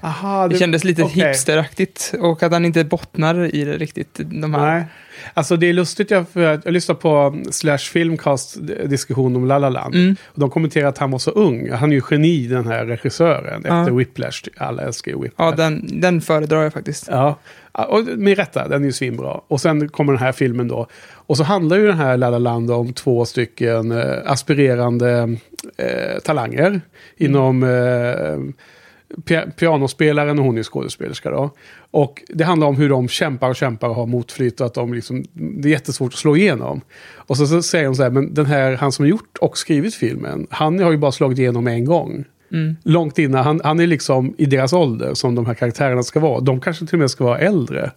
Aha, Det kändes lite okej. hipsteraktigt och att han inte bottnar i det riktigt. De här. Nej. Alltså det är lustigt, jag, för jag, jag lyssnade på Slash Filmcast diskussion om La La Land. Mm. Och de kommenterar att han var så ung. Han är ju geni den här regissören Ja. efter Whiplash. Alla älskar ju Whiplash. Ja, den, den föredrar jag faktiskt. Ja, och med rätta, den är ju svinbra. Och sen kommer den här filmen då. Och så handlar ju den här La La Land om två stycken eh, aspirerande eh, talanger inom eh, pia- pianospelaren och hon är skådespelerska då. Och det handlar om hur de kämpar och kämpar och har motflytt och att de liksom, det är jättesvårt att slå igenom. Och så, så säger de så här, men den här, han som har gjort och skrivit filmen, han har ju bara slagit igenom en gång. Mm. Långt innan, han, han är liksom i deras ålder som de här karaktärerna ska vara. De kanske till och med ska vara äldre,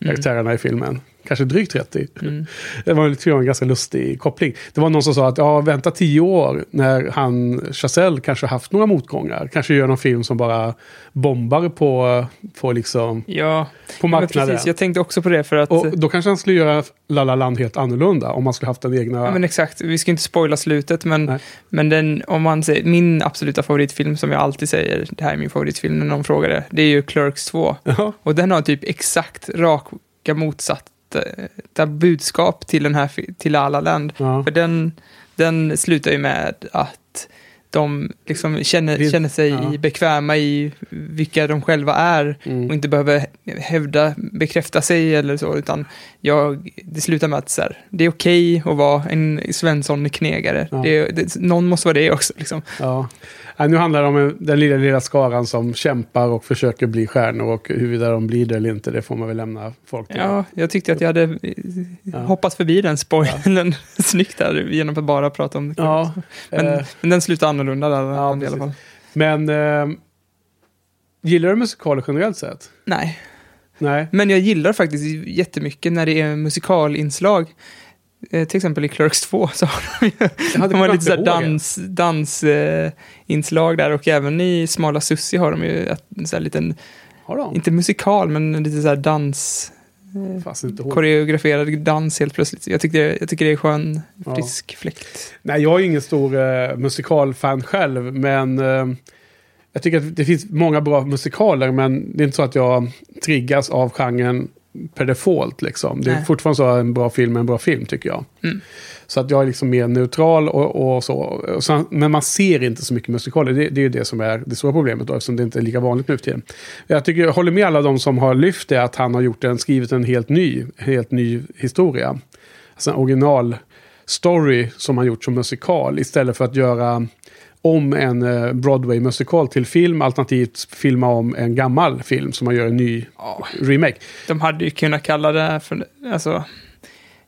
karaktärerna i filmen. Kanske drygt 30. Mm. Det var jag, en ganska lustig koppling. Det var någon som sa att ja, vänta tio år när han, Chazelle kanske haft några motgångar. Kanske gör någon film som bara bombar på, på, liksom, Ja, på marknaden. precis. Jag tänkte också på det för att... Och då kanske han skulle göra La La Land helt annorlunda om man skulle haft den egna... Ja, men exakt, vi ska inte spoila slutet, men, Nej. men den, om man säger, min absoluta favoritfilm som jag alltid säger, det här är min favoritfilm när någon frågar det, det är ju Clerks 2. Ja, Och den har typ exakt raka motsatta budskap till den här, till La La Land. ja. För den, den slutar ju med att de liksom känner, känner sig ja. bekväma i vilka de själva är och Mm. inte behöver hävda, bekräfta sig eller så, utan jag, det slutar med att så här, det är okej att vara en Svensson-knegare. Ja. Det, det, någon måste vara det också. Liksom. Ja. Nej, nu handlar det om en- den lilla, lilla skaran som kämpar och försöker bli stjärnor. Och huruvida de blir det eller inte, det får man väl lämna folk till. Ja, jag tyckte att jag hade eh, Ja. hoppat förbi den spoilern snyggt där genom att bara prata om det. Ja, Men, eh, men den slutar annorlunda där Ja, i alla fall. men eh, gillar du musikaler generellt sett? Nej, Nej. men jag gillar faktiskt jättemycket när det är musikalinslag. Eh, till exempel i Clerks 2 så har de ju de har lite så ihåg dans, dans eh, inslag där och även i Smala Sussi har de ju ett, så här liten, inte musikal men lite så här dans, ihåg. koreograferad dans helt plötsligt. Jag tycker, jag tycker det är skön, Ja. frisk fläkt. Nej, jag är ingen stor eh, musikalfan själv, men eh, jag tycker att det finns många bra musikaler, men det är inte så att jag triggas av genren per default. Liksom. Det är Nej. fortfarande så att en bra film är en bra film, tycker jag. Mm. Så att jag är liksom mer neutral och, och så. Och så. Men man ser inte så mycket musikaler. Det, det är ju det som är det stora problemet då, eftersom det inte är lika vanligt nu för tiden. Jag, tycker, jag håller med alla de som har lyft det, att han har gjort en, skrivit en helt ny, helt ny historia. Alltså en original story som han gjort som musikal istället för att göra om en eh, Broadway-musikal till film, alternativt filma om en gammal film som man gör en ny Ja, remake. de hade ju kunnat kalla det här för, alltså,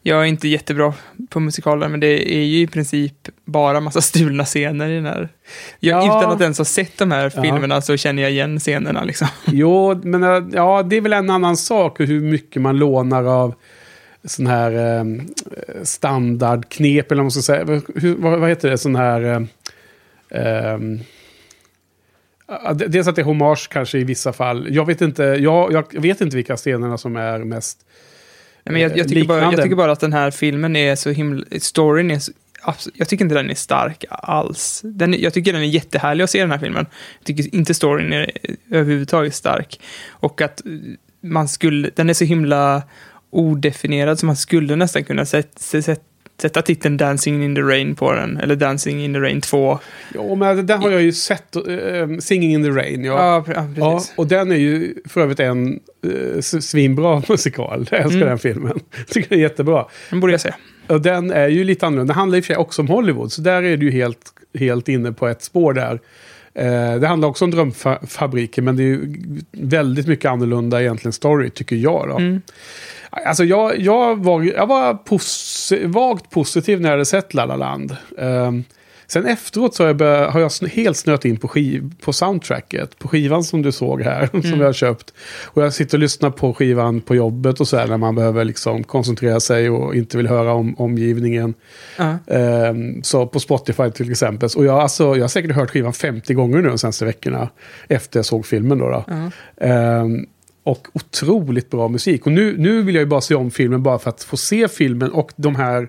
jag är inte jättebra på musikaler, men det är ju i princip bara massa stulna scener i den här. Jag, Ja. Utan att ens ha sett de här Ja. filmerna så känner jag igen scenerna liksom. Jo, men eh, ja, det är väl en annan sak hur mycket man lånar av sån här eh, standardknep, eller vad man ska säga. Hur, vad, vad heter det? Sån här... Eh, ja, dels att det är hommage kanske i vissa fall. Jag vet inte, jag, jag vet inte vilka scenerna som är mest... Nej, Men jag, jag, tycker bara, jag tycker bara att den här filmen är så himla... Storyn är så, Jag tycker inte den är stark alls. Den, jag tycker den är jättehärlig att se den här filmen. Jag tycker inte storyn är överhuvudtaget stark. Och att man skulle... Den är så himla odefinierad så man skulle nästan kunna sätta, sätta, sätta titeln Dancing in the Rain på den. Eller Dancing in the Rain 2. Ja, men den har jag ju sett. eh, Singing in the Rain. Ja. Ja, pre- ja precis. och den är ju för övrigt en uh, svinbra musikal. Jag älskar Mm. den filmen. Tycker den är jättebra. Den borde jag se. Och den är ju lite annorlunda. Den handlar i och för sig också om Hollywood. Så där är du ju helt, helt inne på ett spår där. Eh, det handlar också om drömfabriker. Men det är ju väldigt mycket annorlunda egentligen story tycker jag. Då. Mm. Alltså jag, jag var, jag var pos- vagt positiv när jag hade sett La La Land. Ehm, sen efteråt så har jag, börjat, har jag helt snöat in på, skiv, på soundtracket. På skivan som du såg här, som jag har köpt. Och jag sitter och lyssnar på skivan på jobbet och så här när man behöver liksom koncentrera sig och inte vill höra om omgivningen. Ja. Ehm, så på Spotify till exempel. Och jag, alltså, jag har säkert hört skivan 50 gånger nu de senaste veckorna. Efter jag såg filmen då. då. Ja. Ehm, och otroligt bra musik. Och nu, nu vill jag ju bara se om filmen bara för att få se filmen och de här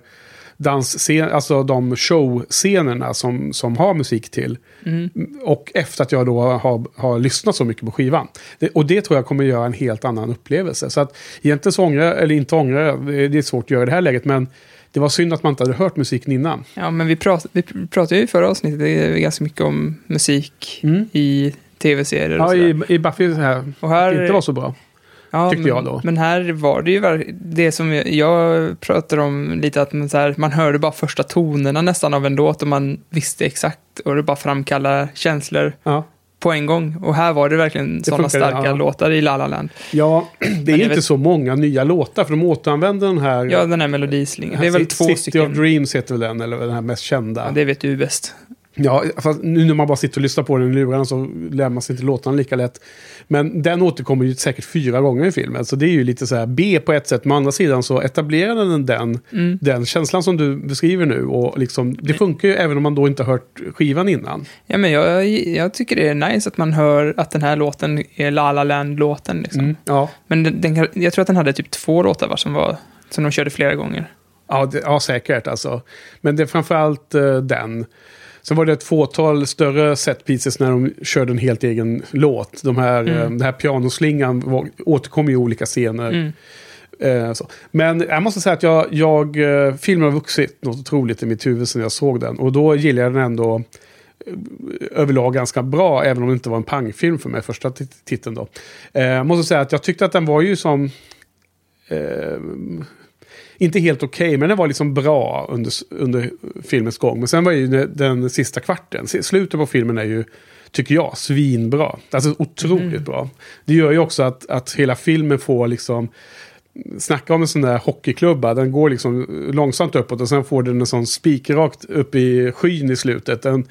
dansscen, alltså de showscenerna som, som har musik till. Mm. Och efter att jag då har, har lyssnat så mycket på skivan. Det, och det tror jag kommer göra en helt annan upplevelse. Så att egentligen så ångrar eller inte ångrar det är svårt att göra i det här läget, men det var synd att man inte hade hört musiken innan. Ja, men vi, prat, vi pratade ju i förra avsnittet ganska mycket om musik Mm. i tv-serier och Ja, sådär. i, i Buffy så här, Och här, inte var så bra. ja, tyckte men, jag då. Men här var det ju det som jag, jag pratade om lite, att man, så här, man hörde bara första tonerna nästan av en låt och man visste exakt och det bara framkallade känslor Ja. på en gång. Och här var det verkligen sådana starka ja. låtar i La La Land. Ja, det är jag inte vet- så många nya låtar, för de återanvänder den här... Ja, den här melodislingen. Det är väl City två City stycken. of Dreams heter väl den, eller den här mest kända. Ja, det vet du bäst. Ja, fast nu när man bara sitter och lyssnar på den i lurarna så lär man sig inte låtarna lika lätt. Men den återkommer ju säkert fyra gånger i filmen, så det är ju lite så här B på ett sätt. Men å andra sidan så etablerar den den, Mm. den känslan som du beskriver nu. Och liksom, det funkar ju även om man då inte har hört skivan innan. Ja, men jag, jag tycker det är nice att man hör att den här låten är La La Land-låten. Liksom. Mm, ja. Men den, den, jag tror att den hade typ två låtar va, som, var, som de körde flera gånger. Ja, det, ja, säkert alltså. Men det är framförallt uh, den. Sen var det ett fåtal större set pieces när de körde en helt egen låt. De här, Mm. eh, den här pianoslingan var, återkom i olika scener. Mm. Eh. Men jag måste säga att jag, jag, eh, filmen har vuxit något otroligt i mitt huvud sen jag såg den. Och då gillar jag den ändå eh, överlag ganska bra, även om det inte var en pangfilm för mig, första tit- titeln då. Eh, jag måste säga att jag tyckte att den var ju som... Eh, inte helt okej, men den var liksom bra under, under filmens gång. Men sen var ju den, den sista kvarten, slutet på filmen är ju, tycker jag, svinbra. Alltså otroligt Mm. bra. Det gör ju också att, att hela filmen får liksom Snacka om en sån där hockeyklubba. Den går liksom långsamt uppåt och sen får den en sån spikrakt upp i skyn i slutet. Den,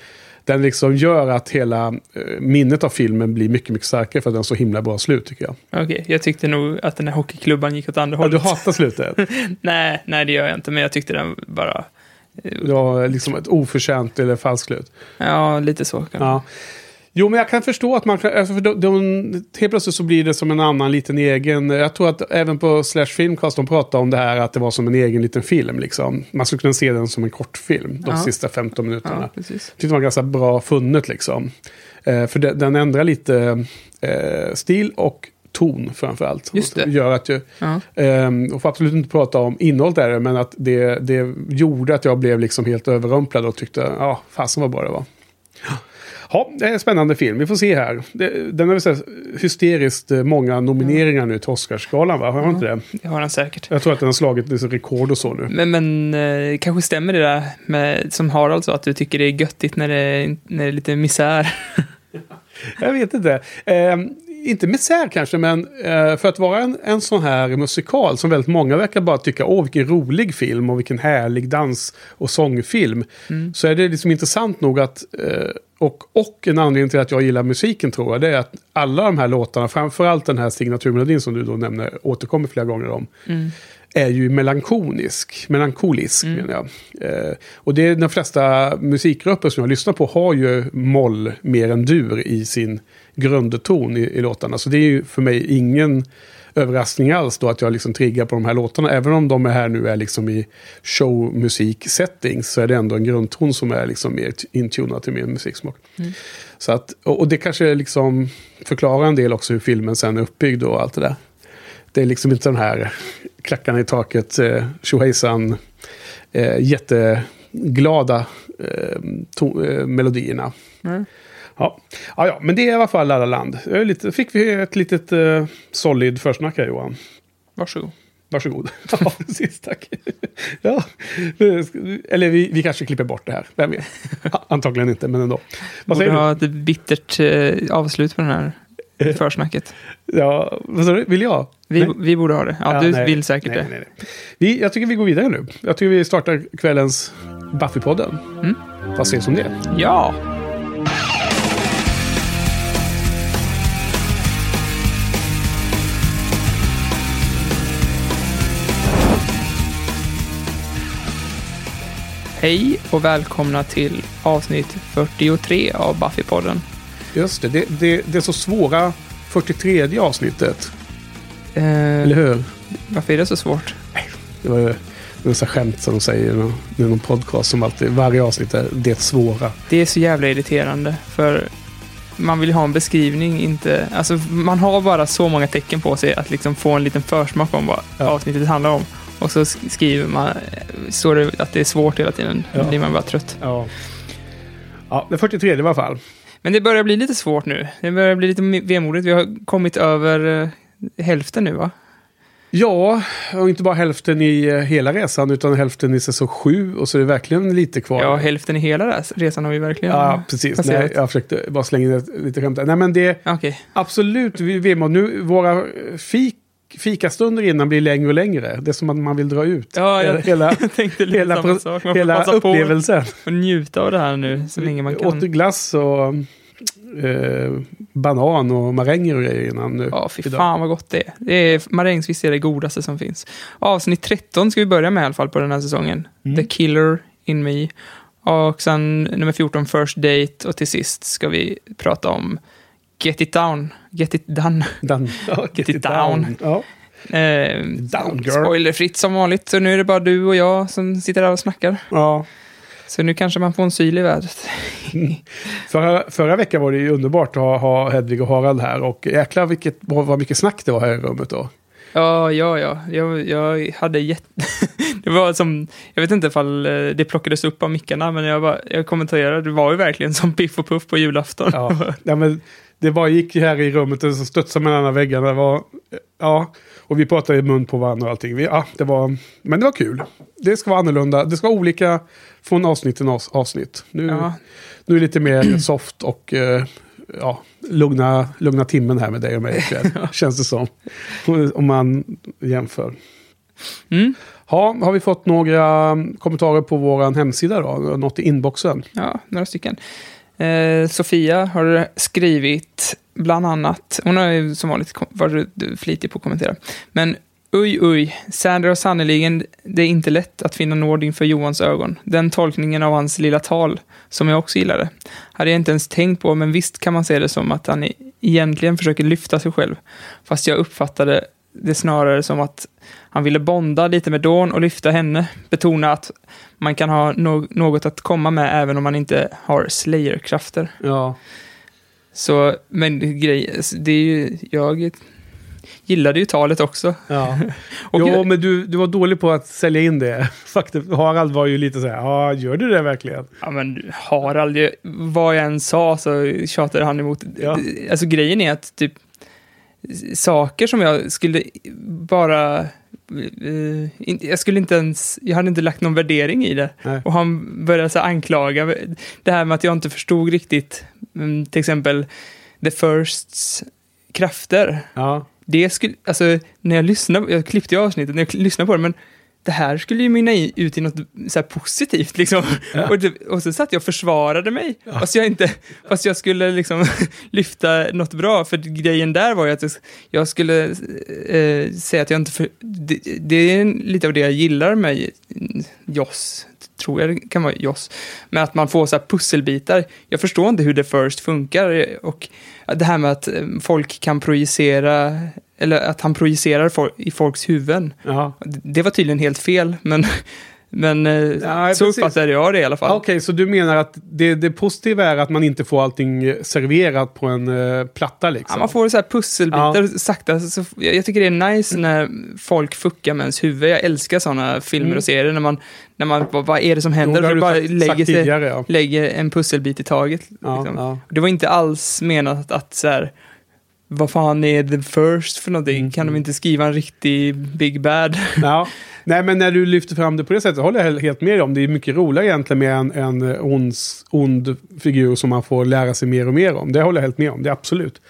den liksom gör att hela eh, minnet av filmen blir mycket, mycket starkare för att den har så himla bra slut tycker jag. Okej, jag tyckte nog att den här hockeyklubban gick åt andra Ja, du hållet. hatar slutet. nej, nej, det gör jag inte, men jag tyckte den bara... Det var liksom ett oförtjänt eller falskt slut. Ja, lite så kanske. Ja. Jo, men jag kan förstå att man kan... Alltså för de, de, helt plötsligt så blir det som en annan liten egen... Jag tror att även på Slash Filmcast de pratade om det här att det var som en egen liten film. Liksom. Man skulle kunna se den som en kortfilm de Ja. sista 15 minuterna. Ja, precis. Tyckte det var ganska bra funnet liksom. Eh, för det, den ändrar lite eh, stil och ton framförallt. Just det. Gör att jag, Ja. Ehm, och får absolut inte prata om innehållet där, men att det, det gjorde att jag blev liksom helt överrumplad och tyckte, ja, fasen vad bra det var. Ja, det är en spännande film. Vi får se här. Den har väl hysteriskt eh, många nomineringar nu till Oscarsgalan, va? Har den inte det? Det har han säkert. Jag tror att den har slagit liksom rekord och så nu. Men, men eh, kanske stämmer det där med, som Harald sa, att du tycker det är göttigt när det, är- när det är lite misär. Jag vet inte. Ehm, inte misär kanske, men eh, för att vara en, en sån här musikal som väldigt många verkar bara tycka, åh vilken rolig film och vilken härlig dans och sångfilm. Mm. Så är det liksom intressant nog att, eh, och, och en anledning till att jag gillar musiken tror jag, det är att alla de här låtarna, framförallt den här signaturmelodin som du då nämner, återkommer flera gånger om, Mm. är ju melankonisk, melankolisk Mm. menar jag. Eh, och det är de flesta musikgrupper som jag lyssnar på har ju moll mer än dur i sin grundton i, i låtarna. Så det är ju för mig ingen överraskning alls då att jag liksom triggar på de här låtarna. Även om de är här nu är liksom i showmusik-settings så är det ändå en grundton som är liksom mer intunad till min musiksmak. Mm. Så att, och, det kanske liksom förklarar en del också hur filmen sen är uppbyggd och allt det där. Det är liksom inte den här klackarna i taket, eh, tjohejsan, eh, jätteglada eh, to- eh, melodierna. Mm. Ja. Ja, ja, men det är i alla fall La La Land. Lite, fick vi ett litet eh, solid försnack här Johan. Varsågod. Varsågod. Ja, precis, tack. Ja. Eller vi, vi kanske klipper bort det här, vem vet? Antagligen inte, men ändå. Vad Borde säger du? ha ett bittert eh, avslut på den här försnacket. Ja, vad sa du? Vill jag? Vi, vi borde ha det. Ja, Ja, du nej. vill säkert Nej, det. nej, nej. Vi, jag tycker vi går vidare nu. Jag tycker vi startar kvällens Buffy-podden. Mm. Vad sägs om det? Ja! Hej och välkomna till avsnitt 43 av Buffy-podden. Just det, det, det, det är så svåra 43 avsnittet. Eh, Eller hur? varför är det så svårt? Det var, Det är så skämt som de säger i någon, podcast som alltid, varje avsnitt är det svåra. Det är så jävla irriterande, för man vill ju ha en beskrivning, inte... Alltså, man har bara så många tecken på sig att liksom få en liten försmak om vad Ja. avsnittet handlar om. Och så sk- skriver man, står det att det är svårt hela tiden, Ja. då blir man bara trött. Ja. Ja, det 43 i alla fall. Men det börjar bli lite svårt nu. Det börjar bli lite vemodigt. Vi har kommit över eh, hälften nu, va? Ja, och inte bara hälften i eh, hela resan utan hälften i säsong 7 och så är det verkligen lite kvar. Ja, hälften i hela res- resan har vi verkligen Ja, precis. passerat. Nej, jag försökte bara slänga in ett, lite skämt där. Nej, men det Okej. absolut, vi vemod. Nu, våra fik, fikastunder innan blir längre och längre. Det är som att man vill dra ut. Ja, jag- hela, tänkte hela, samma sak. Man hela passa på upplevelsen. och njuta av det här nu så länge man Åt kan. glass och eh, banan och maränger och grejer innan nu. Ja, fy idag. fan vad gott det är. det är marängsviss är det godaste som finns. Avsnitt 13 ska vi börja med i alla fall på den här säsongen. Mm. The Killer in Me. Och sen nummer 14, First Date. Och till sist ska vi prata om Get It Down. Get It Done. Den, ja, Get it down. Ja. Eh, Down, girl. spoilerfritt som vanligt. Så nu är det bara du och jag som sitter här och snackar. ja. Så nu kanske man får en syl i vädret. Förra, förra veckan var det ju underbart att ha, ha Hedvig och Harald här. Och jäklar vilket, vad, vad mycket snack det var här i rummet då. Ja, ja, ja. Jag, jag hade jätte... det var som... Jag vet inte ifall eh, det plockades upp av mickarna, men jag, bara, jag kommenterade. Det var ju verkligen som Piff och Puff på julafton. Ja, ja, men det bara gick här i rummet och så studsade mellan väggarna. Det var, ja, och vi pratade i mun på varandra och allting. Vi, ja, det var, men det var kul. Det ska vara annorlunda. Det ska vara olika från avsnitt till avs- avsnitt. Nu, Ja. nu är det lite mer soft och eh, ja, lugna, lugna timmen här med dig och mig ikväll. Känns det som. Om man jämför. Mm. Ja, har vi fått några kommentarer på vår hemsida då? Något i inboxen? Ja, några stycken. Eh, Sofia har skrivit bland annat, hon har ju som vanligt varit flitig på att kommentera, men uj uj, Sander har sannerligen det är inte lätt att finna nåd inför Johans ögon. Den tolkningen av hans lilla tal, som jag också gillade, hade jag inte ens tänkt på, men visst kan man se det som att han egentligen försöker lyfta sig själv. Fast jag uppfattade det snarare som att han ville bonda lite med Dawn och lyfta henne, betona att man kan ha no- något att komma med även om man inte har Slayer-krafter. Ja. Så, men grej, det är ju, jag gillade ju talet också. ja. Och jo, men du, du var dålig på att sälja in det. Faktiskt, Harald var ju lite så här, ja, gör du det verkligen? Ja, men Harald, vad jag än sa så tjatade han emot. Ja. Alltså grejen är att typ saker som jag skulle bara... eh, inte- jag skulle inte ens... Jag hade inte lagt någon värdering i det. Nej. Och han började så anklaga det här med att jag inte förstod riktigt, mm, till exempel The Firsts krafter. Ja. Det skulle, alltså när jag lyssnade, jag klippte ju avsnittet när jag lyssnade på det, men det här skulle ju mynna ut i något så positivt liksom. Ja. Och, det, och så satt jag och försvarade mig, fast, jag inte, fast jag skulle liksom lyfta något bra, för grejen där var ju att jag, skulle eh, säga att jag inte, för, det, det är lite av det jag gillar med Joss, tror jag det kan vara Joss, med att man får så här pusselbitar. Jag förstår inte hur det first funkar och det här med att eh, folk kan projicera, eller att han projicerar fol- i folks huvuden. Ja. Det var tydligen helt fel, men, men eh, Nej, så precis. uppfattade jag det i alla fall. Okej, så du menar att det, det positiva är att man inte får allting serverat på en eh, platta liksom? Ja, man får så här pusselbitar sakta. Så, jag, jag tycker det är nice när folk fuckar med ens huvud. Jag älskar sådana filmer Mm. och serier när man, när man vad är det som Jo, händer? har och bara sagt, lägger, sagt sig, tidigare, ja. lägger en pusselbit i taget. Ja, liksom. ja. Det var inte alls menat att så här, vad fan är the first för någonting? Mm. Kan de inte skriva en riktig big bad? Ja. Nej, men när du lyfter fram det på det sättet håller jag helt med dig om. Det är mycket roligare egentligen med en, en ons, ond figur som man får lära sig mer och mer om. Det håller jag helt med om, det är absolut.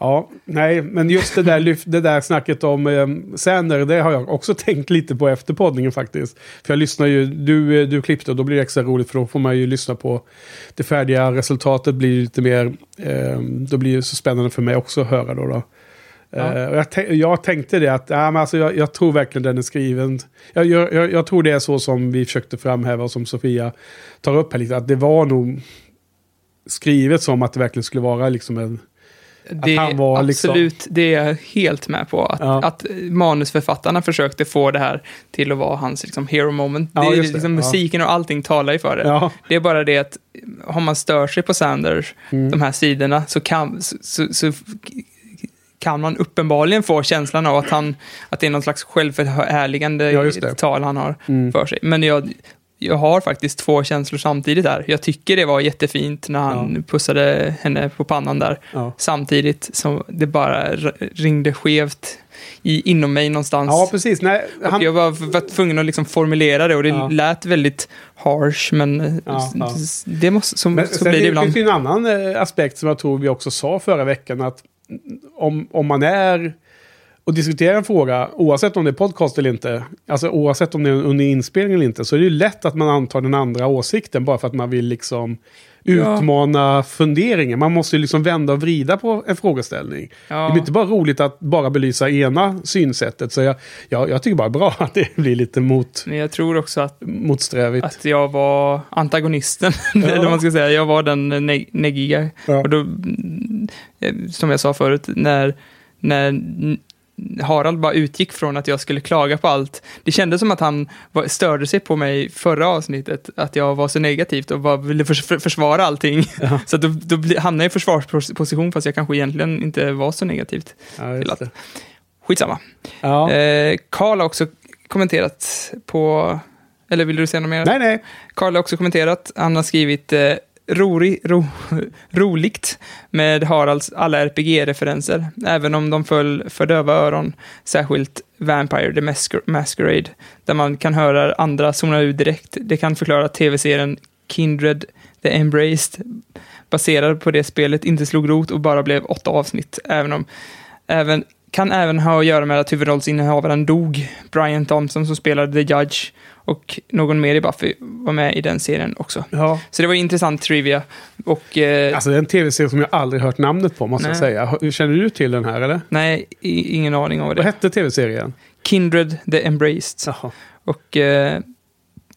Ja, nej, men just det där, lyft- det där snacket om eh, Sander, det har jag också tänkt lite på efter poddningen faktiskt. För jag lyssnar ju, du, du klippte och då blir det extra roligt för då får man ju lyssna på det färdiga resultatet blir lite mer, eh, då blir det så spännande för mig också att höra då. då. Ja. Eh, jag, jag tänkte det att ja, men alltså, jag, jag tror verkligen den är skriven. Jag, jag, jag, jag tror det är så som vi försökte framhäva och som Sofia tar upp här lite. Att det var nog skrivet som att det verkligen skulle vara liksom en, Det han var liksom- absolut, det är jag helt med på. Att, Ja. att manusförfattarna försökte få det här till att vara hans liksom, hero moment. Ja, det, det. liksom, musiken och allting talar ju för det. Det är bara det att har man stör sig på Sanders, Mm. de här sidorna, så kan, så, så, så kan man uppenbarligen få känslan av att, han, att det är någon slags självförhärligande Ja, tal han har Mm. för sig. Men jag, jag har faktiskt två känslor samtidigt där. Jag tycker det var jättefint när han pussade henne på pannan där. ja. Samtidigt som det bara ringde skevt i, inom mig någonstans. ja, precis. Nej, han, Jag var, var tvungen att liksom formulera det och det Ja. lät väldigt harsh, men eh, Ja, ja. det måste, så, men så blir det det ibland. finns ju en annan eh, aspekt som jag tror vi också sa förra veckan. att om, om man är och diskuterar en fråga, oavsett om det är podcast eller inte, alltså oavsett om det är under inspelning eller inte, så är det ju lätt att man antar den andra åsikten bara för att man vill liksom Ja. utmana funderingen. Man måste ju liksom vända och vrida på en frågeställning. Det Ja. blir inte bara roligt att bara belysa ena synsättet. Så jag, jag, jag tycker bara bra att det blir lite mot, Men jag tror också att, motsträvigt. att jag var antagonisten, eller vad man ska säga. Jag var den neg- neggiga. Ja. Och då, mm, som jag sa förut, när, när Harald bara utgick från att jag skulle klaga på allt. Det kändes som att han störde sig på mig förra avsnittet, att jag var så negativt och bara ville förs för, försvara allting. Ja. Så att då, då hamnade jag i försvarsposition fast jag kanske egentligen inte var så negativt. Ja. Skitsamma. Ja. Eh, Karl har också kommenterat på, eller vill du säga något mer? Nej, nej. Karl har också kommenterat, han har skrivit eh, rolig, ro, roligt med Haralds alla RPG-referenser, även om de föll för döva öron, särskilt Vampire the Masquer- Masquerade, där man kan höra andra zona ut direkt. Det kan förklara att tv-serien Kindred the Embraced, baserad på det spelet, inte slog rot och bara blev åtta avsnitt, även om även kan även ha att göra med att huvudrollsinnehavaren dog. Brian Thompson som spelade The Judge och någon mer i Buffy var med i den serien också. Ja. Så det var intressant trivia. Och eh, Alltså det är en tv-serie som jag aldrig hört namnet på, måste jag Nej. säga. Hör- Känner du till den här, eller? nej, i, ingen aning om vad det Vad hette tv-serien? Kindred the Embraced. Jaha. Och eh,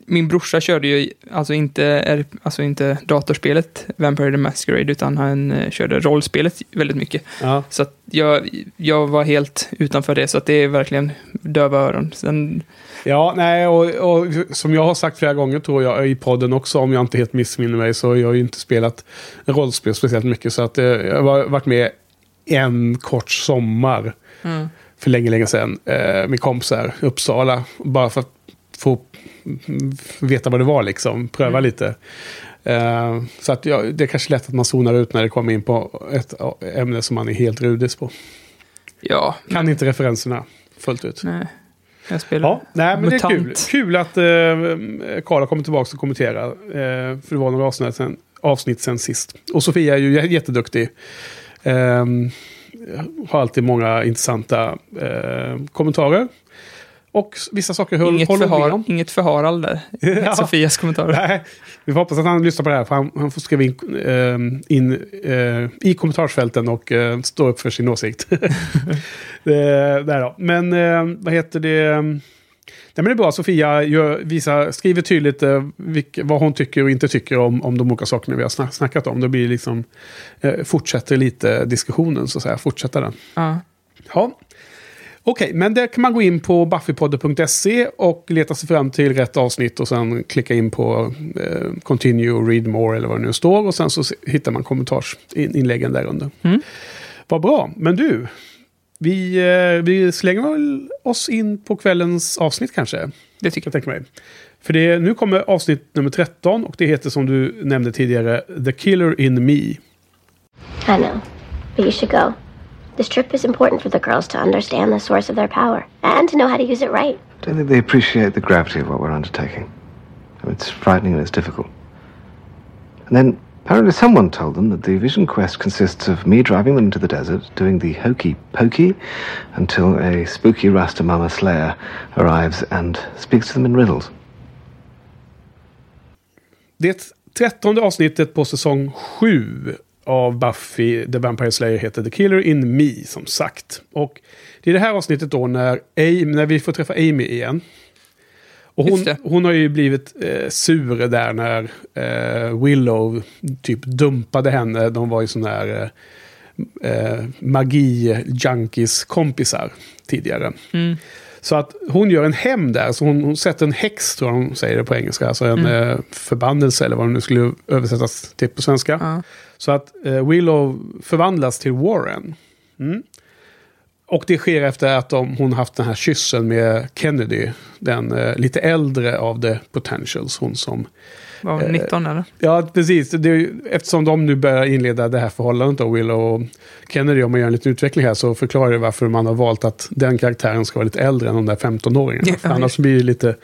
min brorsa körde ju alltså inte, alltså inte datorspelet Vampire the Masquerade, utan han eh, körde rollspelet väldigt mycket. Ja. Så att jag, jag var helt utanför det, så att det är verkligen döva öron. Sen, Ja, nej, och, och som jag har sagt flera gånger tror jag i podden också, om jag inte helt missminner mig, så har jag ju inte spelat rollspel speciellt mycket. Så att eh, jag har varit med en kort sommar mm. för länge, länge sedan eh, med kompisar i Uppsala. Bara för att få veta vad det var liksom, pröva Mm. lite. Eh, så att ja, det är kanske lätt att man zonar ut när det kommer in på ett ämne som man är helt rudis på. Ja, Kan inte referenserna fullt ut. nej. Jag spelar Ja, nej, men det är kul. Mutant. Kul att eh, Karl har kommit tillbaka och kommenterar. Eh, för det var några avsnitt sen, avsnitt sen sist. Och Sofia är ju jä- jätteduktig. Eh, har alltid många intressanta kommentarer. Och vissa saker håller Inget håller för, med inget för Harald där. Ja. Sofias kommentarer. Nej, vi får hoppas att han lyssnar på det här. För han, han får skriva in, eh, in eh, i kommentarsfälten och eh, stå upp för sin åsikt. det, där då. Men vad heter det? Nej, men det är bra. Sofia gör, visar, skriver tydligt vilk, vad hon tycker och inte tycker om, om de olika sakerna vi har snack, snackat om. Då blir det liksom, fortsätter lite diskussionen, så att säga. Fortsätter den. Ja. Ja. Okej, men där kan man gå in på buffypodden.se och leta sig fram till rätt avsnitt och sen klicka in på eh, continue, read more eller vad det nu står och sen så hittar man kommentarsinläggen där under. Mm. Vad bra, men du, vi, eh, vi slänger väl oss in på kvällens avsnitt kanske, Det tycker jag tänker mig. För det, nu kommer avsnitt nummer 13 och det heter som du nämnde tidigare The Killer in Me. I know, but you should go. This trip is important for the girls to understand the source of their power and to know how to use it right. I don't think they appreciate the gravity of what we're undertaking. I mean, it's frightening and it's difficult. And then apparently someone told them that the vision quest consists of me driving them into the desert, doing the hokey pokey, until a spooky Rasta Mama slayer arrives and speaks to them in riddles. Det trettonde avsnittet på säsong 7 av Buffy The Vampire Slayer heter The Killer in Me, som sagt. Och det är det här avsnittet då när, Amy, när vi får träffa Amy igen. Och hon, hon har ju blivit eh, sur där när eh, Willow typ dumpade henne. De var ju sån där... Eh, eh, magi-junkies kompisar tidigare. Mm. Så att hon gör en hem där, så hon, hon sätter en häx, tror jag hon säger det på engelska, alltså en eh, förbannelse eller vad det nu skulle översättas till på svenska. Ja. Så att eh, Willow förvandlas till Warren. Mm. Och det sker efter att de, hon haft den här kyssen med Kennedy, den eh, lite äldre av the potentials, hon som var hon 19 eller? Ja, precis. Det eftersom de nu börjar inleda det här förhållandet då, Will och Kennedy, om man gör en liten utveckling här, så förklarar det varför man har valt att den karaktären ska vara lite äldre än de där 15-åringarna. Ja, ja. annars blir det lite,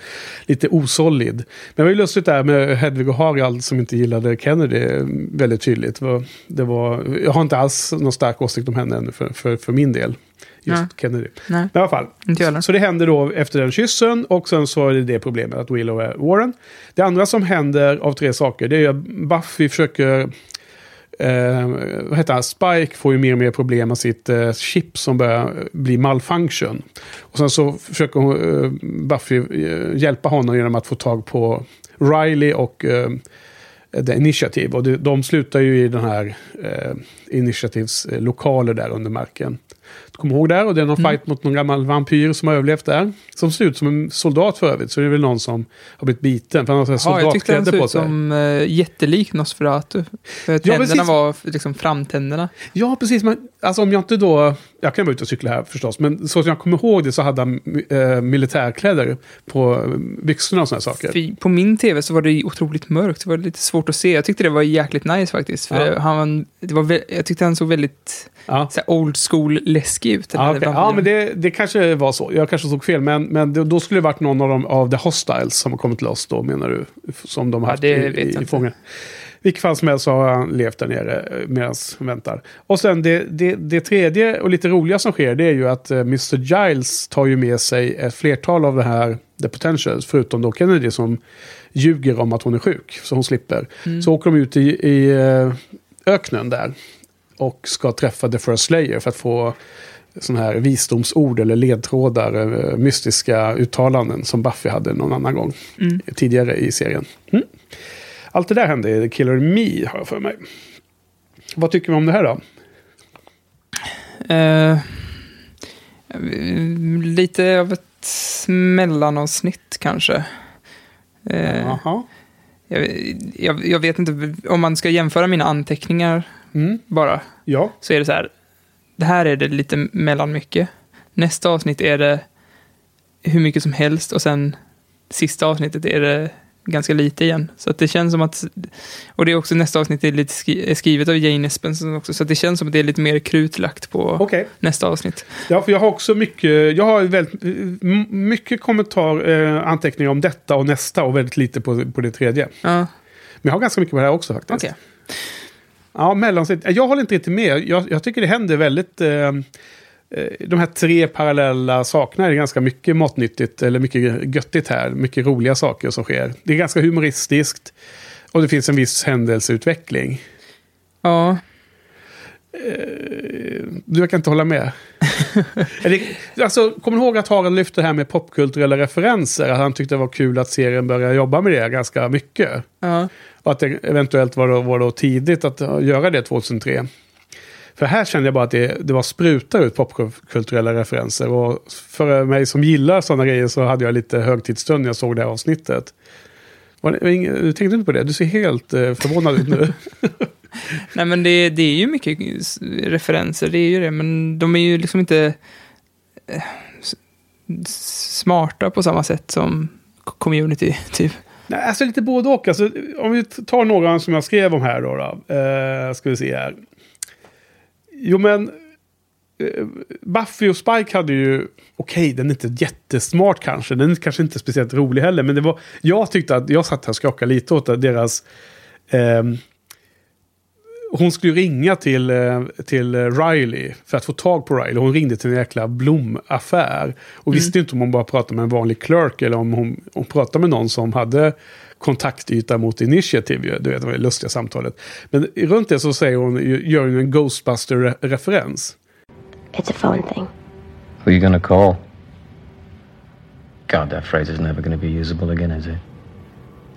lite osolid. Men det var ju lustigt där med Hedvig och Harald som inte gillade Kennedy eh, väldigt tydligt. Det var, det var, jag har inte alls någon stark åsikt om henne ännu för, för, för min del. Just Nej. Kennedy. Nej, i alla fall. Så det händer då efter den kyssen och sen så är det det problemet att Willow är Warren. Det andra som händer av tre saker det är att Buffy försöker... Eh, vad heter han? Spike får ju mer och mer problem med sitt eh, chip som börjar bli malfunction. Och sen så försöker hon, eh, Buffy eh, hjälpa honom genom att få tag på Riley och eh, The Initiative. Och det, de slutar ju i den här eh, Initiatives eh, lokaler där under marken. Du kommer ihåg där? Och det är någon fight mot någon gammal vampyr som har överlevt där. Som ser ut som en soldat för övrigt. Så det är väl någon som har blivit biten. För han har här Ja, jag tyckte soldatkläder såg ut som uh, jättelik Nosferatu. För Ja, tänderna precis. var liksom framtänderna. Ja, precis. Men alltså om jag inte då... Jag kan vara ute och cykla här förstås. Men så som jag kommer ihåg det så hade han eh, militärkläder på eh, byxorna och sådana saker. För På min tv så var det otroligt mörkt. Det var lite svårt att se. Jag tyckte det var jäkligt nice faktiskt. För Ja. han, det var, jag tyckte han såg väldigt Ja. så old school läskig ut. Ja, här okej. ja, men det, det kanske var så. Jag kanske såg fel. Men, men det, då skulle det varit någon av dem av The Hostiles som har kommit loss då, menar du? Som de har Ja, haft det i, i, i fången. Vilket fall som helst så har han levt där nere medan han väntar. Och sen det, det, det tredje och lite roliga som sker det är ju att eh, Mr. Giles tar ju med sig ett flertal av det här The Potentials. Förutom då Kennedy som ljuger om att hon är sjuk. Så hon slipper. Mm. Så åker de ut i, i eh, öknen där. Och ska träffa The First Slayer för att få sådana här visdomsord eller ledtrådar, eh, mystiska uttalanden som Buffy hade någon annan gång Mm. tidigare i serien. Mm. Allt det där hände i The Killer Me har jag för mig. Vad tycker vi om det här då? Eh, lite av ett mellanavsnitt kanske. Jaha. jag, jag, jag vet inte, om man ska jämföra mina anteckningar Mm. bara, Ja. så är det så här. Det här är det lite mellan mycket. Nästa avsnitt är det hur mycket som helst och sen sista avsnittet är det ganska lite igen. Så att det känns som att, och det är också nästa avsnitt är lite skri, är skrivet av Jane Espenson också, så att det känns som att det är lite mer krut lagt på Okej. nästa avsnitt. Ja, för jag har också mycket, jag har väldigt, mycket kommentar, eh, anteckningar om detta och nästa och väldigt lite på, på det tredje. Ja, Men jag har ganska mycket på det här också faktiskt. okej. Ja, mellansnitt. Jag håller inte riktigt med. Jag, jag tycker det händer väldigt... Eh, eh, de här tre parallella sakerna är ganska mycket matnyttigt, eller mycket göttigt här. Mycket roliga saker som sker. Det är ganska humoristiskt. Och det finns en viss händelseutveckling. Ja, Du verkar inte hålla med. Alltså, kommer du ihåg att Harald lyfte det här med popkulturella referenser? Att han tyckte det var kul att serien började jobba med det ganska mycket. ja. Och att det eventuellt var då, var då tidigt att göra det 2003. För här kände jag bara att det, det var sprutar ut popkulturella referenser. Och för mig som gillar sådana grejer så hade jag lite högtidsstund när jag såg det här avsnittet. Du tänkte inte på det? Du ser helt eh, förvånad ut nu. Nej men det, det är ju mycket referenser, det är ju det, men de är ju liksom inte eh, smarta på samma sätt som community, typ. Nej, alltså lite både och. Alltså, om vi tar några som jag skrev om här då. då eh, ska vi se här. Jo men... eh, Buffy och Spike hade ju... Okej, den är inte jättesmart kanske. Den är kanske inte speciellt rolig heller. Men det var... Jag tyckte att... Jag satt här och skakade lite åt deras... Eh, hon skulle ringa till, eh, till Riley för att få tag på Riley. Hon ringde till en jäkla blomaffär. Och visste inte om hon bara pratade med en vanlig clerk eller om hon, hon pratade med någon som hade kontaktyta mot Initiative. Du vet, det var det lustiga samtalet. Men runt det så säger hon, gör hon en Ghostbuster-referens. It's a phone thing. Who you gonna call? God, that phrase is never gonna be usable again, is it?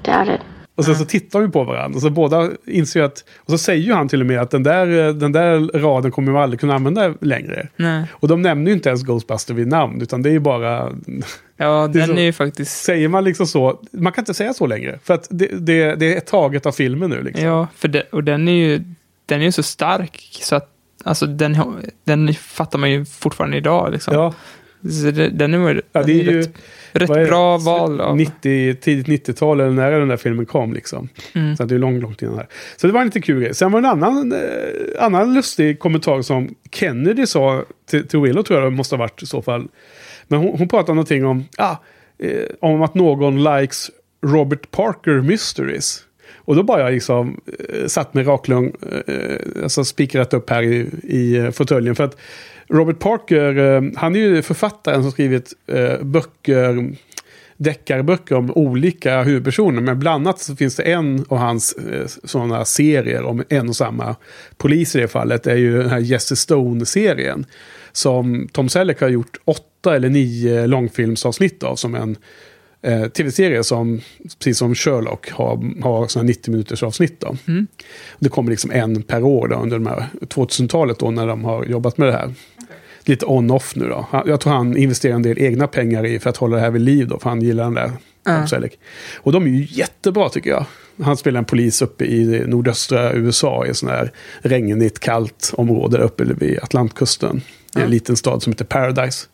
Doubt it. Och sen så tittar vi på varandra. Och så båda inser ju att... Och så säger ju han till och med att den där, den där raden kommer man aldrig kunna använda längre. Nej. Och de nämner ju inte ens Ghostbuster vid namn, utan det är ju bara... Ja, Det är den så- är ju faktiskt... Säger man liksom så... Man kan inte säga så längre. För att det, det, det är taget av filmen nu liksom. Ja, för det, och den är ju den är ju så stark så att alltså, den, den fattar man ju fortfarande idag. Liksom. Ja, Så den är, ja det är ju... rätt, rätt är bra val. Av, 90, tidigt 90-tal eller när den där filmen kom liksom. Mm. Så det är långt, långt innan här. Så det var en lite kul grej. Sen var det en annan, eh, annan lustig kommentar som Kennedy sa till, till Willow tror jag det måste ha varit i så fall. Men hon, hon pratade någonting om, ah, eh, om att någon likes Robert Parker Mysteries. Och då bara jag liksom eh, satt med raklugn, eh, alltså spikrat upp här i, i eh, fåtöljen. För att Robert Parker, eh, han är ju författaren som skrivit eh, böcker, deckarböcker om olika huvudpersoner. Men bland annat så finns det en av hans eh, sådana serier om en och samma polis i det fallet. Det är ju den här Jesse Stone-serien. Som Tom Selleck har gjort åtta eller nio långfilmsavsnitt av som en eh, tv-serie som, precis som Sherlock, har, har såna 90 minuters avsnitt. Då. Det kommer liksom en per år då, under de här 2000-talet då när de har jobbat med det här. Lite on-off nu då. Jag tror han investerar en del egna pengar i för att hålla det här vid liv då, för han gillar den där Selleck. Och de är ju jättebra tycker jag. Han spelar en polis uppe i nordöstra USA i ett sånt här regnigt, kallt område där uppe vid Atlantkusten. I en liten stad som heter Paradise.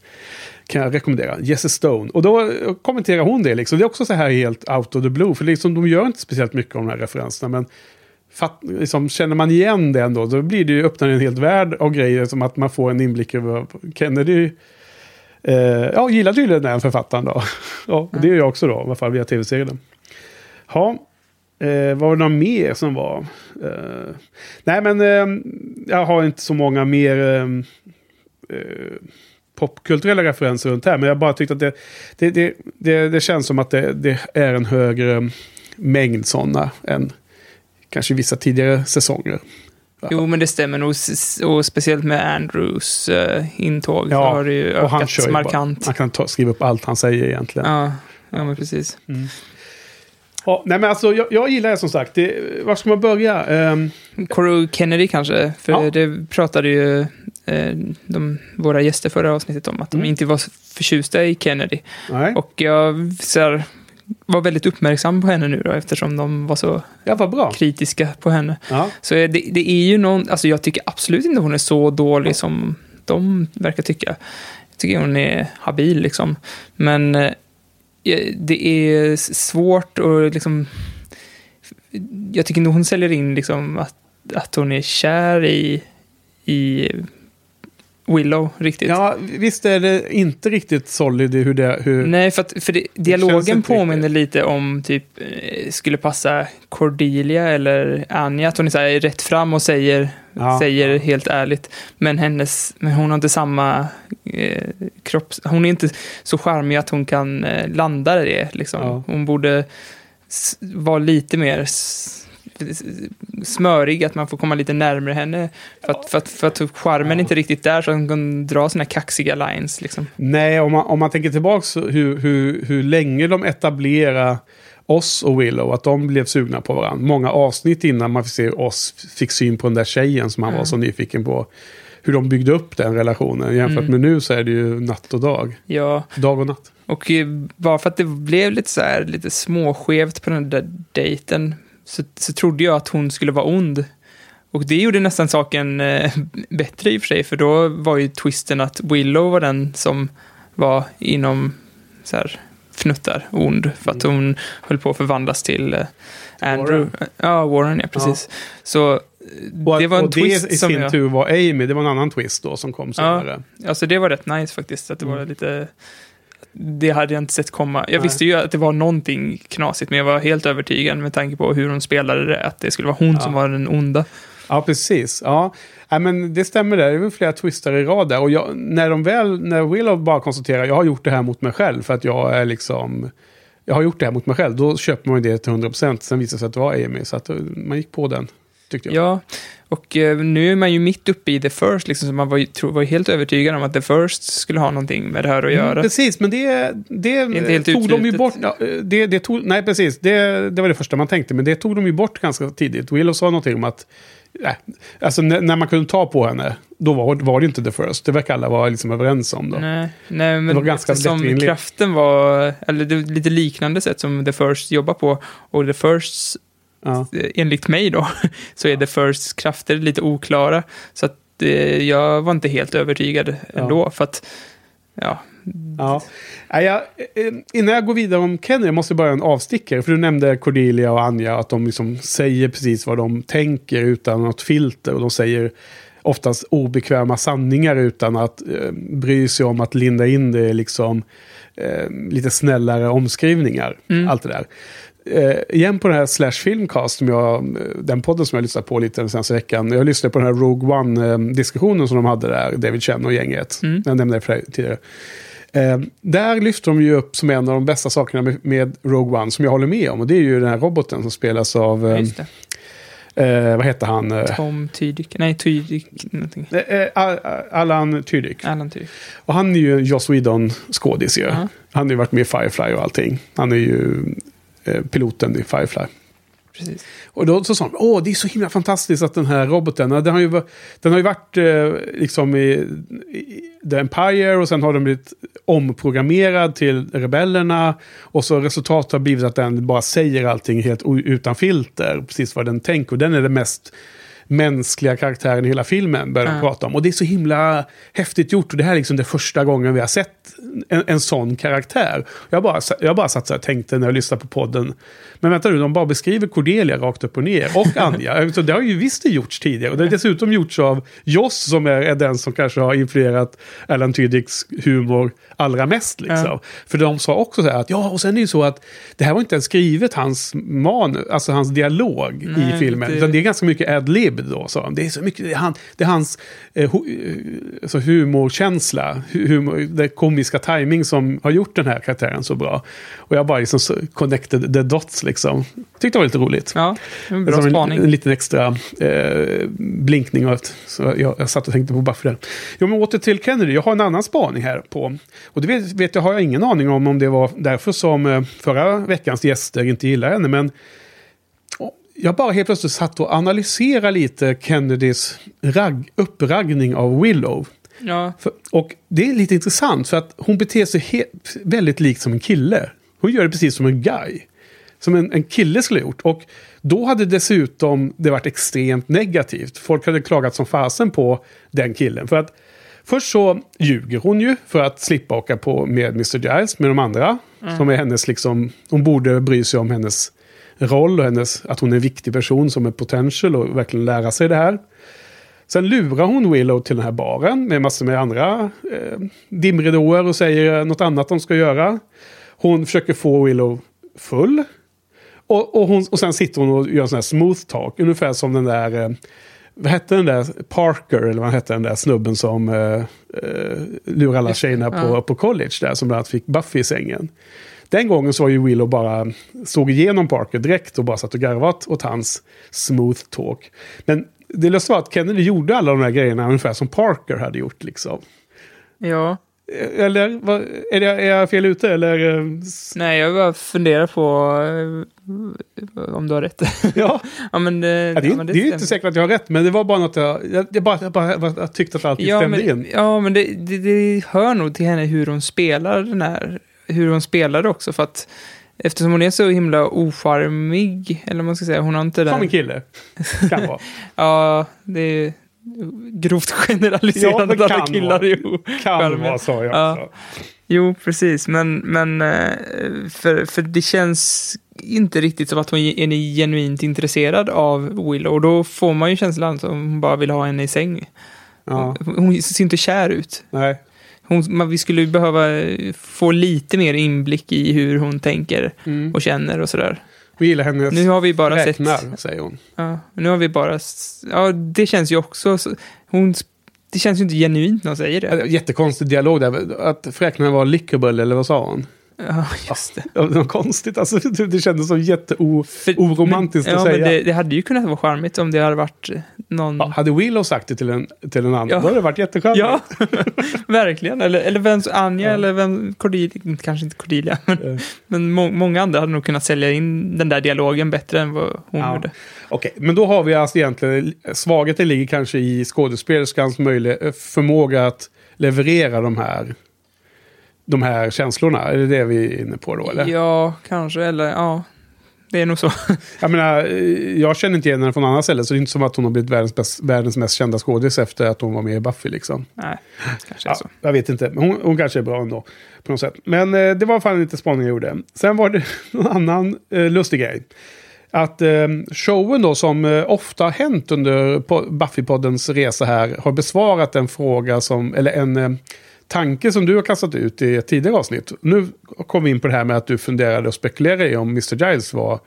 Kan jag rekommendera. Jesse Stone. Och då kommenterar hon det liksom. Det är också så här helt out of the blue. För liksom, de gör inte speciellt mycket av de här referenserna. Men fatt, liksom, känner man igen det ändå, då blir det ju öppnar en helt värld av grejer. Som att man får en inblick över Kennedy. Eh, ja, gillar tydligen den författaren då. ja, och det gör jag också då, i alla fall via tv-serien. Ja, eh, var det något mer som var? Eh, nej, men eh, jag har inte så många mer eh, eh, popkulturella referenser runt här. Men jag bara tyckte att det, det, det, det, det känns som att det, det är en högre mängd sådana än kanske vissa tidigare säsonger. Jo, men det stämmer nog. Och speciellt med Andrews uh, intåg så har det ju han ökat bara. markant. Man kan ta, skriva upp allt han säger egentligen. Ja, ja, men precis. Ja, nej, men alltså, jag, jag gillar det som sagt. Det, var ska man börja? Ehm, Corey Kennedy kanske, för Ja. det pratade ju eh, de, våra gäster förra avsnittet om, att Mm. de inte var förtjusta i Kennedy. nej, Och jag så här, var väldigt uppmärksam på henne nu då, eftersom de var så ja, vad bra. kritiska på henne. Ja. Så det, det är ju någon, alltså jag tycker absolut inte hon är så dålig som de verkar tycka. Jag tycker hon är habil liksom. Men eh, det är svårt och liksom... Jag tycker inte hon säljer in liksom att, att hon är kär i, i Willow riktigt. ja, visst är det inte riktigt solid i hur det... Hur, Nej, för, att, för det, dialogen påminner lite om typ eh, skulle passa Cordelia eller Anja, att hon är så här rätt fram och säger, Ja. säger helt ärligt. Men, hennes, men hon har inte samma eh, kropp, hon är inte så charmig att hon kan eh, landa det. Liksom. Ja. Hon borde vara lite mer smörig, att man får komma lite närmare henne. För att, för att, för att charmen är inte riktigt där, så hon kan dra sina kaxiga lines. Liksom. Nej, om man, om man tänker tillbaka hur, hur, hur länge de etablerade oss och Willow, att de blev sugna på varandra. Många avsnitt innan man fick se oss fick syn på den där tjejen som han var så nyfiken på. Hur de byggde upp den relationen. Jämfört med nu så är det ju natt och dag. Ja, Dag och natt. Och eh, bara för att det blev lite så här, lite småskevt på den där dejten så, så trodde jag att hon skulle vara ond. Och det gjorde nästan saken eh, bättre i och för sig, för då var ju twisten att Willow var den som var inom så här fnuttar ond, för att hon höll på att förvandlas till eh, Andrew. Ja, Warren, ja precis. Så eh, Och, det var en och twist det i sin jag... tur var Amy. Det var en annan twist då som kom senare. Alltså det var rätt nice faktiskt, att det var Mm. lite... Det hade jag inte sett komma. Jag Nej. visste ju att det var någonting knasigt, men jag var helt övertygad med tanke på hur hon spelade det, att det skulle vara hon Ja. som var den onda. Ja, precis. Ja. Nej, men det stämmer där. Det är väl flera twister i rad där. Och jag, när de väl, när Willow bara konstaterar jag har gjort det här mot mig själv för att jag är liksom... Jag har gjort det här mot mig själv. Då köper man det till 100%. Sen visade det sig att det var Amy. Så att eh, man gick på den. Tyckte jag. Ja, och eh, nu är man ju mitt uppe i The First, liksom, så man var ju, tro, var ju helt övertygad om att The First skulle ha någonting med det här att göra. Mm, precis, men det, det helt tog de ju bort. Ja, det, det tog, nej, precis. Det, det var det första man tänkte, men det tog de ju bort ganska tidigt. Willow sa någonting om att nej, alltså, när, man kunde ta på henne, då var, var det inte the first. Det verkar alla vara liksom överens om. Då. Nej, nej, men var ganska eftersom kraften var, eller det var lite liknande sätt som The First jobbar på, och The First, Ja. eh, enligt mig då, så är The Firsts krafter lite oklara. Så att eh, jag var inte helt övertygad ändå, för att, ja, Ja. Jag, eh, innan jag går vidare om Kenny, jag måste bara en avstickare. För du nämnde Cordelia och Anja, att de liksom säger precis vad de tänker utan något filter. Och de säger oftast obekväma sanningar utan att eh, bry sig om att linda in det liksom, eh, lite snällare omskrivningar. Allt det där. Eh, igen på den här Slash Filmcast, som jag, eh, den podden som jag lyssnade på lite den senaste veckan. Jag lyssnade på den här Rogue One-diskussionen som de hade där, David Chen och gänget. Jag nämnde det för tidigare. Eh, där lyfter de ju upp som en av de bästa sakerna med, med Rogue One, som jag håller med om. Och det är ju den här roboten som spelas av, eh, eh, vad heter han? Eh, Tom Tydik, nej Tydik, någonting. eh, Al- Allan Tydyk. Alan Tydik. Och han är ju Joss Whedon-skådis ju. Ja. Han har ju varit med i Firefly och allting. Han är ju eh, piloten i Firefly. Precis. Och då så sa de, åh det är så himla fantastiskt att den här roboten, den har ju, den har ju varit eh, liksom i, i The Empire och sen har den blivit omprogrammerad till rebellerna. Och så resultatet har blivit att den bara säger allting helt utan filter, precis vad den tänker. Och den är den mest mänskliga karaktären i hela filmen, börjar de prata om. Och det är så himla häftigt gjort. Och det här är liksom det första gången vi har sett en, en sån karaktär. Jag bara, jag bara satt och tänkte när jag lyssnade på podden. Men vänta nu, de bara beskriver Cordelia rakt upp och ner. Och Anja. Så det har ju visst gjorts tidigare. Och det har dessutom gjorts av Joss som är, är den som kanske har influerat Alan Tudyks humor allra mest. Liksom. Ja. För de sa också så här att ja, och sen är det ju så att det här var inte ens skrivet hans manus, alltså hans dialog i Nej, filmen. det- Utan det är ganska mycket ad-lib då, sa de. Det är så mycket, det är, han, det är hans eh, hu, eh, alltså humorkänsla, hu- humor, det komiska timing som har gjort den här karaktären så bra. Och jag bara liksom connected the dots liksom. Tyckte det var lite roligt. Ja, en bra Som en, spaning. en liten extra eh, blinkning. Ett, så jag, jag satt och tänkte på Buffy där. Jo, men åter till Kennedy. Jag har en annan spaning här på. Och det vet, vet jag, har jag ingen aning om om det var därför som eh, förra veckans gäster inte gillar henne. Men och jag bara helt plötsligt satt och analyserade lite Kennedys ragg, uppraggning av Willow. Ja, För, och det är lite intressant för att hon beter sig he- väldigt likt som en kille. Hon gör det precis som en guy. Som en, en kille skulle ha gjort. Och då hade dessutom det varit extremt negativt. Folk hade klagat som fasen på den killen. För att först så ljuger hon ju för att slippa åka på med Mr. Giles med de andra. Som är hennes liksom, hon borde bry sig om hennes roll och hennes, att hon är en viktig person som är potential och verkligen lära sig det här. Sen lurar hon Willow till den här baren med massor med andra eh, dimridåer och säger något annat de ska göra. Hon försöker få Willow full. Och, och, hon, och sen sitter hon och gör en sån här smooth talk. Ungefär som den där... Eh, vad hette den där? Parker, eller vad hette den där snubben som eh, eh, lurar alla tjejerna på, på college där. Som bland annat fick Buffy i sängen. Den gången så var ju Willow bara såg igenom Parker direkt och bara satt och garvat åt hans smooth talk. Men det lustiga var att Kennedy gjorde alla de här grejerna ungefär som Parker hade gjort liksom. ja. Eller vad, är, det, är jag fel ute eller? eh, Nej, jag bara funderar på eh, om du har rätt. Ja, ja, men, eh, ja, det, är, ja, men det är ju inte säkert att jag har rätt men det var bara något jag, jag, jag, bara, jag, bara, jag tyckte att allting Ja, stämde men, in. ja, men det, det, det hör nog till henne hur hon spelar den här, hur hon spelar det också, för att eftersom hon är så himla ocharmig, eller vad man ska säga, hon har inte Som en den... kille. Kan vara. Ja, det är grovt Ja, generaliserande det att alla killar är Kan vara så jag Ja. också. Jo, precis, men, men eh, för, för det känns inte riktigt som att hon är genuint intresserad av Willow, och då får man ju känslan att hon bara vill ha henne i säng. Ja, Hon ser inte kär ut. nej. Hon, vi skulle behöva eh, få lite mer inblick i hur hon tänker Mm. och känner och sådär. Vi gillar hennes Nu har vi bara räknar, sett... säger hon. Ja, nu har vi bara... Ja, det känns ju också... så- Hon, det känns ju inte genuint när hon säger det. Jättekonstig dialog där. Att fräknarna var lickable, eller vad sa hon? Ja, just det. Ja, Det var konstigt, alltså, det, det kändes som jätteoromantiskt ja, att säga. Men det, det hade ju kunnat vara charmigt om det hade varit eh, någon... Ja, hade Willow sagt det till en, till en annan, Ja. då hade det varit jättecharmigt. Ja, verkligen. Eller, eller vem, Anja eller vem, Cordelia, kanske inte Cordelia, men, Eh. men må, många andra hade nog kunnat sälja in den där dialogen bättre än vad hon gjorde. Okej, men då har vi alltså egentligen, svagheten ligger kanske i skådespelerskans möjlighet, förmåga att leverera de här, de här känslorna. Är det det vi är inne på då? Eller? Ja, kanske. Eller ja, det är nog så. Jag menar, eh, jag känner inte igen henne från andra ställen, så det är inte som att hon har blivit världens, bäst, världens mest kända skådis efter att hon var med i Buffy. Liksom. Nej, kanske Ja, så. jag vet inte, men hon, hon kanske är bra ändå. På något sätt. Men eh, det var fan lite spaning jag gjorde. Sen var det en annan eh, lustig grej. Att eh, showen då som eh, ofta har hänt under po- Buffy-poddens resa här har besvarat en fråga som, eller en eh, tanke som du har kastat ut i ett tidigare avsnitt. Nu kom vi in på det här med att du funderade och spekulerade i om Mr. Giles var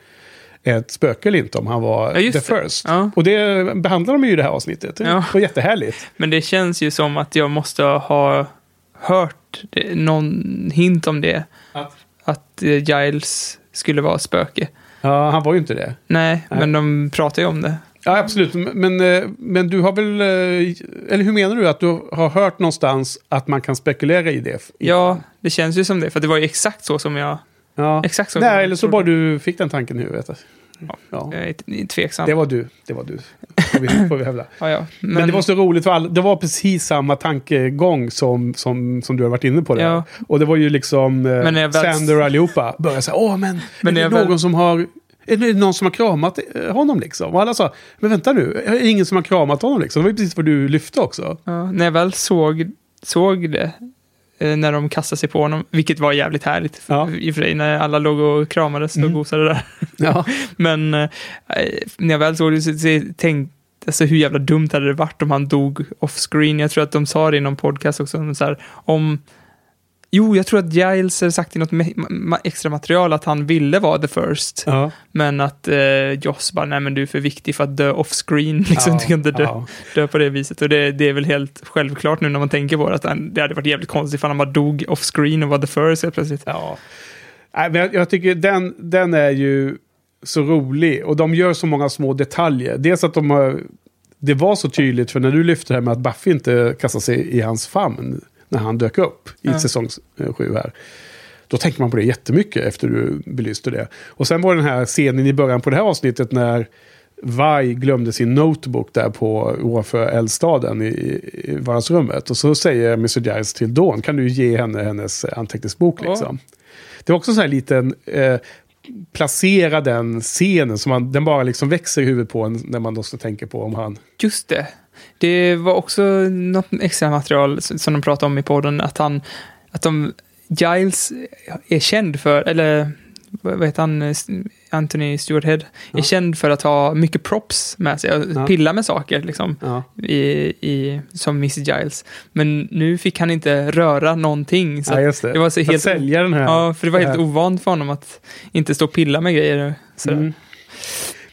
ett spöke eller inte, om han var Ja, the det. first. Ja. Och det behandlar de ju i det här avsnittet. Det Ja. var jättehärligt. Men det känns ju som att jag måste ha hört det, någon hint om det. Att? Att eh, Giles skulle vara spöke. Ja, han var ju inte det. Nej, Nej. men de pratar ju om det. Ja, absolut. Men, eh, men du har väl... eh, Eller hur menar du? Att du har hört någonstans att man kan spekulera i det? Ja, det känns ju som det. För det var ju exakt så som jag... ja. Exakt så. Nej, jag eller så bara du fick den tanken i huvudet. Ja. Ja. Jag är tveksam. Det var du. Det var du. Får vi, får vi hävda. Ja, ja. Men, det var så roligt för alla. Det var precis samma tankegång som, som, som du har varit inne på. Där. Ja. Och det var ju liksom eh, Men Sander och allihopa började säga åh men, Men är det jag väl- någon som har... Är det någon som har kramat eh, honom liksom? Och alla sa, men vänta nu, är det ingen som har kramat honom liksom? Det var ju precis vad du lyfte också. Ja, när jag väl såg, såg det, eh, när de kastade sig på honom, vilket var jävligt härligt Ja. i och för sig, när alla låg och kramades och Mm. gosade där. Ja. Men eh, när jag väl såg det så, så tänkte Alltså hur jävla dumt hade det varit om han dog off-screen? Jag tror att de sa det i någon podcast också. Så här, om... Jo, jag tror att Giles hade sagt i något ma- extra material att han ville vara the first. Ja. Men att eh, Joss bara, nej men du är för viktig för att dö off-screen. Liksom, Ja, du kan inte dö, ja. dö på det viset. Och det, det är väl helt självklart nu när man tänker på det. Att han, det hade varit jävligt konstigt ifall han bara dog off-screen och var the first helt plötsligt. Ja. Nej, men jag, jag tycker den, den är ju så rolig. Och de gör så många små detaljer. Dels att de har... Det var så tydligt, för när du lyfte det här med att Buffy inte kastade sig i hans famn när han dök upp i Ja. säsong eh, sju här. Då tänker man på det jättemycket efter du belyste det. Och sen var den här scenen i början på det här avsnittet när Vi glömde sin notebook där på ovanför eldstaden i, i vardagsrummet. Och så säger Mr. Giles till Dawn, kan du ge henne hennes anteckningsbok liksom? Det var också en sån här liten... Eh, placera den scenen så man, den bara liksom växer i huvudet på en när man då ska tänka på om han... Just det. Det var också något extra material som de pratade om i podden, att han, att de, Giles är känd för, eller vad heter han, Anthony Stewart Head, Ja. är känd för att ha mycket props med sig, och Ja. pilla med saker liksom, Ja. i, i, som Miss Giles. Men nu fick han inte röra någonting. Så det. det var så att helt, sälja den här... ja, för det var helt ovant för honom att inte stå och pilla med grejer. Mm.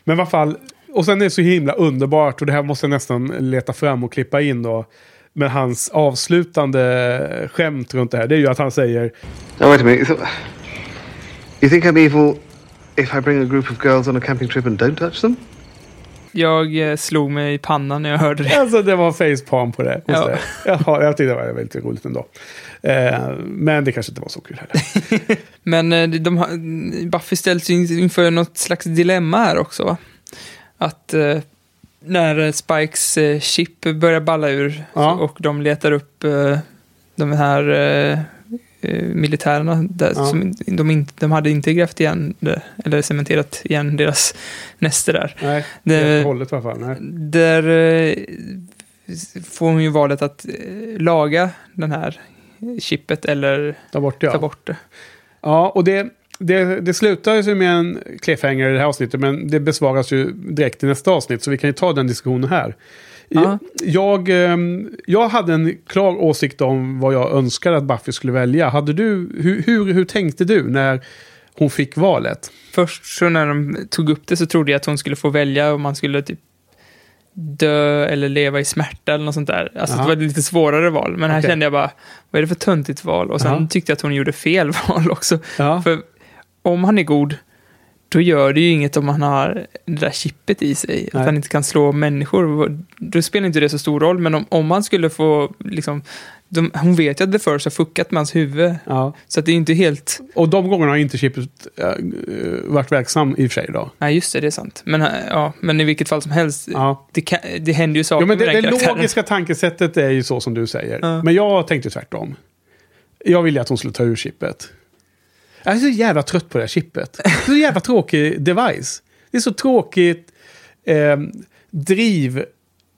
Men i alla fall, och sen är det så himla underbart och det här måste jag nästan leta fram och klippa in då. Men hans avslutande skämt runt det här, det är ju att han säger Now, wait a minute. You, th- you think I'm evil if I bring a group of girls on a camping trip and don't touch them? Jag eh, slog mig i pannan när jag hörde det. Alltså det var facepalm på det. Ja. Jaha, jag tyckte det var väldigt roligt ändå. Eh, men det kanske inte var så kul heller. Men eh, de har, Buffy ställs ju inför något slags dilemma här också. Va? Att eh, när Spikes eh, chip börjar balla ur Ja. så, och de letar upp eh, de här eh, eh, militärerna. Där, Ja. som de, inte, de hade inte grävt igen, det, eller cementerat igen deras näste där. Nej, Det- hållet i alla fall. Nej. Där eh, får hon ju valet att eh, laga den här chippet eller Ta bort ja. ta bort det. Ja, och det, det, det slutar ju med en cliffhanger i det här avsnittet, men det besvaras ju direkt i nästa avsnitt, så vi kan ju ta den diskussionen här. Ja. Jag, ehm, jag hade en klar åsikt om vad jag önskade att Buffy skulle välja. Hade du, hur, hur, hur tänkte du när hon fick valet? Först så när de tog upp det så trodde jag att hon skulle få välja och man skulle typ dö eller leva i smärta eller något sånt där. Alltså Aha. det var ett lite svårare val. Men här Okej. kände jag bara, vad är det för töntigt val? Och sen Aha. tyckte jag att hon gjorde fel val också. För om han är god, då gör det ju inget om han har det där chippet i sig. Nej. Att han inte kan slå människor. Då spelar inte det så stor roll. Men om, om han skulle få, liksom, de, hon vet ju att The First har fuckat med hans huvud. ja. Så att det är inte helt... Och de gångerna har inte chippet äh, varit verksam i och för sig då. Nej, just det, det är sant. Men, äh, ja, men i vilket fall som helst, Ja. det, kan, det händer ju saker Ja, men det, med den det karaktären. logiska tankesättet är ju så som du säger. Ja. Men jag tänkte tvärtom. Jag ville att hon skulle ta ur chippet. Jag är så jävla trött på det här chippet. Det är så jävla tråkig device. Det är så tråkigt eh, driv.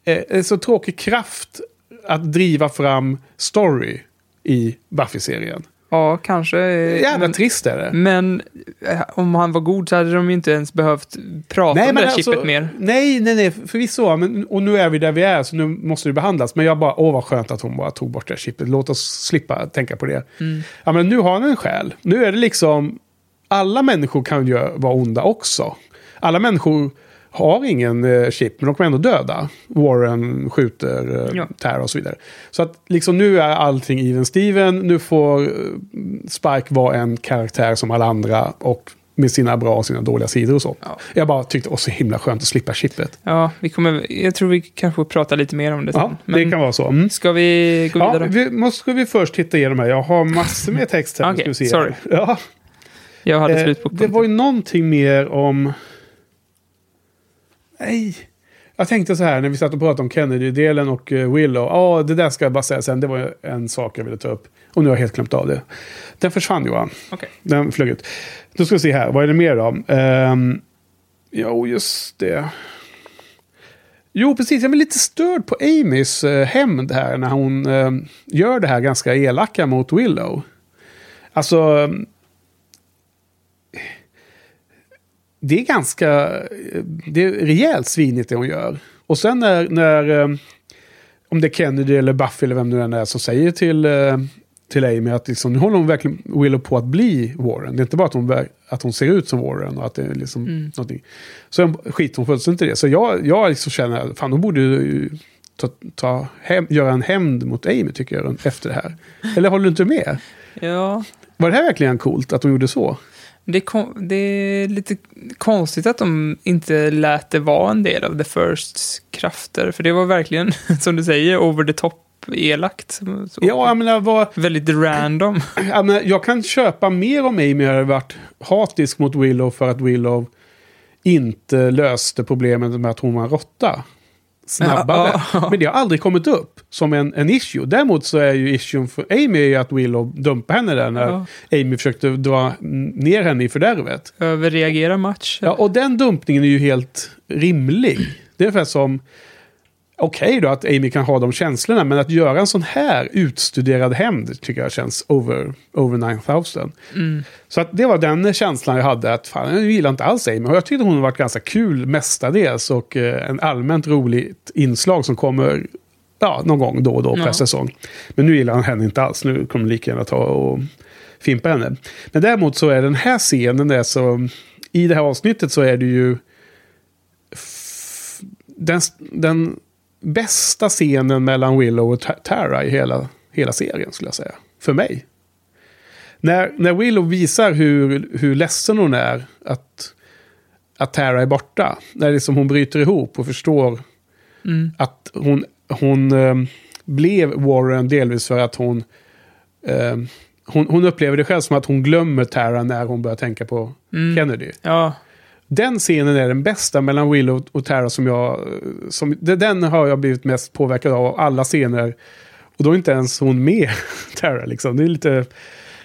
Eh, så tråkig kraft att driva fram story i Buffy-serien. Ja, kanske. eh, Jävla men, trist är det. men eh, om han var god så hade de inte ens behövt prata om det här chippet mer. alltså, Nej, nej, nej, förvisso. Men, och nu är vi där vi är, så nu måste det behandlas. Men jag bara, åh vad skönt att hon bara tog bort det chippet. Låt oss slippa tänka på det. Mm. Ja, men nu har han en själ. Nu är det liksom, alla människor kan ju vara onda också. Alla människor har ingen eh, chip, men de kommer ändå döda. Warren skjuter eh, Ja. Tara och så vidare. Så att liksom nu är allting even Steven. Nu får eh, Spike vara en karaktär som alla andra. Och med sina bra och sina dåliga sidor och så. Ja. Jag bara tyckte det var så himla skönt att slippa chippet. Ja, vi kommer, jag tror vi kanske får prata lite mer om det sen. Ja, Men det kan vara så. Mm. ska vi gå Ja, vidare? vi, måste vi först titta igenom här. Jag har massor med text här. Se. sorry. Ja, Jag hade eh, slut på det var ju någonting mer om... Nej. Jag tänkte så här när vi satt och pratade om Kennedy-delen och uh, Willow. Ja, det där ska jag bara säga sen. Det var en sak jag ville ta upp. Och nu har jag helt glömt av det. Den försvann Johan. Okej. Den flög ut. Då ska vi se här. Vad är det mer då? Um, jo, just det. Jo, precis. Jag är lite störd på Amys uh, hämnd här när hon eh, gör det här ganska elaka mot Willow. Alltså... um, det är ganska... Det är rejält svinigt det hon gör. Och sen när... när eh, om det är Kennedy eller Buffy eller vem nu än är som säger till, eh, till Amy att liksom, nu håller hon verkligen Willow på att bli Warren. Det är inte bara att hon, att hon ser ut som Warren och att det är liksom Mm. någonting. Så skiter hon fullständigt i det. Så jag, jag liksom känner, fan hon borde ju ta, ta hem, göra en hämnd mot Amy tycker jag efter det här. Eller håller du inte med? Ja, Var det här verkligen coolt att hon gjorde så? Det är, kon- det är lite konstigt att de inte lät det vara en del av The Firsts krafter. För det var verkligen, som du säger, over the top elakt. Så- Ja, jag menar, vad, Väldigt random. jag, menar, jag kan köpa mer om Amy hade varit hatisk mot Willow för att Willow inte löste problemet med att hon var en råtta snabbare. Men det har aldrig kommit upp som en, en issue. Däremot så är ju issuen för Amy att Willow dumpade henne där när. Amy försökte dra ner henne i fördärvet. Överreagera match. Ja, och den dumpningen är ju helt rimlig. Det är ungefär som... Okej då att Amy kan ha de känslorna, men att göra en sån här utstuderad hämnd tycker jag känns over, over 9000. Mm. Så att det var den känslan jag hade, att fan, jag gillar inte alls Amy. Och jag tyckte hon har varit ganska kul mestadels och eh, en allmänt roligt inslag som kommer ja, någon gång då och då per Ja. säsong. Men nu gillar han henne inte alls, nu kommer lika gärna ta och fimpa henne. Men däremot så är den här scenen, där så, i det här avsnittet så är det ju den, den bästa scenen mellan Willow och Ta- Tara i hela, hela serien skulle jag säga. För mig. När, när Willow visar hur, hur ledsen hon är att, att Tara är borta. När liksom hon bryter ihop och förstår Mm. att hon, hon eh, blev Warren delvis för att hon, eh, hon... Hon upplever det själv som att hon glömmer Tara när hon börjar tänka på Mm. Kennedy. Ja, Den scenen är den bästa mellan Willow och Tara som jag... Som, den har jag blivit mest påverkad av, av alla scener. Och då är inte ens hon med, Tara. Liksom. Det är lite,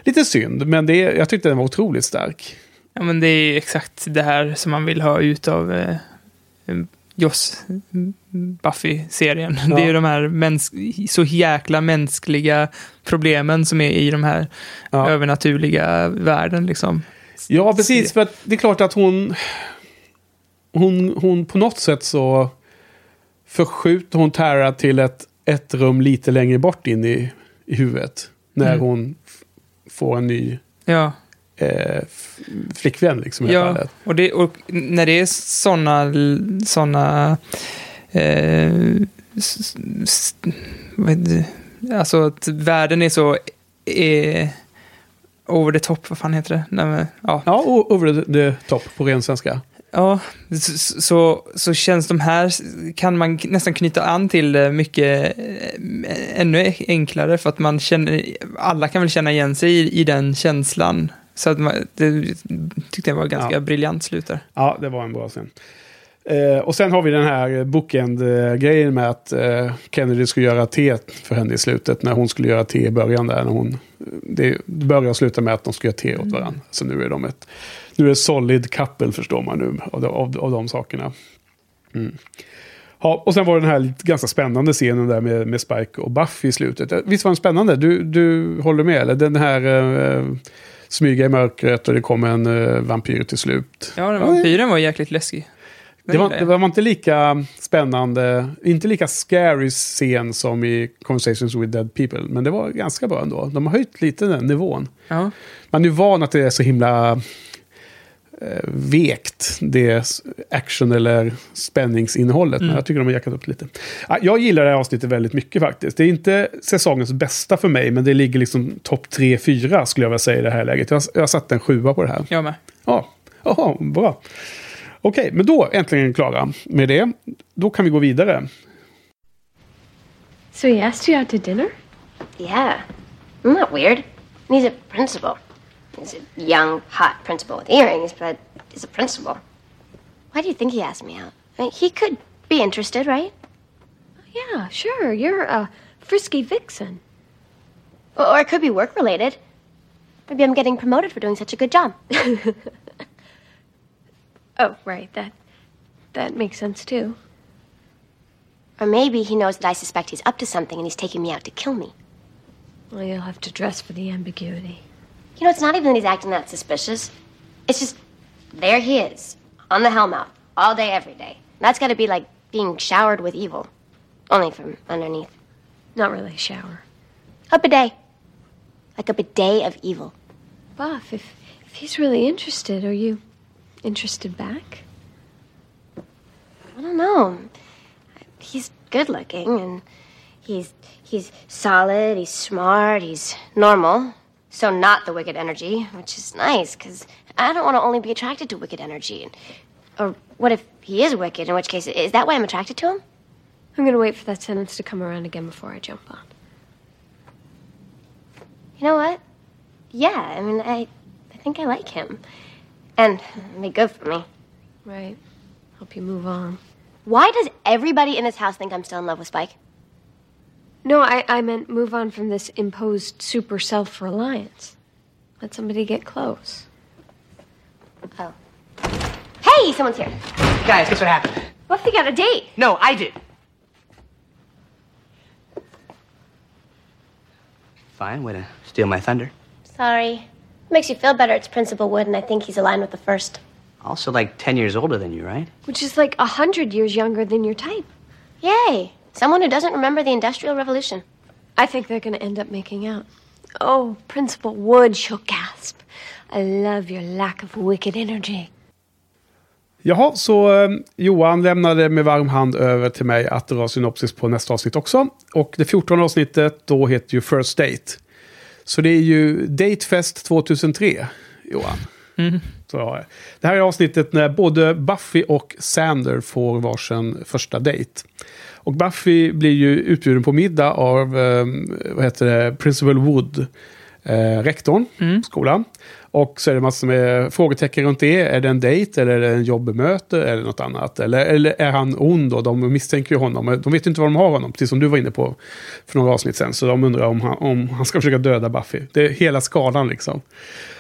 lite synd, men det, jag tyckte den var otroligt stark. ja, men det är exakt det här som man vill ha ut av eh, Joss Buffy-serien. Ja. Det är ju de här så jäkla mänskliga problemen som är i de här Ja. övernaturliga världen. Liksom. Ja, precis. För att det är klart att hon, hon... Hon på något sätt så förskjuter hon Tara till ett, ett rum lite längre bort in i, i huvudet. När Mm. hon får en ny Ja, eh, flickvän liksom, i ja. fallet. Och, det, och när det är sådana såna, eh, s- s-? Alltså att världen är så eh, over the top, vad fan heter det? Nej, men, ja. Ja, over the, top på ren svenska. Ja, så, så, så känns de här, kan man nästan knyta an till det mycket eh, ännu enklare för att man känner, alla kan väl känna igen sig i, i den känslan. Så att man, det tyckte jag var ganska Ja. briljant slut där. Ja, det var en bra scen. Eh, och sen har vi den här bookend-grejen med att eh, Kennedy skulle göra te för henne i slutet. När hon skulle göra te i början där. När hon, det börjar och slutar med att de ska göra te åt varandra. Så nu är de ett, nu är solid couple förstår man nu av, av, av de sakerna. Mm. Ja, och sen var det den här ganska spännande scenen där med, med Spike och Buffy i slutet. Eh, Visst var den spännande? Du, du håller med? Eller den här eh, smyga i mörkret och det kommer en eh, vampyr till slut. Ja, den vampyren var jäkligt läskig. Det var, det var inte lika spännande, inte lika scary scen som i Conversations with Dead People. Men det var ganska bra ändå. De har höjt lite den nivån. Ja. Man är ju van att det är så himla eh, vekt, det action eller spänningsinnehållet. Men jag tycker de har jackat upp lite. Ja, Jag gillar det här avsnittet väldigt mycket faktiskt. Det är inte säsongens bästa för mig, men det ligger liksom topp 3-4 skulle jag vilja säga i det här läget. Jag, jag har satt en sjua på det här. Jag med. Ja, Jaha, bra. Okej, men då äntligen klara med det. Då kan vi gå vidare. So he asked you out to dinner? Yeah. Isn't that weird? He's a principal. He's a young, hot principal with earrings, but he's a principal. Why do you think he asked me out? I mean, he could be interested, right? Yeah, sure. You're a frisky vixen. Or, or it could be work related. Maybe I'm getting promoted for doing such a good job. Oh, right. That that makes sense too. or maybe he knows that I suspect he's up to something and he's taking me out to kill me. Well, you'll have to dress for the ambiguity. You know, it's not even that he's acting that suspicious. It's just, there he is, on the Hellmouth, all day, every day. That's gotta be like being showered with evil. Only from underneath. Not really a shower. Up a bidet. Like up a bidet of evil. Buff, if if he's really interested, are you interested back? I don't know. He's good looking and he's he's solid, he's smart, he's normal. So not the wicked energy, which is nice cuz I don't want to only be attracted to wicked energy. Or what if he is wicked, in which case is that why I'm attracted to him? I'm gonna wait for that sentence to come around again before I jump on. You know what? Yeah, I mean I I think I like him. And it'd be good for me. Right. Help you move on. Why does everybody in this house think I'm still in love with Spike? No, I, I meant move on from this imposed super self reliance. Let somebody get close. Oh. Hey, someone's here. Guys, guess what happened? Buffy got a date. No, I did. Fine, way to steal my thunder. Sorry. Makes you feel better. It's Principal Wood, and I think he's aligned with the first. Also, like 10 years older than you, right? Which is like a hundred years younger than your type. Yay! Someone who doesn't remember the Industrial Revolution. I think they're gonna end up making out. Oh, Principal Wood, she'll gasp. I love your lack of wicked energy. Jaha, så eh, Johan lämnade med varm hand över till mig att dra synopsis på nästa avsnitt också. Och det 14 avsnittet då heter ju First Date. Så det är ju Datefest 2003, Johan. Så har jag. Det här är avsnittet när både Buffy och Sander får varsin första dejt. Och Buffy blir ju utbjuden på middag av eh, vad heter det, Principal Wood, eh, rektorn på skolan. Och så är det massor med frågetecken runt det. Är det en dejt eller är det en jobbmöte eller något annat? Eller, eller är han ond och de misstänker ju honom. De vet ju inte vad de har honom, precis som du var inne på för några avsnitt sen. Så de undrar om han, om han ska försöka döda Buffy. Det är hela skalan liksom.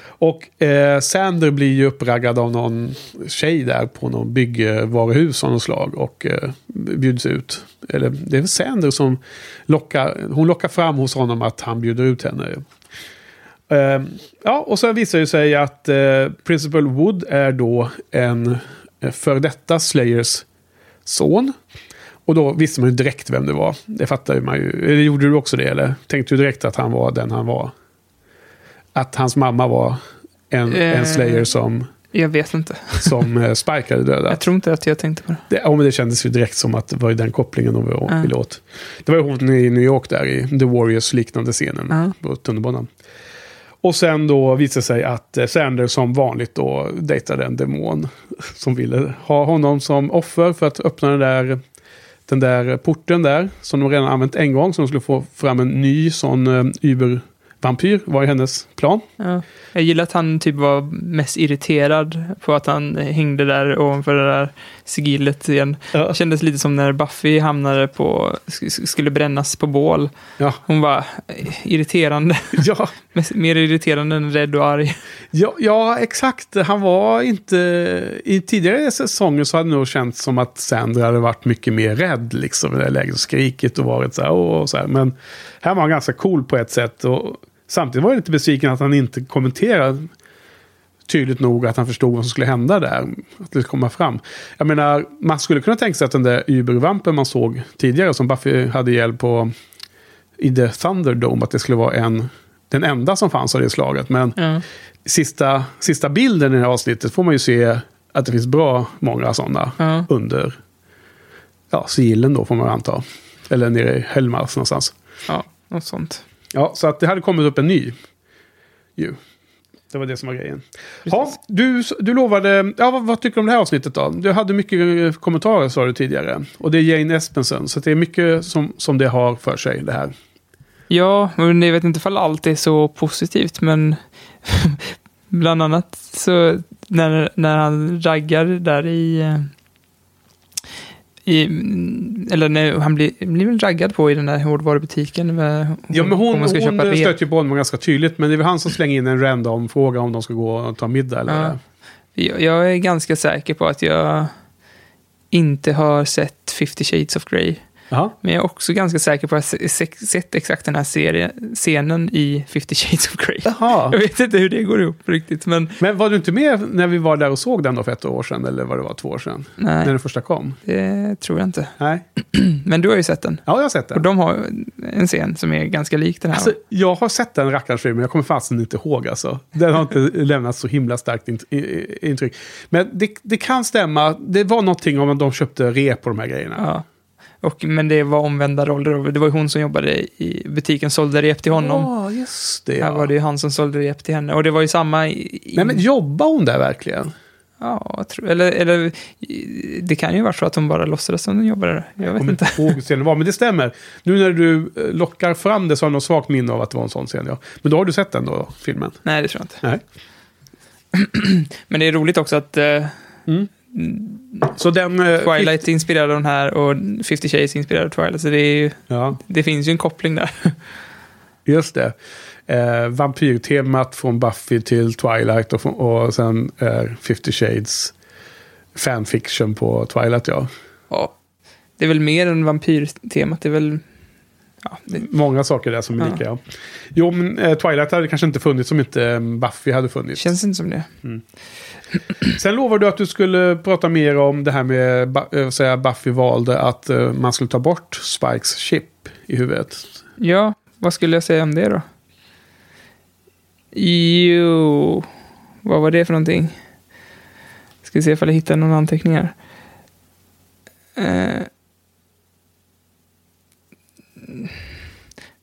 Och eh, Sander blir ju uppraggad av någon tjej där på någon byggvaruhus av något slag och eh, bjuds ut. Eller det är väl Sander som lockar, hon lockar fram hos honom att han bjuder ut henne. Eh, ja, och sen visar det sig att eh, Principal Wood är då en eh, för detta Slayers son. Och då visste man ju direkt vem det var. Det fattade man ju. Eller gjorde du också det? Eller tänkte du direkt att han var den han var? Att hans mamma var en, Eh. en Slayer som... Jag vet inte. som eh, Spike hade dödat. Jag tror inte att jag tänkte på det. Det, ja, men det kändes ju direkt som att det var den kopplingen de ville åt. Det var ju hon i New York där i The Warriors-liknande scenen på tunnelbanan. Och sen då visade sig att eh, Sanders som vanligt då dejtade en demon som ville ha honom som offer för att öppna den där, den där porten där som de redan använt en gång. Så de skulle få fram en ny sån uh, Uber-vampyr var ju hennes plan. Ja. Jag gillar att han typ var mest irriterad på att han hängde där ovanför det där sigillet igen. Ja. Det kändes lite som när Buffy hamnade på, sk- skulle brännas på bål. Ja, Hon var irriterande. ja, Mer irriterande än rädd och arg. Ja, ja, exakt. Han var inte... I tidigare säsonger så hade det nog känts som att Sandra hade varit mycket mer rädd liksom, i det läget. Och skrikit och varit så här, och så här. Men här var han ganska cool på ett sätt. Och samtidigt var jag lite besviken att han inte kommenterade tydligt nog att han förstod vad som skulle hända där. Att det skulle komma fram. Jag menar, man skulle kunna tänka sig att den där Ubervampen man såg tidigare som Buffy hade hjälp på i The Thunderdome, att det skulle vara en, den enda som fanns av det slaget. Men Ja. sista, sista bilden i det här avsnittet får man ju se att det finns bra många sådana Ja. under ja, sigillen då får man anta. Eller nere i Helmars någonstans. ja, något sånt. Ja, så att det hade kommit upp en ny. Ju. Det var det som var grejen. Ja, du, du lovade, ja, vad, vad tycker du om det här avsnittet då? Du hade mycket eh, kommentarer sa du tidigare. Och det är Jane Espenson, så det är mycket som, som det har för sig det här. Ja, men jag vet inte ifall allt är så positivt, men bland annat så när, när han raggar där i... i eller när han blir, blir väl raggad på i den där hårdvarubutiken. Med, Ja, men hon, hon stöter ju på honom ganska tydligt. Men det är väl han som slänger in en random fråga om de ska gå och ta middag eller Ja. Jag, jag är ganska säker på att jag inte har sett 50 Shades of Grey. Jaha. Men jag är också ganska säker på att jag se- sett exakt den här serie, scenen i 50 Shades of Grey. Jaha. Jag vet inte hur det går ihop riktigt, men Men var du inte med när vi var där och såg den då för ett år sedan? Eller vad det var, två år sedan? När nej, den första kom? det tror jag inte. Nej. Men du har ju sett den. Ja, jag har sett den. Och de har en scen som är ganska lik den här. Alltså, jag har sett den rackarns film, men jag kommer fasen inte ihåg alltså. Den har inte lämnat så himla starkt intryck. Men det, det kan stämma. Det var någonting om att de köpte rep på de här grejerna. ja. Och, men det var omvända roller. Det var hon som jobbade i butiken, sålde rep till honom. Ja, just det. Här var det ju han som sålde rep till henne. Och det var ju samma... I, Nej, men jobbar hon där verkligen? Ja, jag tror, eller, eller det kan ju vara så att hon bara låtsades som hon jobbade där. Jag vet kommer inte. ihåg scenen var, men det stämmer. Nu när du eh, lockar fram det så har jag något svagt minne av att det var en sån scen. Ja. Men då har du sett den då, filmen? Nej, det tror jag inte. Nej. Men det är roligt också att eh, Så den... eh, Twilight inspirerade den här och 50 Shades inspirerade Twilight. Så det, är ju, Ja, det finns ju en koppling där. just det. Eh, vampyrtemat från Buffy till Twilight och, och sen eh, 50 Shades fanfiction på Twilight, ja. Ja. Det är väl mer än vampyrtemat. Det är väl... Ja, det, Många saker där som är lika, ja. Jo, men eh, Twilight hade kanske inte funnits om inte eh, Buffy hade funnits. känns inte som det. Sen lovade du att du skulle prata mer om det här med eh, säga Buffy valde att eh, man skulle ta bort Spikes chip i huvudet. Ja, vad skulle jag säga om det då? Jo, vad var det för någonting? Ska se ifall jag hittar någon anteckning här. Eh.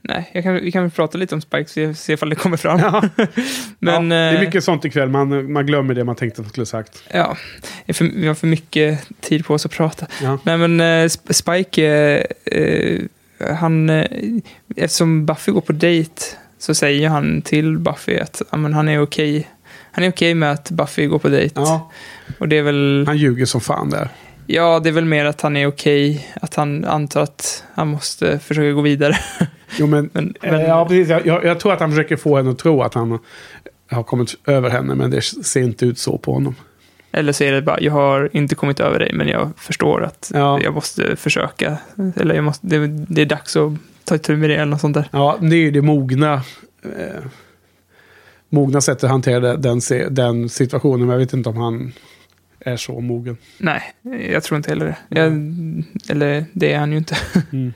Nej, jag kan, vi kan väl prata lite om Spike, se, se ifall det kommer fram. Ja. Men, ja, det är eh, mycket sånt ikväll, man, man glömmer det man tänkte att man skulle sagt. Ja, för, vi har för mycket tid på oss att prata. Ja. Nej men eh, Sp- Spike, eh, eh, han, eh, eftersom Buffy går på dejt så säger han till Buffy att ja, men han är okej. Han är okej med att Buffy går på dejt. Ja, Och det är väl, han ljuger som fan där. Ja det är väl mer att han är okej. Att han antar att han måste försöka gå vidare. Jo, men, Men, eh, men ja, precis. Jag, jag, tror att han försöker få henne att tro att han har kommit över henne, men det ser inte ut så på honom. Eller så är det bara, jag har inte kommit över dig men jag förstår att Ja. jag måste försöka. Eller jag måste, det, det är dags att ta itu med det eller något sånt där. Ja, det är ju det mogna, eh, mogna sättet att hantera den, den situationen. Men jag vet inte om han är så mogen. Nej, jag tror inte heller det. Jag, eller det är han ju inte.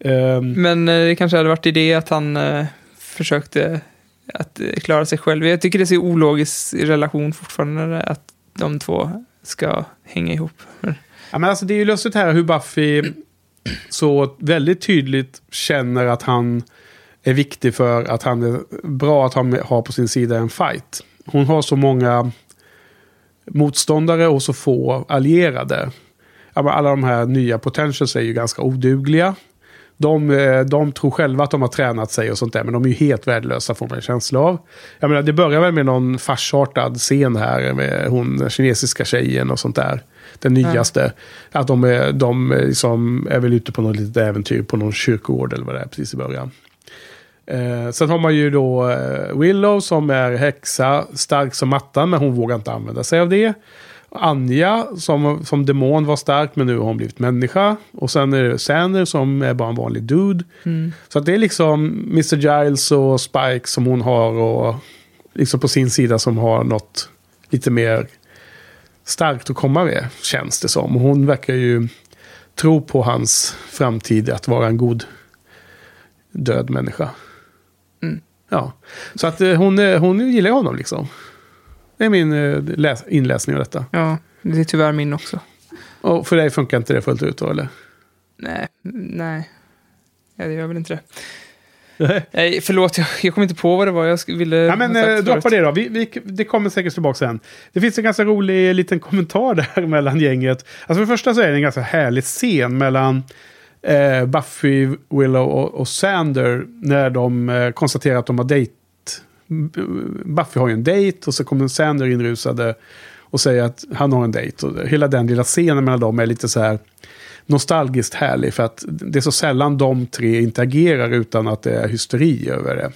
Ehm, Men eh, det kanske hade varit idé att han eh, försökte att eh, klara sig själv. Jag tycker det är så ologisk relation fortfarande att de två ska hänga ihop. Ja, men alltså, det är ju lustigt här hur Buffy så väldigt tydligt känner att han är viktig för att han är bra att ha på sin sida en fight. Hon har så många motståndare och så få allierade. Alla de här nya potentials är ju ganska odugliga. De, eh, de tror själva att de har tränat sig och sånt där, men de är ju helt värdelösa får man en känsla av. Jag menar, det börjar väl med någon farsartad scen här med hon kinesiska tjejen och sånt där. Den nyaste. Att de, är, de liksom, är väl ute på något litet äventyr på någon kyrkogård eller vad det är precis i början. Eh, sen har man ju då eh, Willow som är häxa, stark som mattan, men hon vågar inte använda sig av det. Anja som, som demon var stark, men nu har hon blivit människa. Och sen är det Sander som är bara en vanlig dude. Så att det är liksom Mr. Giles och Spike som hon har och liksom på sin sida som har något lite mer starkt att komma med, känns det som. Och hon verkar ju tro på hans framtid att vara en god död människa. Ja, så att eh, hon, eh, hon gillar honom liksom. Det är min eh, läs- inläsning av detta. Ja, det är tyvärr min också. Och för dig funkar inte det fullt ut då, eller? Nej, nej. Ja, det gör väl inte det. Nej, förlåt, jag, jag kom inte på vad det var jag ville Ja, men eh, droppa det då. Vi, vi, det kommer säkert tillbaka sen. Det finns en ganska rolig liten kommentar där mellan gänget. Alltså för det första så är det en ganska härlig scen mellan eh, Buffy, Willow och, och Sander när de eh, konstaterar att de har dejt. Buffy har ju en dejt och så kommer Sander inrusade och säger att han har en dejt. Och hela den lilla scenen mellan dem är lite så här nostalgiskt härlig. För att det är så sällan de tre interagerar utan att det är hysteri över det.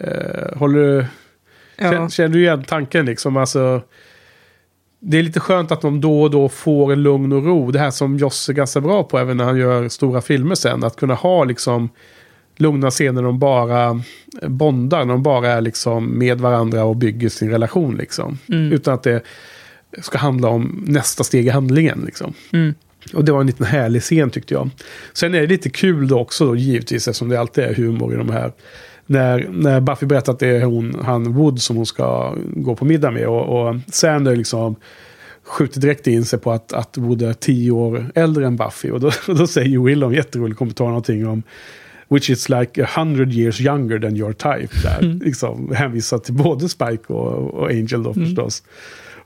Eh, håller du... Ja. Känner, känner du igen tanken liksom? Alltså, det är lite skönt att de då och då får en lugn och ro. Det här som Joss är ganska bra på även när han gör stora filmer sen. Att kunna ha liksom lugna scener de bara bondar. När de bara är liksom med varandra och bygger sin relation. Liksom. Utan att det ska handla om nästa steg i handlingen. Liksom. Mm. Och det var en liten härlig scen tyckte jag. Sen är det lite kul då också då, givetvis eftersom det alltid är humor i de här. När, när Buffy berättar att det är hon, han Wood som hon ska gå på middag med. Och, och Sander liksom skjuter direkt in sig på att, att Wood är tio år äldre än Buffy. Och då, och då säger Willow en jätterolig kommentar någonting om Which is like a hundred years younger than your type. Där. Liksom, hänvisar till både Spike och, och Angel då förstås.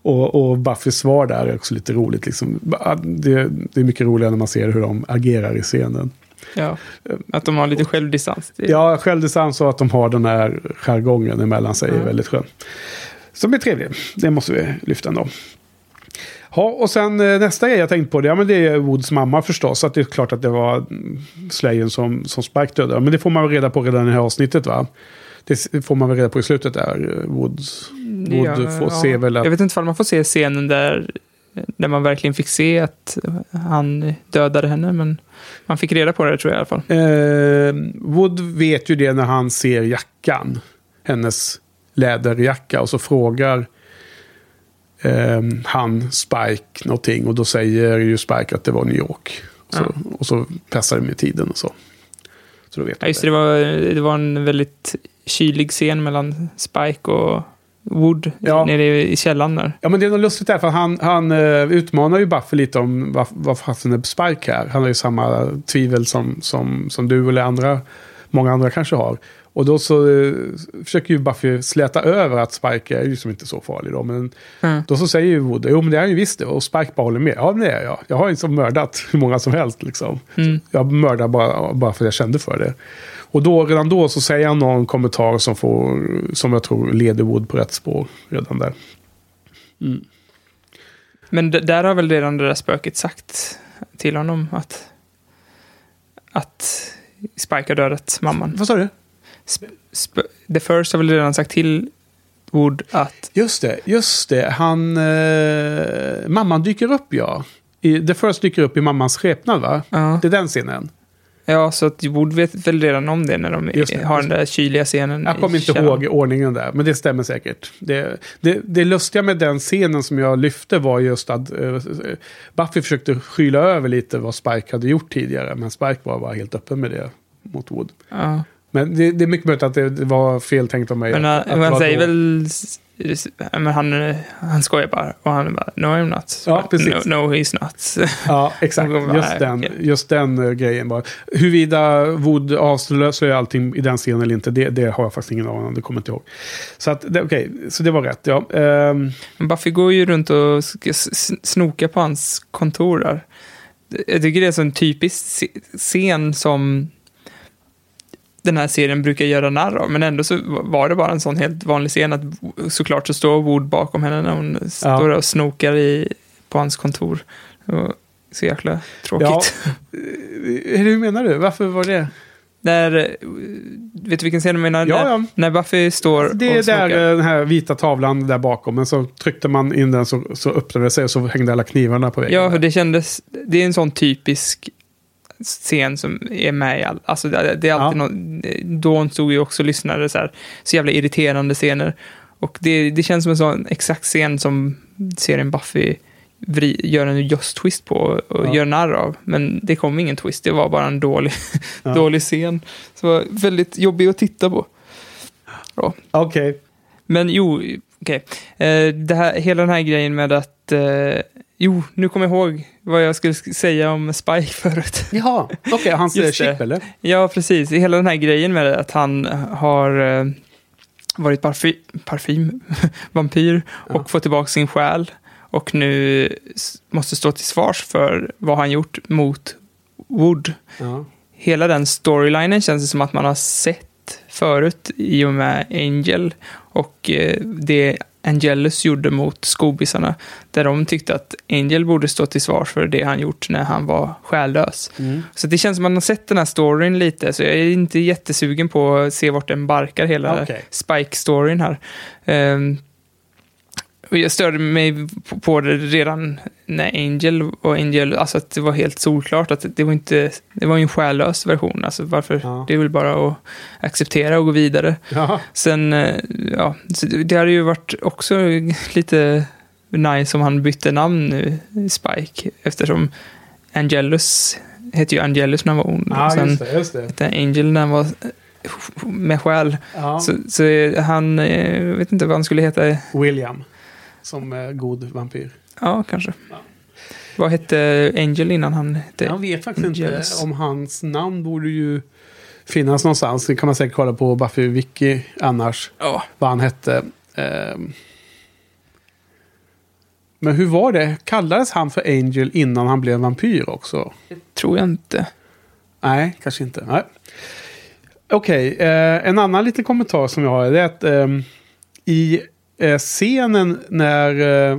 Och, och Buffys svar där är också lite roligt. Liksom. Det, det är mycket roligare när man ser hur de agerar i scenen. Ja, att de har lite självdistans. Ja, självdistans och att de har den här jargongen emellan sig är väldigt skön. Som är trevlig. Det måste vi lyfta ändå. Ja, och sen eh, nästa grej jag tänkte på det, ja, men det är Woods mamma förstås. Att det är klart att det var mm, Slayen som, som Spike dödade. Men det får man väl reda på redan i det här avsnittet va? Det får man väl reda på i slutet där. eh, Woods. Wood Ja, får ja. se väl att... Jag vet inte om man får se scenen där, där man verkligen fick se att han dödade henne, men man fick reda på det tror jag i alla fall. Eh, Wood vet ju det när han ser jackan. Hennes läderjacka. Och så frågar eh, han Spike någonting. Och då säger ju Spike att det var New York. Och så, och så passar det med tiden och så. Så då vet Ja, just det, det var, det var en väldigt kylig scen mellan Spike och Wood Ja. nere i källaren där. Ja men det är något lustigt där för han, han eh, utmanar ju Buffy lite om vad, vad fasen är Spike här. Han har ju samma tvivel som, som, som du eller andra, många andra kanske har. Och då så eh, försöker ju Buffy släta över att Spike är ju som inte så farlig då. Men Mm. då så säger ju Wood, jo men det är han ju visst det. Och Spike bara håller med. Ja men det är jag. Jag har ju som mördat hur många som helst liksom. Mm. Jag mördar bara, bara för att jag kände för det. Och då, redan då så säger han någon kommentar som, får, som jag tror leder Wood på rätt spår redan där. Men d- där har väl redan det där spöket sagt till honom att, att Spike har dödat mamman. Vad sa du? The First har väl redan sagt till Wood att Just det, just det. Han... Eh, mamman dyker upp ja. I, The First dyker upp i mammans skepnad va? Ja. Det är den scenen. Ja, så att Wood vet väl redan om det när de det, har den där kyliga scenen. Jag kommer inte ihåg ordningen där, men det stämmer säkert. Det, det, det lustiga med den scenen som jag lyfte var just att eh, Buffy försökte skyla över lite vad Spike hade gjort tidigare. Men Spike var bara helt öppen med det mot Wood. Ja. Men det, det är mycket möjligt att det, det var fel tänkt av mig. Men att- han, att det han säger då. väl... Men han, han skojar bara. Och han bara, no I'm not. Ja, precis. No, no he's not. Ja, exakt. Bara, Just den, just den eh, grejen bara. Huruvida Wood avslöjar allting i den scenen eller inte, det, det har jag faktiskt ingen aning om. Det kommer jag inte ihåg. Så att, det- okej, så det var rätt. Ja. Men Buffy går ju runt och ska s- snoka på hans kontor där. Jag tycker det är en typisk se- scen som den här serien brukar göra narr av. Men ändå så var det bara en sån helt vanlig scen att såklart så står Wood bakom henne när hon står och snokar i, på hans kontor. Var så jäkla tråkigt. eh, hur menar du? Varför var det? Där, eh, vet du vilken scen jag menar? Ja, när, ja. när Buffy står Det är och där eh, den här vita tavlan där bakom. Men så tryckte man in den så, så öppnade det sig och så hängde alla knivarna på väggen. Ja, det kändes... Det är en sån typisk scen som är med i all... Alltså det, det är alltid Ja. någon... Dawn stod ju också och lyssnade så här, så jävla irriterande scener. Och det, det känns som en sån exakt scen som serien Buffy vri, gör en just twist på och Ja. gör narr av. Men det kom ingen twist, det var bara en dålig, Ja. dålig scen. Så var väldigt jobbig att titta på. Okej. Men jo, okej. Eh, det här, hela den här grejen med att... Eh, jo, nu kommer jag ihåg vad jag skulle sk- säga om Spike förut. Jaha, okej. hans eh, chip eller? ja, precis. Hela den här grejen med att han har eh, varit parfy, parfym, vampyr och fått tillbaka sin själ. Och nu måste stå till svars för vad han gjort mot Wood. Ja. Hela den storylinen känns det som att man har sett förut i och med Angel och eh, det Angelus gjorde mot skobisarna. Där de tyckte att Angel borde stå till svars för det han gjort när han var själlös. Mm. Så det känns som att man har sett den här storyn lite, så jag är inte jättesugen på att se vart den barkar, hela Okej. Spike-storyn här. Och jag störde mig på- det redan när Angel och Angel, alltså att det var helt solklart att det var inte, det var ju en själlös version, alltså varför, Ja. det är väl bara att acceptera och gå vidare. Jaha. Sen, eh, ja, det hade ju varit också lite nice om han bytte namn nu, Spike, eftersom Angelus hette ju Angelus när han var ond. Ja, och sen just det. Just det. hette Angel när han var med själ. Ja. Så, så han, eh, jag vet inte vad han skulle heta. William. Som eh, god vampyr. Ja, kanske. Vad hette Angel innan han hette? Jag vet faktiskt inte Angels? om hans namn borde ju finnas någonstans. Det kan man säkert kolla på Buffy Wiki annars. Ja, Vad han hette. Ehm. Men hur var det? Kallades han för Angel innan han blev vampyr också? tror jag inte. Nej, kanske inte. Nej. Okej, eh, en annan liten kommentar som jag har är att ehm, i eh, scenen när eh,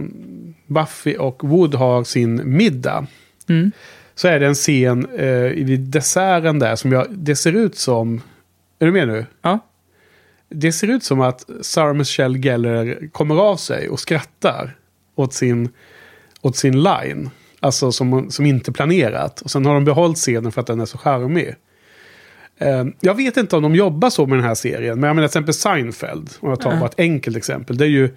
Buffy och Wood har sin middag Mm. så är det en scen eh, vid desserten där som jag, det ser ut som... Är du med nu? Ja. Det ser ut som att Sarah Michelle Gellar kommer av sig och skrattar åt sin, åt sin line. Alltså som, som inte planerat. Och sen har de behållit scenen för att den är så charmig. Eh, jag vet inte om de jobbar så med den här serien. Men jag menar till exempel Seinfeld. Om jag tar Ja. bara ett enkelt exempel. Det är ju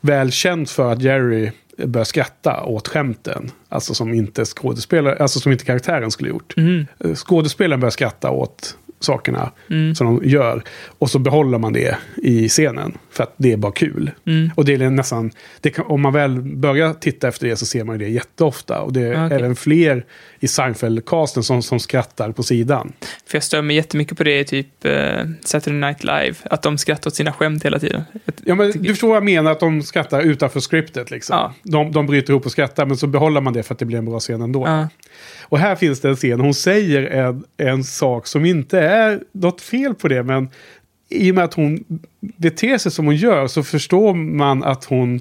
väl känt för att Jerry börjar skratta åt skämten. Alltså som inte skådespelare, alltså som inte karaktären skulle gjort. Mm. Skådespelaren börjar skratta åt sakerna Mm. som de gör. Och så behåller man det i scenen. För att det är bara kul. Mm. Och det är nästan, det kan, om man väl börjar titta efter det så ser man det jätteofta. Och det är Okej. även fler i Seinfeld-casten som, som skrattar på sidan. För jag stör mig jättemycket på det i typ eh, Saturday Night Live. Att de skrattar åt sina skämt hela tiden. Ja, men du förstår vad jag menar, att de skrattar utanför scriptet. Liksom. Ja. De, de bryter ihop och skrattar, men så behåller man det för att det blir en bra scen ändå. Ja. Och här finns det en scen, hon säger en, en sak som inte är något fel på det, men i och med att hon beter sig som hon gör så förstår man att hon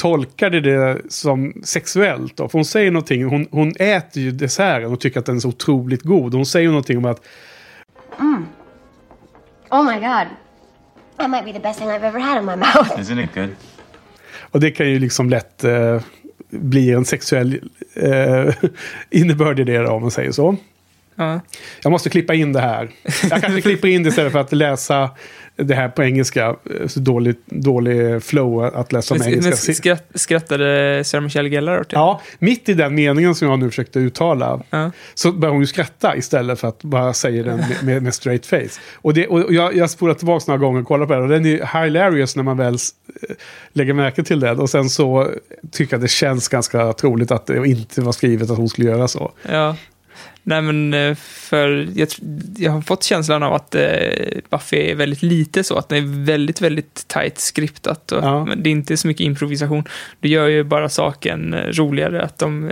tolkade det som sexuellt. Då. För hon säger någonting, hon, hon äter ju desserten och tycker att den är så otroligt god. Hon säger någonting om att Oh my god. That might be the best thing I've ever had in my mouth. Isn't it good? Och det kan ju liksom lätt eh, bli en sexuell eh, innebörd i det då, om man säger så. Ja. Jag måste klippa in det här. Jag kanske klipper in det istället för att läsa det här på engelska. Eh, Så dålig, dålig flow att läsa med engelska. skratt, skrattade Sarah Michelle Gellar åt det? Ja, mitt i den meningen som jag nu försökte uttala Ja. så börjar hon ju skratta istället för att bara säga den med, med, med straight face. Och, det, och jag, jag spolar tillbaka några gånger och kollar på den och den är hilarious när man väl eh, lägger märke till den. Och sen så tycker jag det känns ganska troligt att det inte var skrivet att hon skulle göra så. Ja. Nej men eh, för jag, jag har fått känslan av att eh, Buffy är väldigt lite så, att det är väldigt, väldigt tajt skriptat. Och, Ja. Det är inte så mycket improvisation. Det gör ju bara saken eh, roligare att de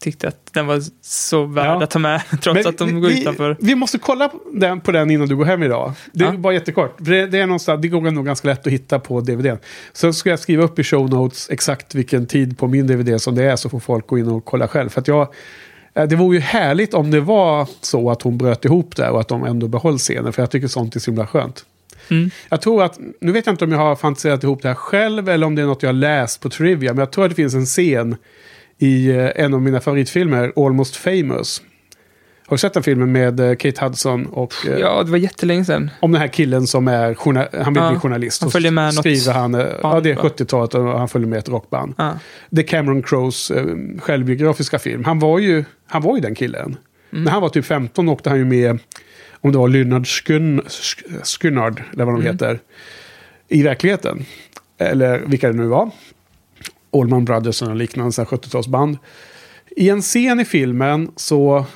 tyckte att den var så värd Ja. att ta med, trots Men att de vi, går vi- utanför. Vi måste kolla på den, på den innan du går hem idag. Det är Ja. bara jättekort. Det, det, är någonstans, det går nog ganska lätt att hitta på DVDn. Så ska jag skriva upp i show notes exakt vilken tid på min DVD som det är så får folk gå in och kolla själv. För att jag, det vore ju härligt om det var så att hon bröt ihop där och att de ändå behöll scenen. För jag tycker sånt är så himla skönt. Mm. Jag tror att, nu vet jag inte om jag har fantiserat ihop det här själv eller om det är något jag har läst på Trivia. Men jag tror att det finns en scen i eh, en av mina favoritfilmer, Almost famous. Har du sett den filmen med eh, Kate Hudson och eh, Ja, det var jättelänge sedan. om den här killen som är han vill Ja, bli journalist. han följer med något skriver han, eh, ja band, det är va? 70-talet och han följer med ett rockband. Ja. Det är Cameron Crowes självbiografiska film. Han var ju, han var ju den killen. Mm. När han var typ 15 åkte han ju med, om det var Lynyrd Skyn, Sk- Skynyrd, eller vad de Mm. heter, i verkligheten. Eller vilka det nu var. Allman Brothers och liknande så här 70-talsband. I en scen i filmen så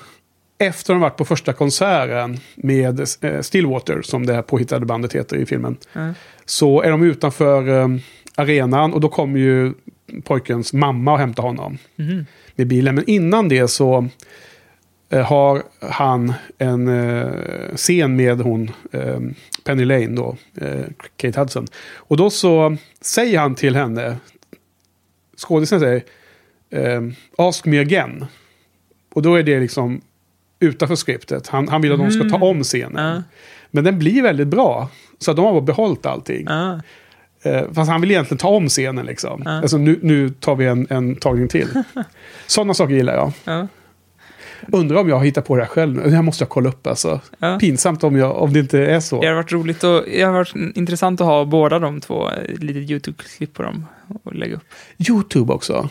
efter de varit på första konserten med eh, Stillwater, som det här påhittade bandet heter i filmen, Mm. så är de utanför eh, arenan och då kommer ju pojkens mamma och hämtar honom Mhm. med bilen. Men innan det så eh, har han en scen med hon, Penny Lane då, Kate Hudson. Och då så säger han till henne, skådisen säger, ask me again. Och då är det liksom utanför skriptet. Han, han vill att de ska ta om scenen. Ja. Men den blir väldigt bra. Så de har behållit allting. Ja. Eh, fast han vill egentligen ta om scenen liksom. Alltså nu, nu tar vi en, en tagning till. Sådana saker gillar jag. Ja. Undrar om jag har hittat på det här själv nu. Det här måste jag kolla upp alltså. Ja. Pinsamt om, jag, om det inte är så. Det har varit roligt och det har varit intressant att ha båda de två, eh, lite YouTube-klipp på dem och lägga upp. YouTube också.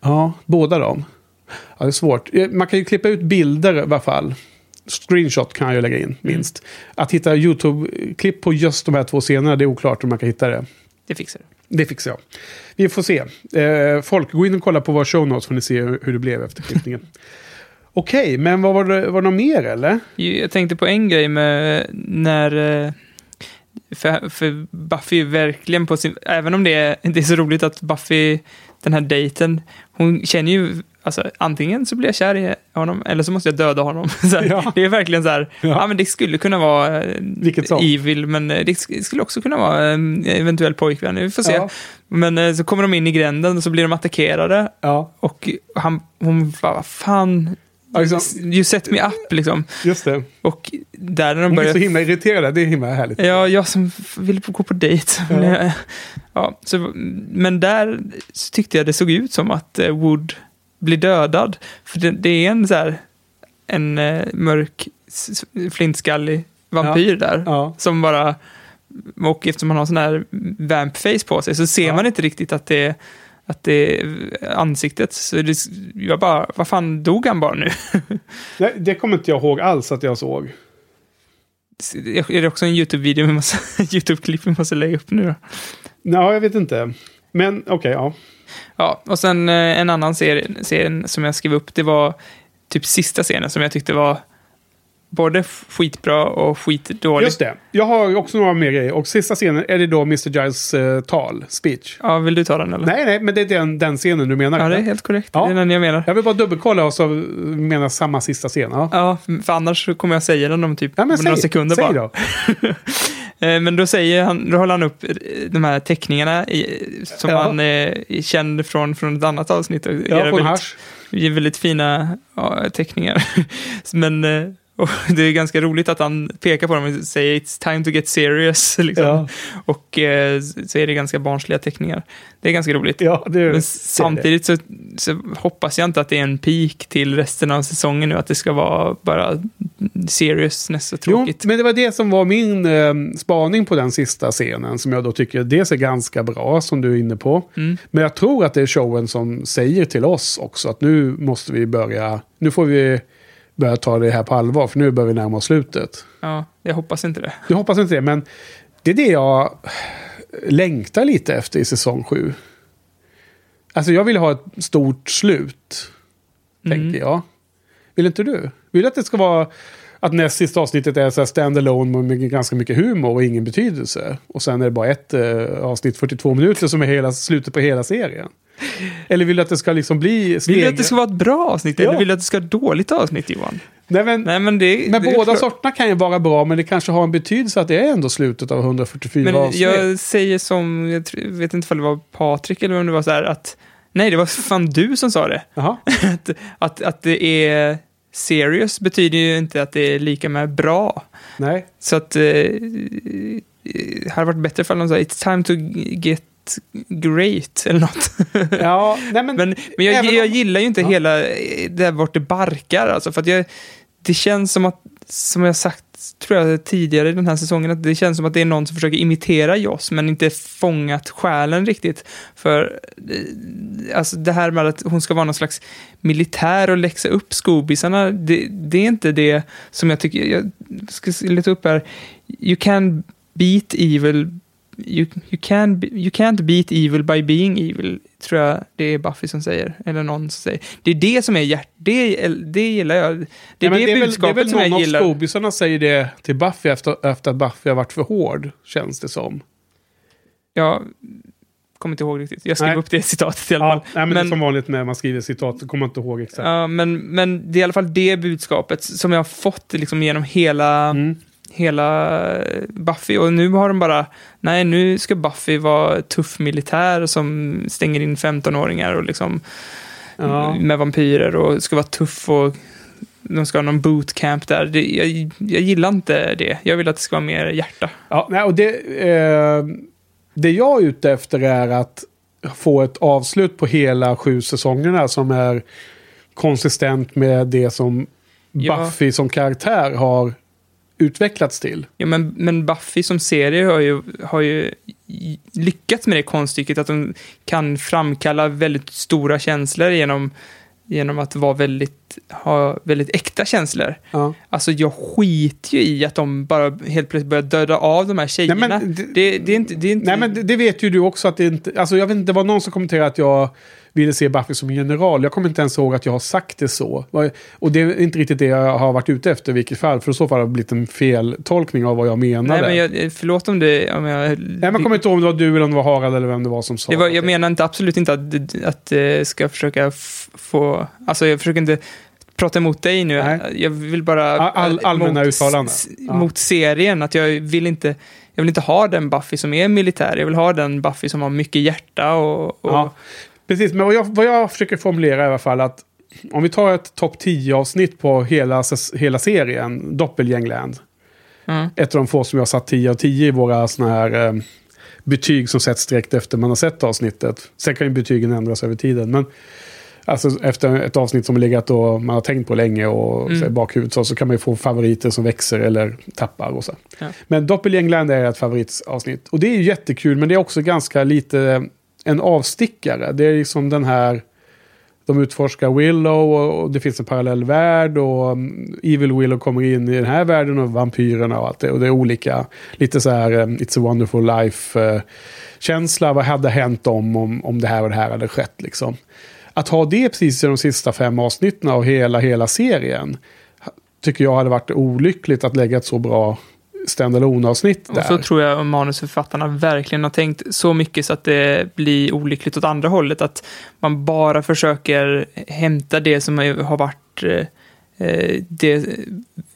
Ja, båda dem. Ja, det är svårt. Eh, Man kan ju klippa ut bilder i alla fall. Screenshot kan jag ju lägga in, minst. Att hitta YouTube-klipp på just de här två scenerna, det är oklart om man kan hitta det. Det fixar du. Det fixar jag. Vi får se. Eh, folk, gå in och kolla på våra show notes får ni se hur det blev efter klippningen. Okej, men vad var det, var det något mer eller? Jag tänkte på en grej med när... eh, För, för Buffy är verkligen på sin... Även om det är, det är så roligt att Buffy, den här dejten, hon känner ju... Alltså, antingen så blir jag kär i honom, eller så måste jag döda honom. Här, Ja. Det är verkligen så här, Ja. ja. men det skulle kunna vara eh, Vilket evil, men eh, det sk- skulle också kunna vara en eventuell pojkvän. Vi får se. Ja. Men eh, så kommer de in i gränden och så blir de attackerade. Och han, hon bara, vad fan, Ja, liksom. you set me up liksom. just det. Och där när de börjar... så himla irriterad, det är himla härligt. Ja, jag som ville gå på dejt. Ja. Ja. ja, så, men där tyckte jag det såg ut som att eh, Wood blir dödad. För det, det är en så här, en eh, mörk, flintskallig vampyr där. Ja. Som bara, och eftersom man har sån här vamp-face på sig så ser Ja. man inte riktigt att det, att det ansiktet. Så det, jag bara, vad fan dog han bara nu? Nej, det kommer inte jag ihåg alls att jag såg. Är det också en YouTube-video med massa YouTube-klipp vi måste lägga upp nu då? Nej, jag vet inte. Men okej, ja. Ja, och sen eh, en annan serie, serien som jag skrev upp, det var typ sista scenen som jag tyckte var både skitbra och skitdålig. Just det. Jag har också några mer grejer. Och sista scenen är det då Mr. Giles eh, tal, speech. Ja, vill du ta den eller? Nej, nej, men det är den, den scenen du menar. Ja, det är helt korrekt. Ja. Det är den jag menar. Jag vill bara dubbelkolla och så menar samma sista scen. Ja, Ja, för annars kommer jag säga den om typ ja men några säg, sekunder säg bara. då. Eh, Men då säger han, då håller han upp eh, de här teckningarna i, som Ja. han är känd från, från ett annat avsnitt. och Ja, från väldigt, Hasch. väldigt fina ja, teckningar. Men, Och det är ganska roligt att han pekar på dem och säger “It's time to get serious”. Liksom. Ja. Och eh, så är det ganska barnsliga teckningar. Det är ganska roligt. Ja, är Men samtidigt så, så hoppas jag inte att det är en peak till resten av säsongen nu, att det ska vara bara serious nästa Jo, tråkigt. men det var det som var min eh, spaning på den sista scenen. Som jag då tycker dels är ganska bra, som du är inne på. Mm. Men jag tror att det är showen som säger till oss också att nu måste vi börja, nu får vi börja ta det här på allvar, för nu börjar vi närma oss slutet. Ja, jag hoppas inte det. Jag hoppas inte det, men det är det jag längtar lite efter i säsong 7. Alltså jag vill ha ett stort slut, Mm. tänker jag. Vill inte du? Vill du att det ska vara att näst sista avsnittet är så här stand-alone med ganska mycket humor och ingen betydelse? Och sen är det bara ett eh, avsnitt, 42 minuter, som är hela slutet på hela serien? Eller vill du att det ska liksom bli Vill du att det ska vara ett bra avsnitt, Ja. eller vill du att det ska vara ett dåligt avsnitt, Johan? Nej, men, Nej, men det... men det båda sorterna kan ju vara bra, men det kanske har en betydelse att det är ändå slutet av 144 Men avsnitt. jag säger som, jag vet inte om det var Patrik eller om det var så här att, nej, det var fan du som sa det. Att, att, att det är serious betyder ju inte att det är lika med bra. Nej. Så att eh, det hade varit bättre ifall de sa it's time to get great eller något. Ja, nej men... men men jag, jag om- gillar ju inte Ja. hela eh, där vart det barkar alltså. För att jag, det känns som att, som jag sagt tror jag tidigare i den här säsongen, att det känns som att det är någon som försöker imitera Joss men inte fångat själen riktigt. För eh, alltså det här med att hon ska vara någon slags militär och läxa upp skobisarna, det, det är inte det som jag tycker, jag ska leta upp här, you can beat evil You, you, can, you can't beat evil by being evil, tror jag det är Buffy som säger. Eller någon som säger. Det är det som är hjärt... Det, det gillar jag. Det är Nej, men det, det, är väl, det är budskapet väl som jag någon av gillar. skobisarna säger det till Buffy efter, efter att Buffy har varit för hård, känns det som. Jag kommer inte ihåg riktigt. Jag skrev Nej. upp det citatet i alla Ja, fall. nej, men, det är Men- som vanligt när man skriver citat, så kommer man inte ihåg exakt. Ja, men, men det är i alla fall det budskapet som jag har fått liksom genom hela, Mm. Hela Buffy. Och nu har de bara, nej nu ska Buffy vara tuff militär som stänger in 15-åringar och liksom Ja. med vampyrer och ska vara tuff och de ska ha någon bootcamp där. Det, jag, jag gillar inte det. Jag vill att det ska vara mer hjärta. Ja, nej, och det, eh, det jag är ute efter är att få ett avslut på hela sju säsongerna som är konsistent med det som Ja. Buffy som karaktär har utvecklats till. Ja, men, men Buffy som serie har ju, har ju lyckats med det konststycket att de kan framkalla väldigt stora känslor genom, genom att vara väldigt, ha väldigt äkta känslor. Ja. Alltså jag skiter ju i att de bara helt plötsligt börjar döda av de här tjejerna. men det- det, det, är inte... Det är inte Nej, men det, det vet ju du också att det inte... Alltså jag vet inte, det var någon som kommenterade att jag ville se Buffy som general. Jag kommer inte ens ihåg att jag har sagt det så. Och det är inte riktigt det jag har varit ute efter i vilket fall. För i så fall har det blivit en fel tolkning av vad jag menade. Nej, men jag, förlåt om det... Om jag, Nej, jag kommer inte ihåg om det var du eller om det var Harald eller vem det var som sa Det var, det. jag menar inte, absolut inte att, att eh, ska försöka få... Alltså jag försöker inte prata emot dig nu. Nej. Jag vill bara... All- eh, allmänna mot, uttalanden. Ja. Mot serien, att jag vill inte... Jag vill inte ha den Buffy som är militär. Jag vill ha den Buffy som har mycket hjärta och... och Ja, precis. Men vad jag, vad jag försöker formulera i alla fall att om vi tar ett topp 10-avsnitt på hela, hela serien, Doppelgängland. Mm. Ett av de få som jag har satt 10 av 10 i våra såna här eh, betyg som sätts direkt efter man har sett avsnittet. Sen kan ju betygen ändras över tiden. Men alltså efter ett avsnitt som legat och man har tänkt på länge och Mm. så bakhuvudet så, så kan man ju få favoriter som växer eller tappar och så. Ja. Men Doppelgängland är ett favoritavsnitt. Och det är ju jättekul men det är också ganska lite en avstickare. Det är liksom den här... De utforskar Willow och, och det finns en parallell värld och um, Evil Willow kommer in i den här världen och vampyrerna och allt det. Och det är olika, lite så här um, It's a wonderful life-känsla. Vad hade hänt om, om, om det här och det här hade skett liksom. Att ha det precis i de sista fem avsnitten av hela, hela serien tycker jag hade varit olyckligt att lägga ett så bra standalone avsnitt där. Och så tror jag manusförfattarna verkligen har tänkt så mycket så att det blir olyckligt åt andra hållet. Att man bara försöker hämta det som har varit eh, eh, det,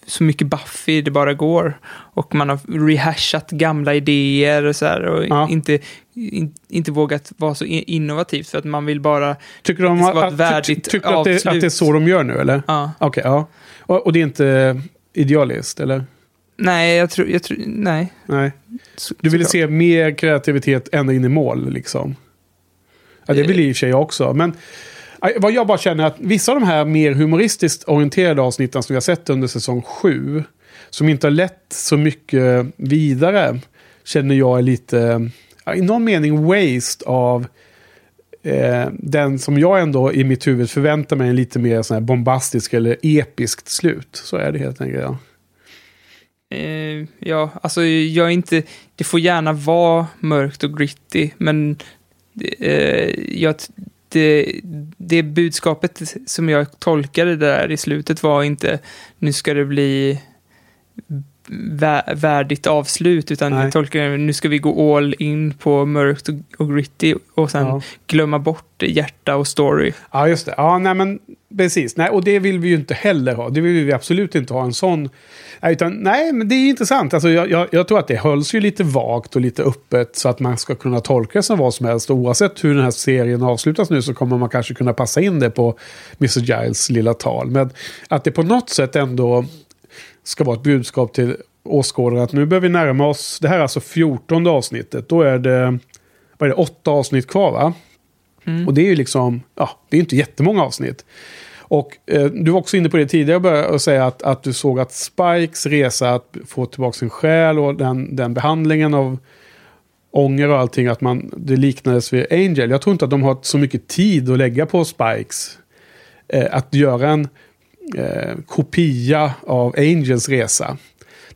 så mycket Buffy det bara går. Och man har rehashat gamla idéer och så här. Och Ja. inte, in, inte vågat vara så innovativt för att man vill bara... Tycker de ska vara att, ett värdigt ty, tycker du att det, att det är så de gör nu eller? Ja. Okej, ja. Och, och det är inte idealist, eller? Nej, jag tror, jag tror, nej. Nej. Du ville se mer kreativitet ända in i mål, liksom. Ja, det vill i och för sig jag också. Men vad jag bara känner att vissa av de här mer humoristiskt orienterade avsnitten som vi har sett under säsong 7, som inte har lett så mycket vidare, känner jag är lite, i någon mening, waste av eh, den som jag ändå i mitt huvud förväntar mig en lite mer sån här bombastisk eller episkt slut. Så är det helt enkelt. Ja. Eh, ja, alltså jag är inte... Det får gärna vara mörkt och gritty, men eh, jag, det, det budskapet som jag tolkade där i slutet var inte nu ska det bli vä- värdigt avslut, utan Nej. jag tolkade det, nu ska vi gå all in på mörkt och, och gritty och sen Ja. glömma bort hjärta och story. Ja, just det. Ja, nej men precis. Nej, och det vill vi ju inte heller ha. Det vill vi absolut inte ha en sån. Nej, utan, nej men det är intressant. Alltså, jag, jag, jag tror att det hölls ju lite vagt och lite öppet så att man ska kunna tolka det som vad som helst. Och oavsett hur den här serien avslutas nu så kommer man kanske kunna passa in det på Mr. Giles lilla tal. Men att det på något sätt ändå ska vara ett budskap till åskådare att nu börjar vi närma oss. Det här är alltså 14 avsnittet. Då är det, vad är det, åtta avsnitt kvar va? Och det är ju liksom, ja, det är inte jättemånga avsnitt. Och eh, du var också inne på det tidigare att säga att, att du såg att Spikes resa att få tillbaka sin själ och den, den behandlingen av ånger och allting, att man, det liknades vid Angel. Jag tror inte att de har så mycket tid att lägga på Spikes. Eh, att göra en eh, kopia av Angels resa.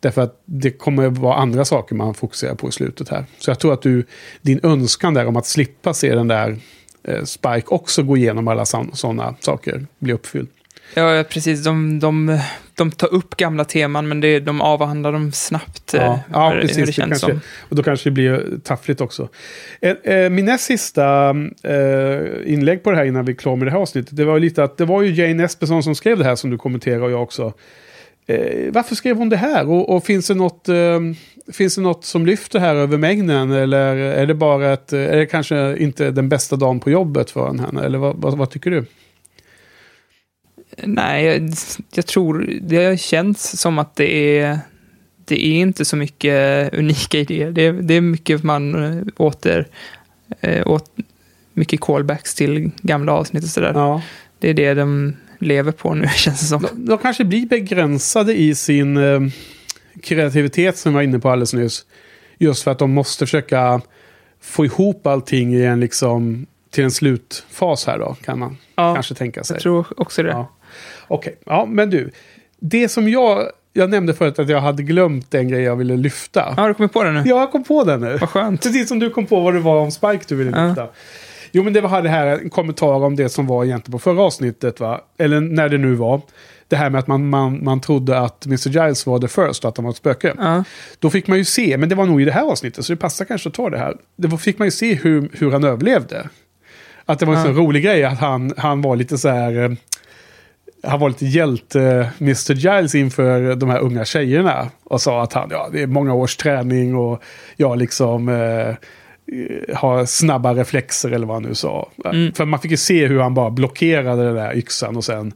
Därför att det kommer vara andra saker man fokuserar på i slutet här. Så jag tror att du, din önskan där om att slippa se den där eh, Spike också gå igenom alla sådana saker blir uppfylld. Ja, precis. De, de, de tar upp gamla teman, men det, de avhandlar dem snabbt. eh, Ja, ja precis. Det känns kanske, som. och då kanske det blir taffligt också. Eh, eh, min näst sista eh, inlägg på det här innan vi är klara med det här avsnittet. Det var ju lite att det var ju Jane Espenson som skrev det här som du kommenterar och jag också. Eh, varför skrev hon det här? Och, och finns, det något, eh, finns det något som lyfter här över mängden? Eller är det bara ett, är det kanske inte den bästa dagen på jobbet för henne? Eller vad, vad, vad tycker du? Nej, jag, jag tror det känns som att det är, det är inte så mycket unika idéer. Det, är- det är mycket man eh, åter, eh, åt, mycket callbacks till gamla avsnitt och sådär. Ja. Det är det de lever på nu, känns det som. De, de kanske blir begränsade i sin eh, kreativitet som jag var inne på alldeles nyss. Just för att de måste försöka få ihop allting i en liksom till en slutfas här då, kan man Ja, kanske tänka sig. jag tror också det. Ja. Okej, ja men du. Det som jag, jag nämnde förut att jag hade glömt en grej jag ville lyfta. Ja, har du kommit på det nu? Ja, jag kom på den nu. Vad skönt. Precis som du kom på vad det var om Spike du ville lyfta. Jo, men det var det här en kommentar om det som var egentligen på förra avsnittet, va? Eller när det nu var. Det här med att man, man, man trodde att Mr. Giles var the first och att han var ett spöke. Ja. Då fick man ju se, men det var nog i det här avsnittet, så det passar kanske att ta det här. Då fick man ju se hur, hur han överlevde. Att det var en Ja. sån rolig grej att han, han var lite så här... Han var lite hjälte, eh, Mr. Giles, inför de här unga tjejerna. Och sa att han, ja, det är många års träning och jag liksom eh, har snabba reflexer eller vad han nu sa. Mm. För man fick ju se hur han bara blockerade den där yxan och sen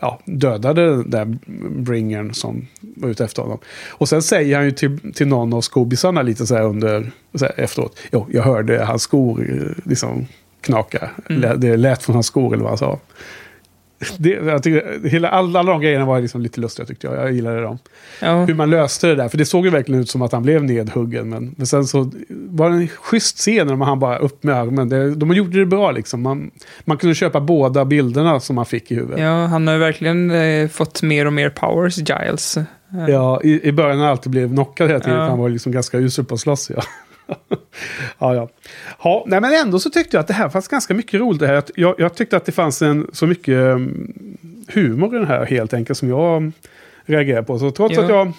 ja, dödade den där bringern som var ute efter honom. Och sen säger han ju till, till någon av skobisarna lite så här under, så här efteråt. Jo, jag hörde hans skor eh, liksom knaka. Mm. Det lät från hans skor eller vad han sa. Det, jag tycker, hela, alla, alla de grejerna var liksom lite lustiga tyckte jag. Jag gillade dem. Ja. Hur man löste det där. För det såg ju verkligen ut som att han blev nedhuggen. Men, men sen så var det en schysst scen när han bara upp med armen. Det, de gjorde det bra liksom. Man, man kunde köpa båda bilderna som man fick i huvudet. ja, han har ju verkligen eh, fått mer och mer powers, Giles. Ja, i, i början när han alltid blev knockad hela tiden. Ja. Han var liksom ganska usel på att slåss. Ja. ja, ja. ja nej, men ändå så tyckte jag att det här fanns ganska mycket roligt. Det här. Jag, jag tyckte att det fanns en, så mycket um, humor i den här helt enkelt som jag reagerade på. Så trots Ja. att jag...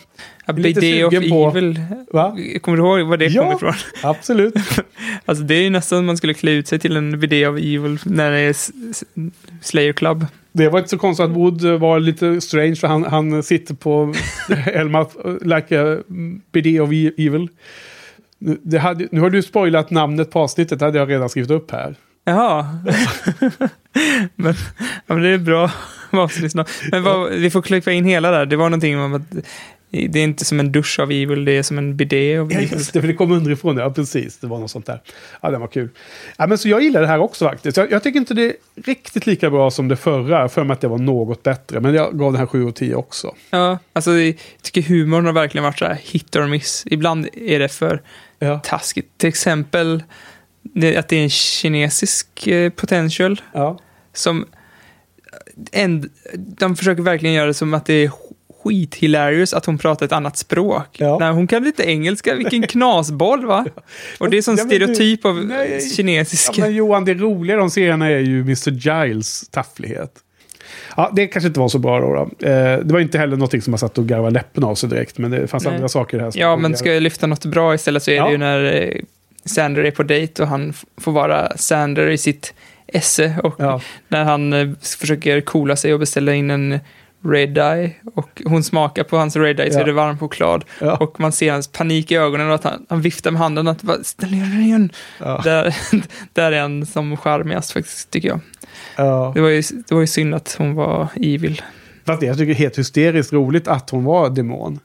A lite Day sugen på- Evil. Va? Kommer du ihåg var det Ja. kom ifrån? Absolut. Alltså det är ju nästan man skulle klä ut sig till en Day of Evil när det är Slayer Club. Det var inte så konstigt att Wood var lite strange för han, han sitter på Elma like a BD of e- evil. Det hade, nu har du spoilat namnet på avsnittet, det hade jag redan skrivit upp här. Jaha. men, ja, men det är bra. Men vad, vi får klippa in hela där. Det var någonting om att det är inte som en dusch av evil, det är som en bidé av Ja, evil. just det, för det kom underifrån. Ja, precis. Det var något sånt där. Ja, den var kul. Ja, men så jag gillar det här också faktiskt. Jag, jag tycker inte det är riktigt lika bra som det förra. För mig att det var något bättre. Men jag gav den här 7 och 10 också. Ja, alltså jag tycker humorn har verkligen varit så här hit or miss. Ibland är det för Ja. taskigt. Till exempel att det är en kinesisk eh, potential Ja. som en, de försöker verkligen göra det som att det är skithilarious att hon pratar ett annat språk. Ja. Nej, hon kan inte engelska, vilken knasboll va? Och det är som Ja, men du- stereotyp av nej. Ja, kinesiska. men Johan, det roliga de serierna är ju Mr. Giles tafflighet. Ja, det kanske inte var så bra då. då. Eh, det var inte heller någonting som man satt och garvade läppen av sig direkt. Men det fanns Nej. andra saker här. Ja, men ska jag lyfta något bra istället så är Ja. det ju när eh, Sander är på dejt och han får vara Sander i sitt esse och Ja. när han eh, försöker coola sig och beställa in en Red Eye och hon smakar på hans Red Eye så Ja. är det varm choklad Ja. och man ser hans panik i ögonen och att han, han viftar med handen att bara, ställ ner den igen. Ja. Där, där är han som charmigast faktiskt tycker jag. Ja. Det var, ju, det var ju synd att hon var evil. Fast det jag tycker är helt hysteriskt roligt att hon var demon.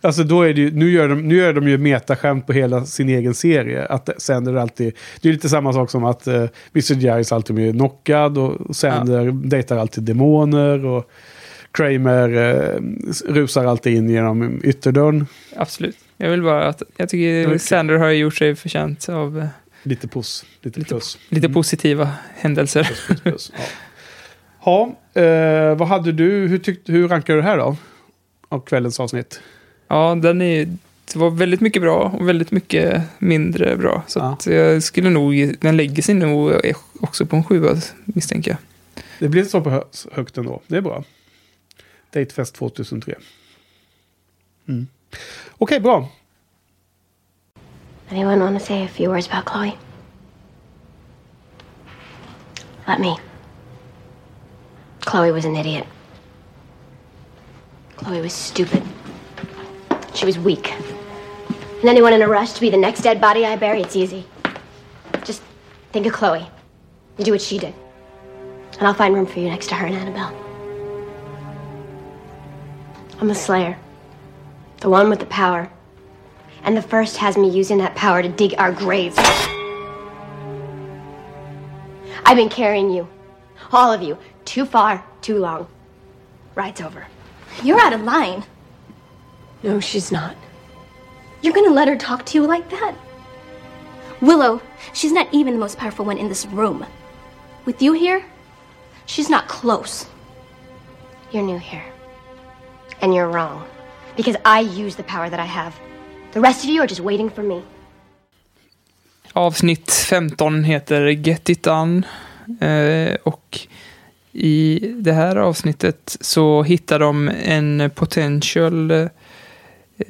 Alltså då är det ju, nu gör de, nu gör de ju metaskämt på hela sin egen serie. Att Sander alltid, det är lite samma sak som att uh, Mr. Giles alltid blir knockad och Sander dejtar alltid demoner och Kramer eh, rusar alltid in genom ytterdörren. Absolut. Jag vill bara att, jag tycker Okej. Sander har gjort sig förtjänt av eh, Lite puss, lite plus. lite positiva händelser. plus ja. Ha, eh, vad hade du, hur, tyckte, hur rankar du det här då? Av kvällens avsnitt? Ja, den är, det var väldigt mycket bra och väldigt mycket mindre bra. Så Ja. jag skulle nog, den lägger sig nog också på en sjua misstänker jag. Det blir så på hö högt ändå. Det är bra. Datefest 2003. Mm. Okej, okay, bra. Anyone want to say a few words about Chloe? Let me. Chloe was an idiot. Chloe was stupid. She was weak. And anyone in a rush to be the next dead body I bury, it's easy. Just think of Chloe. You do what she did. And I'll find room for you next to her and Annabelle. I'm a slayer. The one with the power. And the first has me using that power to dig our graves. I've been carrying you, all of you, too far, too long. Ride's over. You're out of line. No, she's not. You're gonna let her talk to you like that? Willow, she's not even the most powerful one in this room. With you here, she's not close. You're new here. And you're wrong. Because I use the power that I have. The rest of you are just waiting for me. Avsnitt 15 heter Get It Done. Eh, och i det här avsnittet så hittar de en potential eh,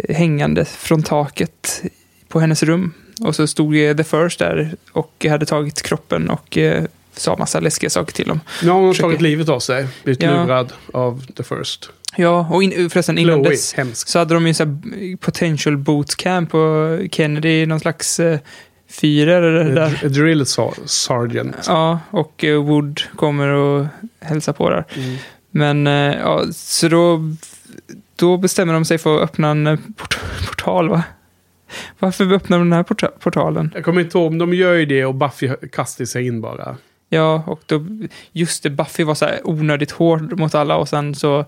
hängande från taket på hennes rum. Och så stod The First där och hade tagit kroppen och eh, sa massa läskiga saker till dem. Nu har hon Försöker- tagit livet av sig. Blivit Ja. lurad av The First. Ja, och in, förresten innan Chloe, dess hemskt. så hade de ju så här potential bootcamp och Kennedy, någon slags eh, fyrer där. A drill ser- sergeant. Ja, och eh, Wood kommer och hälsar på där. Mm. Men, eh, ja, så då, då bestämmer de sig för att öppna en eh, port portal, va? Varför öppnar de den här porta portalen? Jag kommer inte ihåg, men de gör ju det och Buffy kastar sig in bara. Ja, och då, just det, Buffy var så här onödigt hård mot alla och sen så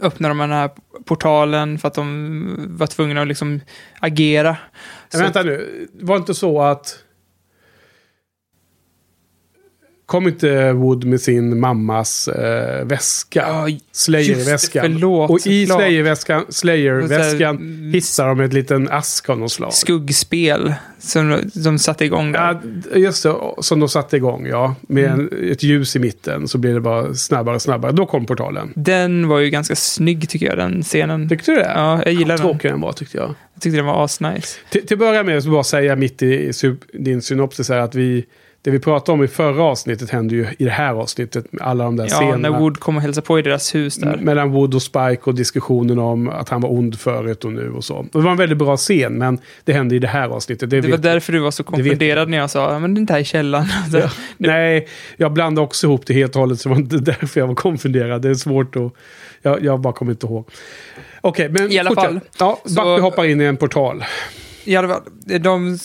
öppnar de den här portalen för att de var tvungna att liksom agera. Men Så- vänta nu, var det inte så att... Kom inte Wood med sin mammas eh, väska? Det, Slayer-väskan. förlåt, och i. Slayer-väskan här, hittar de ett liten ask av något slag. skuggspel som de satte igång där. Ja, just det. Som de satte igång, ja. Med Mm. en, ett ljus i mitten så blir det bara snabbare och snabbare. Då kom portalen. Den var ju ganska snygg tycker jag, den scenen. Tyckte du det? Ja, jag gillar den. Tråkig den var tyckte jag. Jag tyckte den var asnice. Till, till att börja med så bara säga mitt i, i din synopsis här att vi det vi pratade om i förra avsnittet händer ju i det här avsnittet. Med alla de där Ja, scenerna. när Wood kom och hälsade på i deras hus där. Mellan Wood och Spike och diskussionen om att han var ond förut och nu och så. Det var en väldigt bra scen, men det hände i det här avsnittet. Det Det var därför du var så konfunderad när jag sa, men den där i källaren. Ja. Nej, jag blandade också ihop det helt och hållet, så det var inte därför jag var konfunderad. Det är svårt att... Jag, jag bara kommer inte ihåg. Okej, men I alla fortsätt. fall. Ja, Så- Buffy hoppar in i en portal. Fall, de,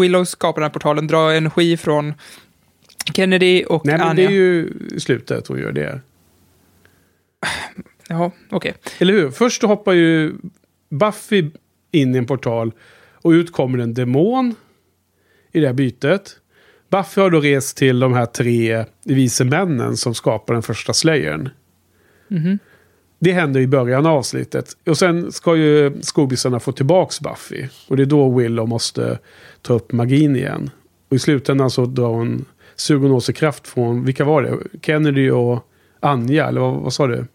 Willow skapar den här portalen, drar energi från Kennedy och Nej, men Anja. det är ju slutet hon gör det. Jaha, okej. Eller hur? Först hoppar ju Buffy in i en portal och ut kommer en demon i det här bytet. Buffy har då rest till de här tre vise männen som skapar den första slayern. Mhm. Det händer i början av avsnittet. Och sen ska ju skobisarna få tillbaks Buffy. Och det är då Willow måste ta upp magin igen. Och i slutändan så drar hon, suger hon sig kraft från, vilka var det? Kennedy och Anja, eller vad, vad sa du?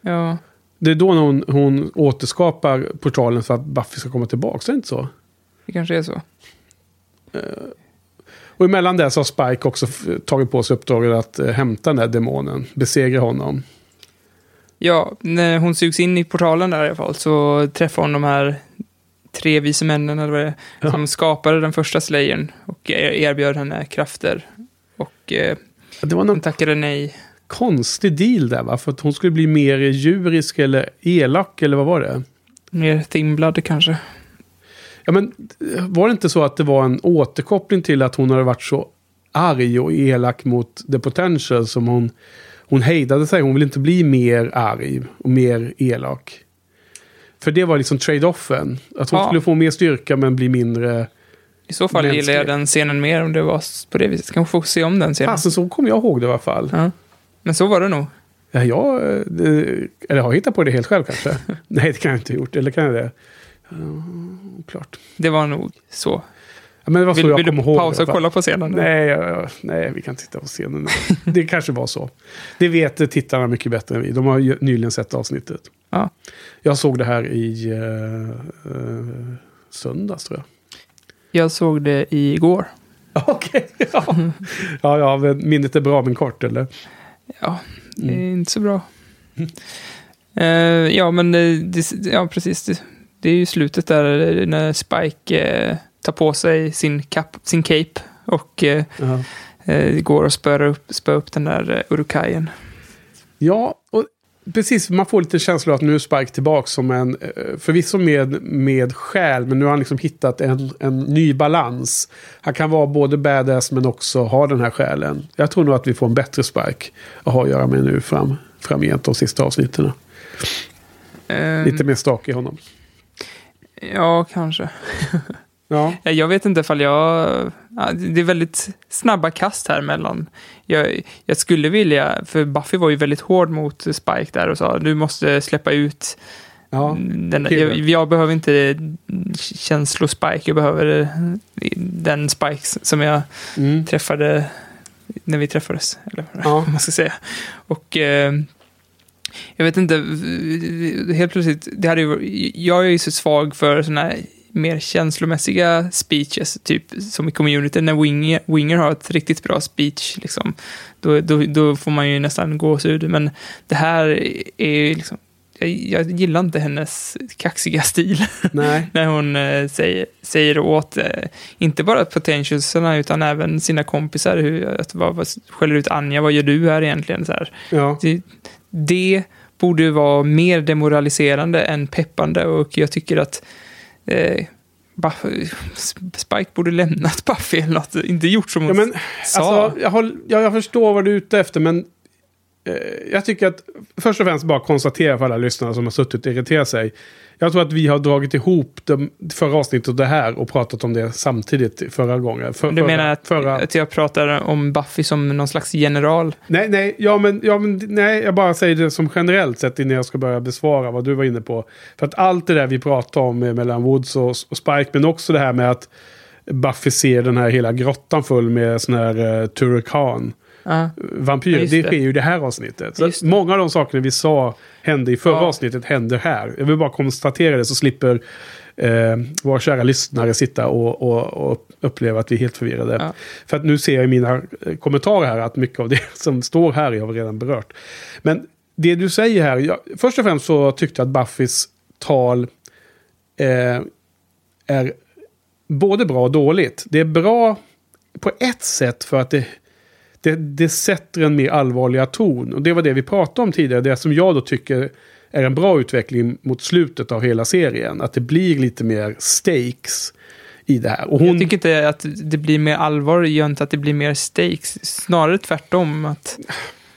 Ja, Det är då hon, hon återskapar portalen för att Buffy ska komma tillbaka, är det inte så? det kanske är så. Och emellan det så har Spike också tagit på sig uppdraget att eh, hämta den där demonen, besegra honom. Ja, när hon sugs in i portalen där i alla fall så träffar hon de här tre vise männen eller vad det är, Ja. som skapade den första slayern och er- erbjöd henne krafter. Och eh, Det var hon någon tackade nej. konstig deal där va? För att hon skulle bli mer djurisk eller elak eller vad var det? Mer Thinblood kanske. Ja men var det inte så att det var en återkoppling till att hon hade varit så arg och elak mot The Potential som hon, hon hejdade sig. Hon vill inte bli mer arg och mer elak. För det var liksom trade-offen. Att hon Ja. skulle få mer styrka men bli mindre... I så fall Mänsklig. gillar jag den scenen mer om det var på det viset. Kanske får se om den scenen. Fasen så kommer jag ihåg det i alla fall. Ja. Men så var det nog. Ja, jag, eh, det- eller har jag hittat på det helt själv kanske? Nej, det kan jag inte ha gjort. Eller kan jag det? Ja, klart. Det var nog så. Ja, men det var så Vill, jag vill du kommer ihåg pausa och kolla på scenen? Nej, ja, ja, nej, vi kan titta på scenen. Det kanske var så. Det vet tittarna mycket bättre än vi. De har ju nyligen sett avsnittet. Ja. Jag såg det här i uh, uh, söndags tror jag. Jag såg det igår. Okej, ja. ja, ja, men minnet är bra men kort eller? Ja, det är Mm. inte så bra. Eh, ja, men det, ja, precis. Det, det är ju slutet där när Spike tar på sig sin, cap, sin cape och eh, Ja. eh, går och spör upp, spör upp den där eh, urukajen. Ja, och precis. Man får lite känsla av att nu är Spike tillbaka som en, eh, förvisso med, med själ, men nu har han liksom hittat en, en ny balans. Han kan vara både badass men också ha den här själen. Jag tror nog att vi får en bättre Spike att ha att göra med nu fram, framgent de sista avsnitten. Eh, Lite mer stak i honom. Ja, kanske. Ja, Eh, Jag vet inte ifall jag... ja, Det är väldigt snabba kast här mellan... Jag, jag skulle vilja... För Buffy var ju väldigt hård mot Spike där och sa du måste släppa ut ja. den, jag, jag behöver inte känslospike, jag behöver den Spike som jag Mm. träffade när vi träffades. Eller Ja. vad man ska säga. Och eh, jag vet inte, helt plötsligt, det hade ju, jag är ju så svag för sådana här mer känslomässiga speeches, typ som i community, när Winger, Winger har ett riktigt bra speech, liksom, då, då, då får man ju nästan gåshud. Men det här är ju liksom, jag, jag gillar inte hennes kaxiga stil. När hon eh, säger, säger åt, eh, inte bara potentialsarna, utan även sina kompisar, hur, att vad, vad, skäller ut Anja, vad gör du här egentligen? Så här. Ja. Det, det borde vara mer demoraliserande än peppande och jag tycker att eh, Spike borde lämnat Buffy eller något, inte gjort som hon Ja, men, sa. Alltså, jag, håll, ja, jag förstår vad du är ute efter, men eh, jag tycker att först och främst bara konstatera för alla lyssnare som har suttit och irriterat sig. Jag tror att vi har dragit ihop de förra avsnittet och det här och pratat om det samtidigt förra gången. För, du menar att, förra, att jag pratar om Buffy som någon slags general? Nej, nej, ja, men, ja, men nej, jag bara säger det som generellt sett innan jag ska börja besvara vad du var inne på. För att allt det där vi pratar om eh, mellan Woods och, och Spike, men också det här med att Buffy ser den här hela grottan full med sån här uh, Turrican. Ja. vampyr. Ja, det, sker ju i det här avsnittet. Så många av de sakerna vi sa hände i förra Ja. avsnittet händer här. Jag vill bara konstatera det så slipper eh, våra kära lyssnare sitta och, och, och uppleva att vi är helt förvirrade. Ja. För att nu ser jag i mina eh, kommentarer här att mycket av det som står här har vi redan berört. Men det du säger här, jag, först och främst så tyckte jag att Buffys tal eh, är både bra och dåligt. Det är bra på ett sätt för att det, det, det sätter en mer allvarliga ton. Och det var det vi pratade om tidigare. Det som jag då tycker är en bra utveckling mot slutet av hela serien. Att det blir lite mer stakes i det här. Hon, Jag tycker inte att det blir mer allvar, gör inte att det blir mer stakes. Snarare tvärtom. Att,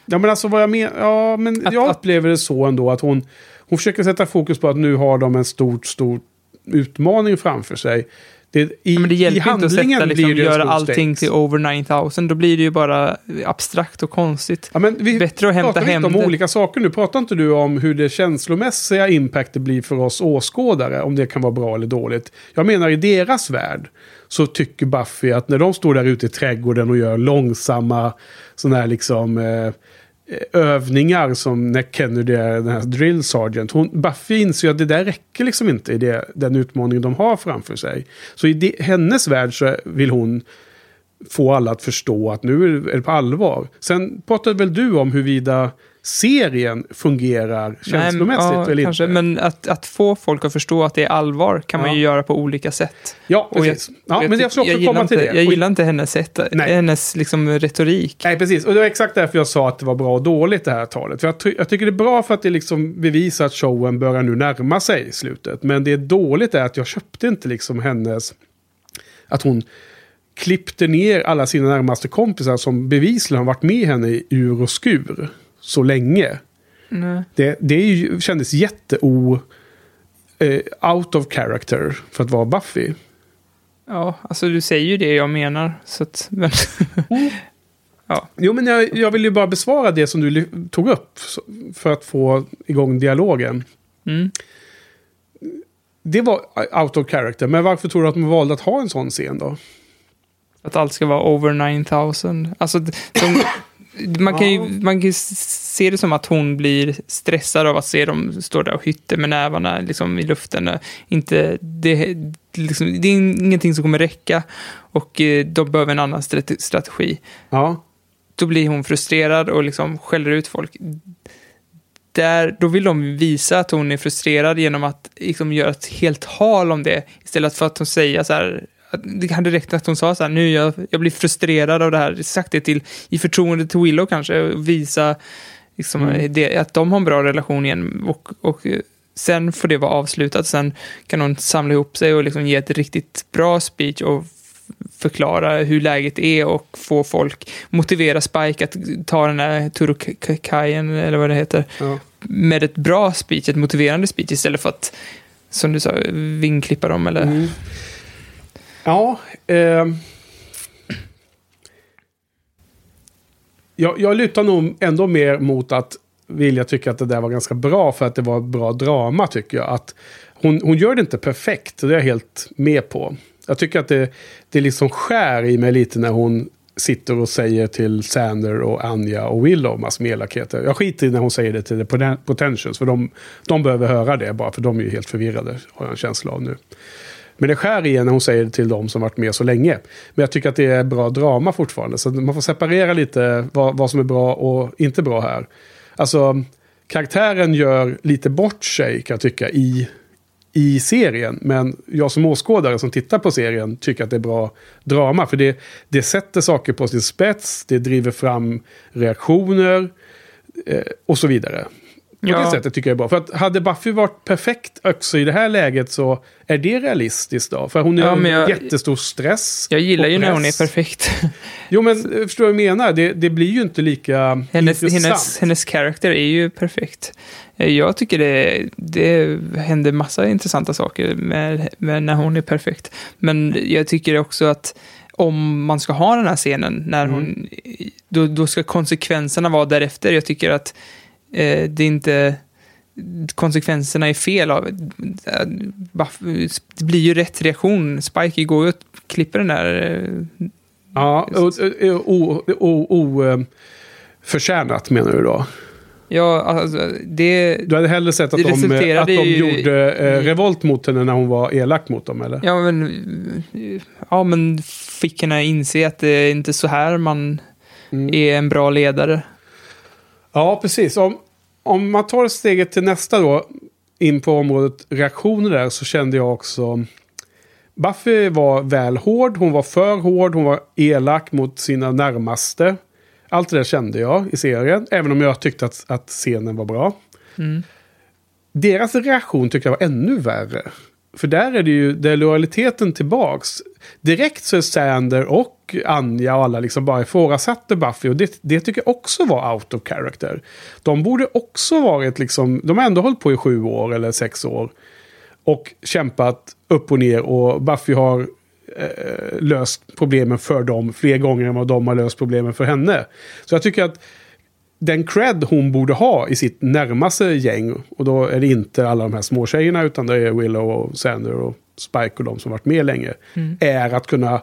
Ja men alltså vad jag menar, ja men Att- jag upplever det så ändå att hon, hon försöker sätta fokus på att nu har de en stor, stor utmaning framför sig. Det, i, Ja, men det hjälper inte att sätta, liksom, göra allting till over 9000. Då blir det ju bara abstrakt och konstigt. Ja, men vi Bättre att hämta hem om det. olika saker nu. Pratar inte du om hur det känslomässiga impact det blir för oss åskådare? Om det kan vara bra eller dåligt. Jag menar i deras värld så tycker Buffy att när de står där ute i trädgården och gör långsamma sådana här liksom eh, Eh, övningar som när Kennedy är den här drill sergeant. Hon, Buffy inser ju att det där räcker liksom inte i det, den utmaning de har framför sig. Så i det, hennes värld så vill hon få alla att förstå att nu är det på allvar. Sen pratade väl du om huruvida serien fungerar känslomässigt Nej, ja, eller kanske, inte? Men att, att få folk att förstå att det är allvar kan man Ja. ju göra på olika sätt. ja, Och precis. ja, jag men jag ska också gillar komma till inte, det. Jag gillar inte hennes, sätt, Nej. hennes liksom, retorik. Nej, precis. Och det var exakt därför jag sa att det var bra och dåligt det här talet. För jag, ty- jag tycker det är bra för att det liksom bevisar att showen börjar nu närma sig slutet. Men det är dåligt är att jag köpte inte liksom hennes... Att hon klippte ner alla sina närmaste kompisar som bevisligen har varit med henne i ur och skur så länge. Nej. Det, det är ju, kändes jätteo... Eh, out of character för att vara Buffy. Ja, alltså du säger ju det jag menar. Så att, men, Jo, men jag, jag vill ju bara besvara det som du tog upp för att få igång dialogen. mm. Det var out of character, men varför tror du att de valde att ha en sån scen då? Att allt ska vara over 9000. Alltså, de, man, kan ju, man kan ju se det som att hon blir stressad av att se dem stå där och hytter med nävarna liksom, i luften. Inte, det, liksom, det är ingenting som kommer räcka och eh, de behöver en annan strate- strategi. Ja, Då blir hon frustrerad och liksom skäller ut folk. Där, då vill de visa att hon är frustrerad genom att liksom göra ett helt tal om det. Istället för att hon säger så här, det hade räckt att hon sa så här, nu jag, jag blir frustrerad av det här. Sagt det till, i förtroende till Willow kanske, och visa liksom, det, att de har en bra relation igen. Och, och eh, sen får det vara avslutat. Sen kan hon samla ihop sig och liksom ge ett riktigt bra speech och förklara hur läget är och få folk, motivera Spike att ta den här Turukajen, eller vad det heter, ja. med ett bra speech, ett motiverande speech istället för att, som du sa, vingklippa dem eller... Mm. Ja, Eh, jag, jag lutar nog ändå mer mot att vilja tycka att det där var ganska bra för att det var bra drama tycker jag. Att hon, hon gör det inte perfekt, det är jag helt med på. Jag tycker att det, det liksom skär i mig lite när hon sitter och säger till Sander och Anja och Willow massor med elakheter. Jag skiter i när hon säger det till The Potentials, för de, de behöver höra det bara, för de är ju helt förvirrade, har jag en känsla av nu. Men det skär igen när hon säger det till de som varit med så länge. Men jag tycker att det är bra drama fortfarande. Så man får separera lite vad, vad som är bra och inte bra här. Alltså, karaktären gör lite bort sig kan jag tycka i, i serien. Men jag som åskådare som tittar på serien tycker att det är bra drama. För det, det sätter saker på sin spets, det driver fram reaktioner eh, och så vidare. På Ja. det sättet tycker jag är bra. För att hade Buffy varit perfekt också i det här läget så är det realistiskt då? För hon är Ja, jag- jättestor stress. Jag gillar ju när hon är perfekt. Jo men eh, förstår du vad jag menar? Det, det blir ju inte lika Hennes, intressant. hennes, hennes karaktär är ju perfekt. Eh, Jag tycker det, det händer massa intressanta saker med, med när hon är perfekt. Men jag tycker också att om man ska ha den här scenen, när hon, då, då ska konsekvenserna vara därefter. Jag tycker att eh, det inte... Konsekvenserna är fel av... eh, Det blir ju rätt reaktion. Spike går ju och klipper den där eh, Ja, o- o- o- o- eh, menar du då? Ja, alltså, det... Du hade hellre sett att de, att de gjorde i- revolt mot henne när hon var elak mot dem, eller? Ja, men... Ja, men fick henne inse att det är inte så här man Mm. är en bra ledare. Ja, precis. Om, om man tar steget till nästa då, in på området reaktioner där, så kände jag också... Buffy var väl hård, hon var för hård, hon var elak mot sina närmaste. Allt det där kände jag i serien, även om jag tyckte att, att scenen var bra. Deras reaktion tycker jag var ännu värre. För där är det ju, där är lojaliteten tillbaks. Direkt så är Sander och Anja och alla liksom bara ifrågasatte Buffy. Och det, det tycker jag också var out of character. De borde också varit liksom, de har ändå hållit på i sju år eller sex år. Och kämpat upp och ner och Buffy har eh, löst problemen för dem fler gånger än vad de har löst problemen för henne. Så jag tycker att den cred hon borde ha i sitt närmaste gäng, och då är det inte alla de här små tjejerna utan det är Willow och Sander och Spike och de som varit med länge, är att kunna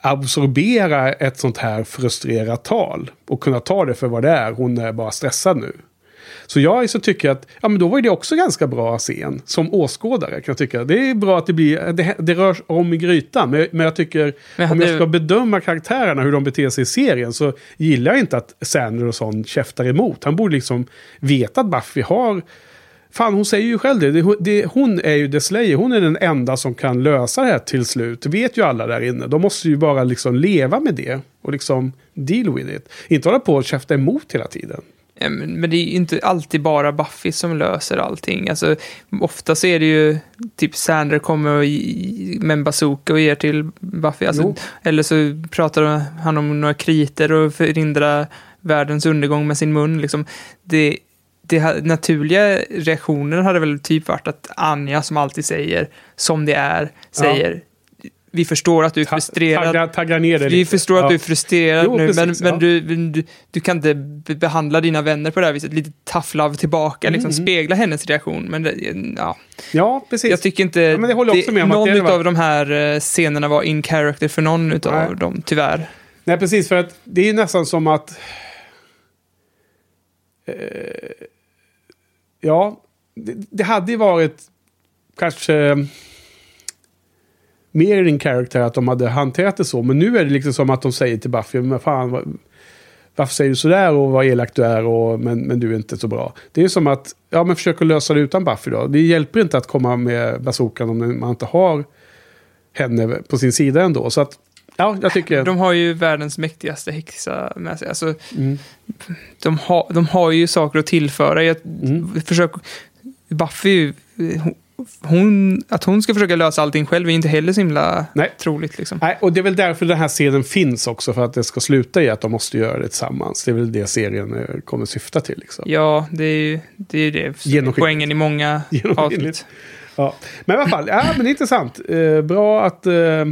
absorbera ett sånt här frustrerat tal och kunna ta det för vad det är. Hon är bara stressad nu. Så jag så tycker att, ja men då var det också ganska bra scen. Som åskådare kan jag tycka. Det är bra att det blir, det, det rörs om i grytan. Men, men jag tycker, Men om jag ska bedöma karaktärerna, hur de beter sig i serien, så gillar jag inte att Sander och sån käftar emot. Han borde liksom veta att Buffy har... Fan, hon säger ju själv det. det, det hon är ju The Slayer. Hon är den enda som kan lösa det här till slut. Det vet ju alla där inne. De måste ju bara liksom leva med det. Och liksom deal with it. Inte hålla på och käfta emot hela tiden. Ja, Men det är inte alltid bara Buffy som löser allting. Alltså, ofta så är det ju typ Sander kommer och med en bazooka och ger till Buffy. Alltså, eller så pratar han om några kriter och förhindrar världens undergång med sin mun. Liksom. Det, det naturliga reaktionen hade väl typ varit att Anja, som alltid säger som det är, säger vi förstår att du är Ta- frustrerad. Tagga, tagga ner det Vi lite. förstår att Ja. du är frustrerad Jo, nu, precis, men, men ja. du, du, du kan inte be- behandla dina vänner på det här viset. Lite tough love tillbaka, liksom Mm. spegla hennes reaktion. Men det, ja, Ja, precis. jag tycker inte Ja, men det håller jag också med om någon av de här eh, scenerna var in character för någon av Nej. dem, tyvärr. Nej, precis. För att det är ju nästan som att... Eh, ja, det, det hade ju varit kanske mer i din karaktär att de hade hanterat det så. Men nu är det liksom som att de säger till Buffy, men fan, vad, varför säger du sådär och vad elak du är och, men, men du är inte så bra. Det är som att, ja men försök att lösa det utan Buffy då. Det hjälper inte att komma med bazookan om man inte har henne på sin sida ändå. Så att, ja, jag tycker... De har ju världens mäktigaste häxa med sig. Alltså, Mm. de, har, de har ju saker att tillföra. Jag Mm. försöker, Buffy, hon, att hon ska försöka lösa allting själv är inte heller så himla Nej. troligt. Liksom. Nej, och det är väl därför den här scenen finns också. För att det ska sluta i att de måste göra det tillsammans. Det är väl det serien eh, kommer syfta till. Liksom. Ja, det är ju det, är det som är poängen i många avsnitt. Ja. Men i alla fall, ja, men det är intressant. Eh, bra att eh,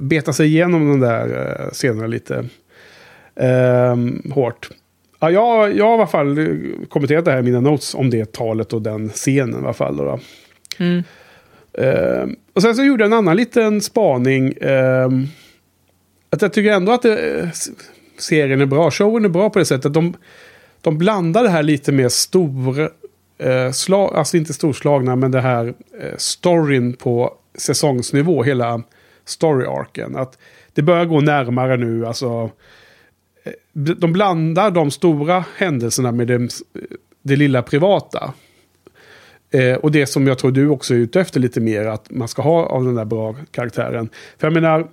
beta sig igenom de där eh, scenerna lite eh, hårt. Ja, jag, jag har i alla fall eh, kommenterat det här i mina notes om det talet och den scenen i alla fall. Då, då. Mm. Ehm, och sen så gjorde jag en annan liten spaning. Ehm, att jag tycker ändå att det, serien är bra. Showen är bra på det sättet. De, de blandar det här lite mer stor... Eh, Slag, alltså inte storslagna, men det här eh, storyn på säsongsnivå. Hela story-arken. Att det börjar gå närmare nu. Alltså, eh, de blandar de stora händelserna med det, det lilla privata. Eh, och det som jag tror du också är ute efter lite mer, att man ska ha av den där bra karaktären. För jag menar,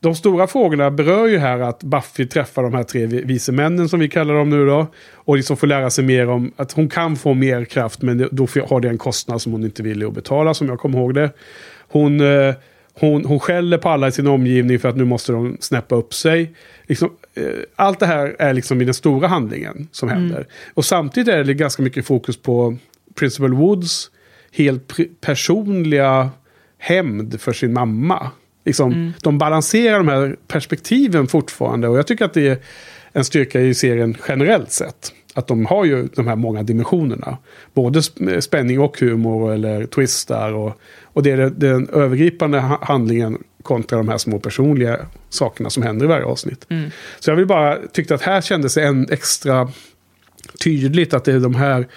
de stora frågorna berör ju här att Buffy träffar de här tre vi- vise männen som vi kallar dem nu då. Och liksom får lära sig mer om att hon kan få mer kraft men då har det en kostnad som hon inte vill att betala som jag kommer ihåg det. Hon, eh, hon, hon skäller på alla i sin omgivning för att nu måste de snäppa upp sig. Liksom, eh, allt det här är liksom i den stora handlingen som händer. Och samtidigt är det ganska mycket fokus på Principal Woods helt personliga hämnd för sin mamma. Liksom, De balanserar de här perspektiven fortfarande och jag tycker att det är en styrka i serien generellt sett. Att de har ju de här många dimensionerna. Både sp- spänning och humor eller twistar. Och, och det är den övergripande ha- handlingen kontra de här små personliga sakerna som händer i varje avsnitt. Så jag vill bara, tyckte att här kändes det en extra tydligt att det är de här,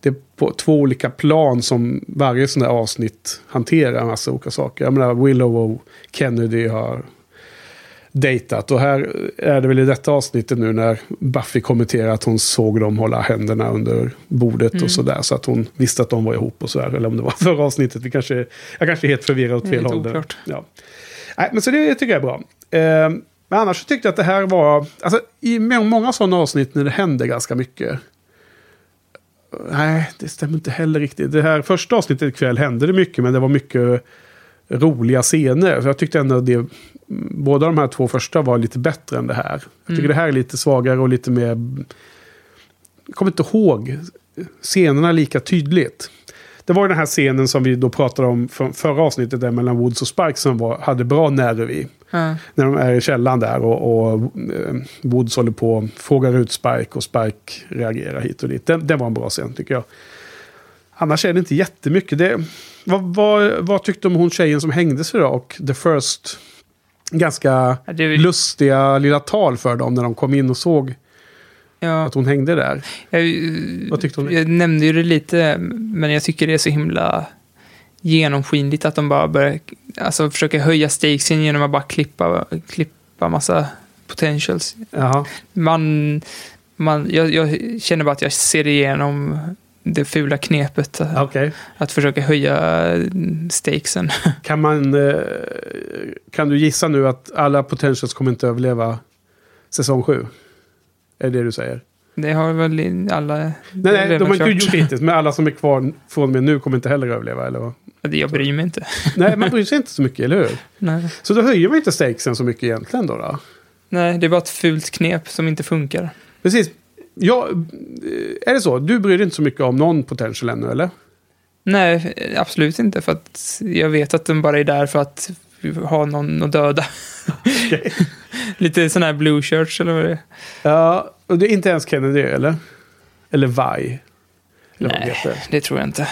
det är på två olika plan som varje sån här avsnitt hanterar en massa olika saker. Jag menar, Willow och Kennedy har dejtat. Och här är det väl i detta avsnittet nu när Buffy kommenterar att hon såg dem hålla händerna under bordet och sådär. Så att hon visste att de var ihop och sådär. Eller om det var förra avsnittet. Vi kanske, jag kanske är helt förvirrad åt fel håll. Ja. Nej, men så det tycker jag är bra. Eh, men annars tyckte jag att det här var... Alltså, I må- många sådana avsnitt när det händer ganska mycket. Nej, det stämmer inte heller riktigt. Det här första avsnittet ikväll hände det mycket, men det var mycket roliga scener. Så jag tyckte ändå att det, båda de här två första var lite bättre än det här. Jag tycker det här är lite svagare och lite mer... Jag kommer inte ihåg scenerna lika tydligt. Det var den här scenen som vi då pratade om från förra avsnittet där mellan Woods och Spike som var, hade bra nerv i. Ja. När de är i källaren där och, och eh, Woods håller på och frågar ut Spike och Spike reagerar hit och dit. Det, det var en bra scen tycker jag. Annars är det inte jättemycket. Det, vad, vad, vad tyckte du om hon tjejen som hängdes idag och The First? Ganska väl- lustiga lilla tal för dem när de kom in och såg Ja. att hon hängde där. Jag, Vad tyckte hon? jag nämnde ju det lite, men jag tycker det är så himla genomskinligt att de bara börjar alltså, försöka höja stakesen genom att bara klippa, klippa massa potentials. Jaha. Man, man, jag, jag känner bara att jag ser igenom det fula knepet att, Okej. att försöka höja stakesen. Kan man... Eh, kan du gissa nu att alla potentials kommer inte överleva säsong 7? Är det det du säger? Det har väl alla... Nej, nej, de har inte gjort hittills. Men alla som är kvar från och med nu kommer inte heller överleva, eller vad? Jag bryr mig inte. Nej, man bryr sig inte så mycket, eller hur? Nej. Så då höjer man inte stakesen så mycket egentligen då? då? nej, det är bara ett fult knep som inte funkar. Precis. Ja, eh, är det så? Du bryr dig inte så mycket om någon potential ännu, eller? Nej, absolut inte. För att jag vet att de bara är där för att ha någon att döda. Lite sån här blue shirts eller vad det är. Ja, och det är inte ens Kennedy, eller? Eller Vi? Eller Nej, det tror jag inte.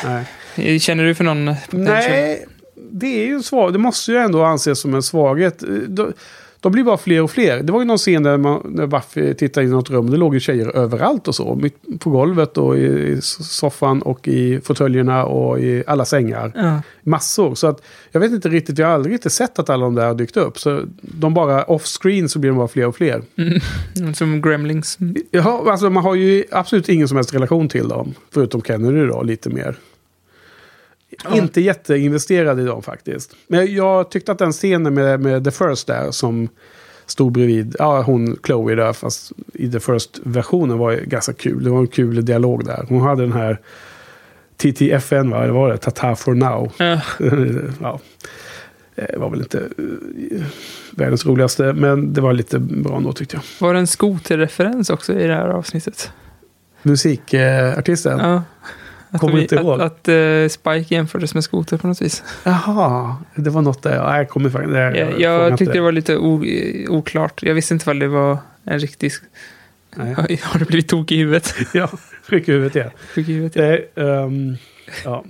Nej. Känner du för någon potential? Nej, det är ju svag. Det måste ju ändå anses som en svaghet. De, blir bara fler och fler. Det var ju någon scen där man, när Buffy tittade in i något rum. Det låg ju tjejer överallt och så. På golvet och i, i soffan och i fåtöljerna och i alla sängar. Ja. Massor. Så att jag vet inte riktigt. Jag har aldrig riktigt sett att alla de där har dykt upp. Så de bara off-screen så blir de bara fler och fler. Mm, Som Gremlings. Ja, alltså man har ju absolut ingen som helst relation till dem. Förutom Kennedy då, lite mer. Inte jätteinvesterad i dem faktiskt. Men jag tyckte att den scenen med, med The First där som stod bredvid, ja hon Chloe där fast i The First-versionen var ganska kul. Det var en kul dialog där. Hon hade den här TTFN, va? Eller var det? Tata for now. Ja. ja. Det var väl inte eh, världens roligaste, men det var lite bra ändå tyckte jag. Var det en skoterreferens också i det här avsnittet? Musikartisten? Ja. Att, Kommer vi, inte ihåg. att, att eh, Spike jämfördes med skoter på något vis. Jaha, det var något där. Ja, Jag kommer faktiskt... det- Jag, jag inte tyckte det var lite oklart. Jag visste inte vad det var en riktig... Nej. Har du blivit tokig i huvudet? Ja, sjuk i huvudet ja. Sjuk i huvudet, ja. Det, ehm, ja.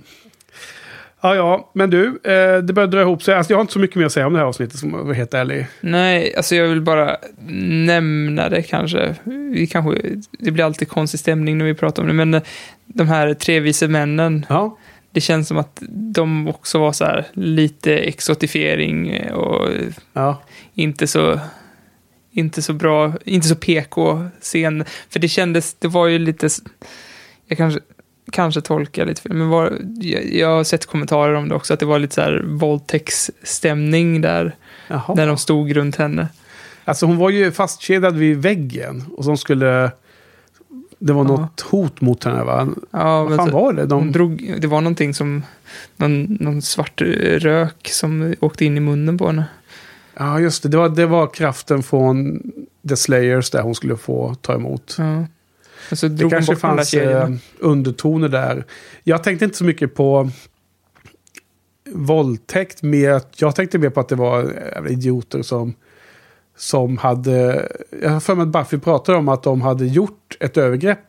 Ja, ja, men du, eh, det börjar dra ihop sig. Alltså, jag har inte så mycket mer att säga om det här avsnittet, som jag var helt ärlig. Nej, alltså jag vill bara nämna det kanske. Vi kanske. Det blir alltid konstig stämning när vi pratar om det, men de här tre vise männen, Ja, det känns som att de också var så här lite exotifiering och ja. inte så inte så bra, inte så PK-scen. För det kändes, det var ju lite, jag kanske, kanske tolkar lite fel, men var, jag, jag har sett kommentarer om det också, att det var lite så här våldtäktsstämning där, Jaha. när de stod runt henne. Alltså hon var ju fastkedjad vid väggen. Och som skulle... Det var Ja. något hot mot henne va? Ja, Vad fan så- var det? Hon De... drog, det var någonting som, någon, någon svart rök som åkte in i munnen på henne. Ja, just det. Det var, det var kraften från The Slayers där hon skulle få ta emot. Ja. Och så Det kanske fanns eh, undertoner där. Jag tänkte inte så mycket på våldtäkt. Mer, jag tänkte mer på att det var jävla idioter som, som hade... Jag har för mig att Buffy pratade om att de hade gjort ett övergrepp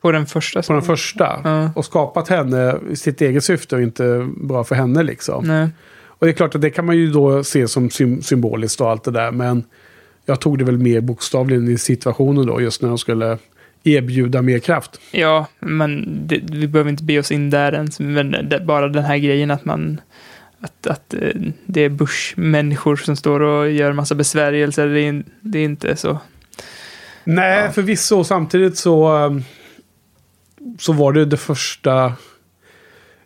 På den första. på den första. Ja. Och skapat henne i sitt eget syfte och inte bra för henne liksom. Nej. Och det är klart att det kan man ju då se som sym- symboliskt och allt det där. Men jag tog det väl mer bokstavligen i situationen då, just när de skulle erbjuda mer kraft. Ja, men det, vi behöver inte be oss in där ens. Men det, bara den här grejen att man... Att, att eh, det är Bush-människor som står och gör massa besvärjelser. Det är, det är inte så... Nej, förvisso. Och Samtidigt så, um, så var det det första...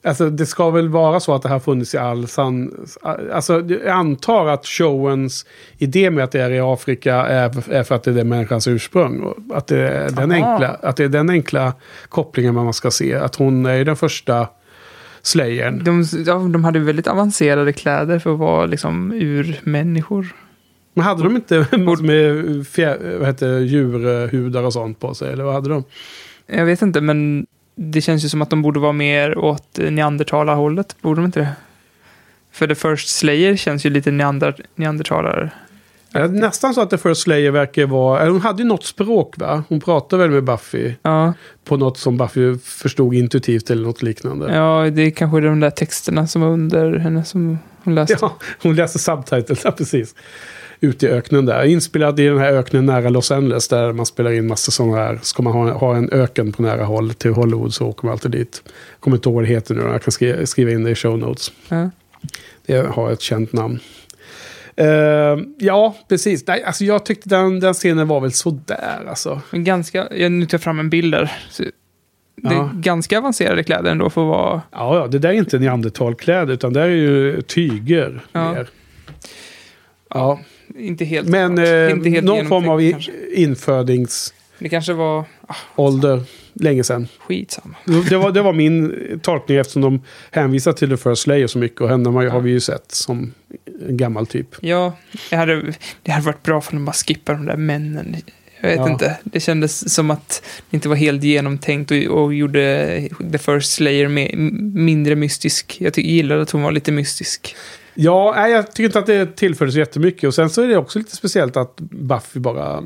Alltså det ska väl vara så att det här funnits i all sann... Alltså jag antar att showens idé med att det är i Afrika är, är för att det är det människans ursprung. Och Att det, är den Aha. enkla, att det är den enkla kopplingen man ska se. Att hon är den första slayern. De, ja, de hade väldigt avancerade kläder för att vara liksom urmänniskor. Men hade de inte med fjär, vad heter, djurhudar och sånt på sig? Eller vad hade de? Jag vet inte, men det känns ju som att de borde vara mer åt neandertalarhållet. Borde de inte det? För The First Slayer känns ju lite neander, neandertalare. Nästan så att The First Slayer verkar vara... Hon hade ju något språk va? Hon pratade väl med Buffy Ja, på något som Buffy förstod intuitivt eller något liknande. ja, det är kanske de där texterna som var under henne som hon läste. Ja, hon läser subtitles, ja, precis. Ute i öknen där. Inspelad i den här öknen nära Los Angeles där man spelar in massa sådana här. Ska man ha, ha en öken på nära håll till Hollywood så åker man alltid dit. Kommer inte ihåg vad det heter nu, jag kan skriva, skriva in det i show notes. Ja. Det har ett känt namn. Eh, ja, precis. Nej, alltså jag tyckte den, den scenen var väl sådär alltså. Men ganska, jag nu tar jag fram en bild där. Det är Ja. ganska avancerade kläder ändå för att vara... Ja, ja, det där är inte neandertalkläder utan det är ju tyger. Ja. mer. Ja, Inte helt... men eh, inte helt någon form av kanske. infödingsålder Det kanske var... Ah, länge sedan. skitsamma. Det var, det var min tolkning eftersom de hänvisar till The First Slayer så mycket. Och henne har har vi ju sett som en gammal typ. Ja, det hade, det hade varit bra för de bara skippar de där männen. Jag vet Ja. inte. Det kändes som att det inte var helt genomtänkt och, och gjorde The First Slayer med, mindre mystisk. Jag ty- gillade att hon var lite mystisk. Ja, nej, jag tycker inte att det tillfördes jättemycket. Och sen så är det också lite speciellt att Buffy bara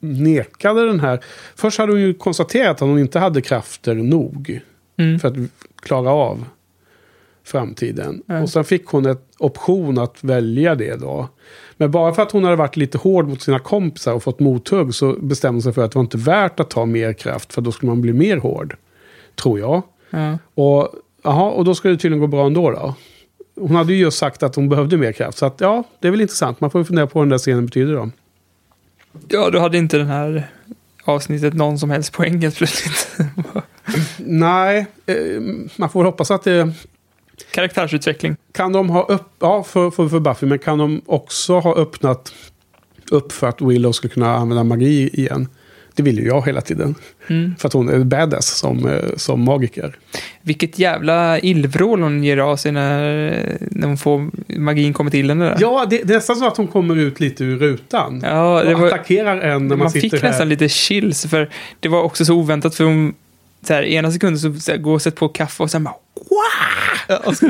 nekade den här. Först hade hon ju konstaterat att hon inte hade krafter nog Mm. för att klara av framtiden. Ja. Och sen fick hon ett option att välja det då. Men bara för att hon hade varit lite hård mot sina kompisar och fått mothugg så bestämde hon sig för att det var inte värt att ta mer kraft för då skulle man bli mer hård. Tror jag. Ja. Och, aha, och då skulle det tydligen gå bra ändå då. Hon hade ju just sagt att hon behövde mer kraft. Så att, ja, det är väl intressant. Man får ju fundera på vad den där scenen betyder då. ja, då hade inte den här avsnittet någon som helst poäng helt plötsligt. Nej, eh, man får hoppas att det... Karaktärsutveckling. Kan de ha upp... Ja, för, för, för Buffy. Men kan de också ha öppnat upp för att Willow ska kunna använda magi igen? Det vill ju jag hela tiden. Mm. För att hon är badass som, eh, som magiker. Vilket jävla illvrål hon ger av sig när, när hon får magin kommer till henne. Där. Ja, det, det är nästan så att hon kommer ut lite ur rutan. Ja, det och var, attackerar en när man, man sitter fick här. nästan lite chills för det var också så oväntat för hon så här, ena sekunden så, så här, går och sätter på kaffe och sen bara Ja, alltså,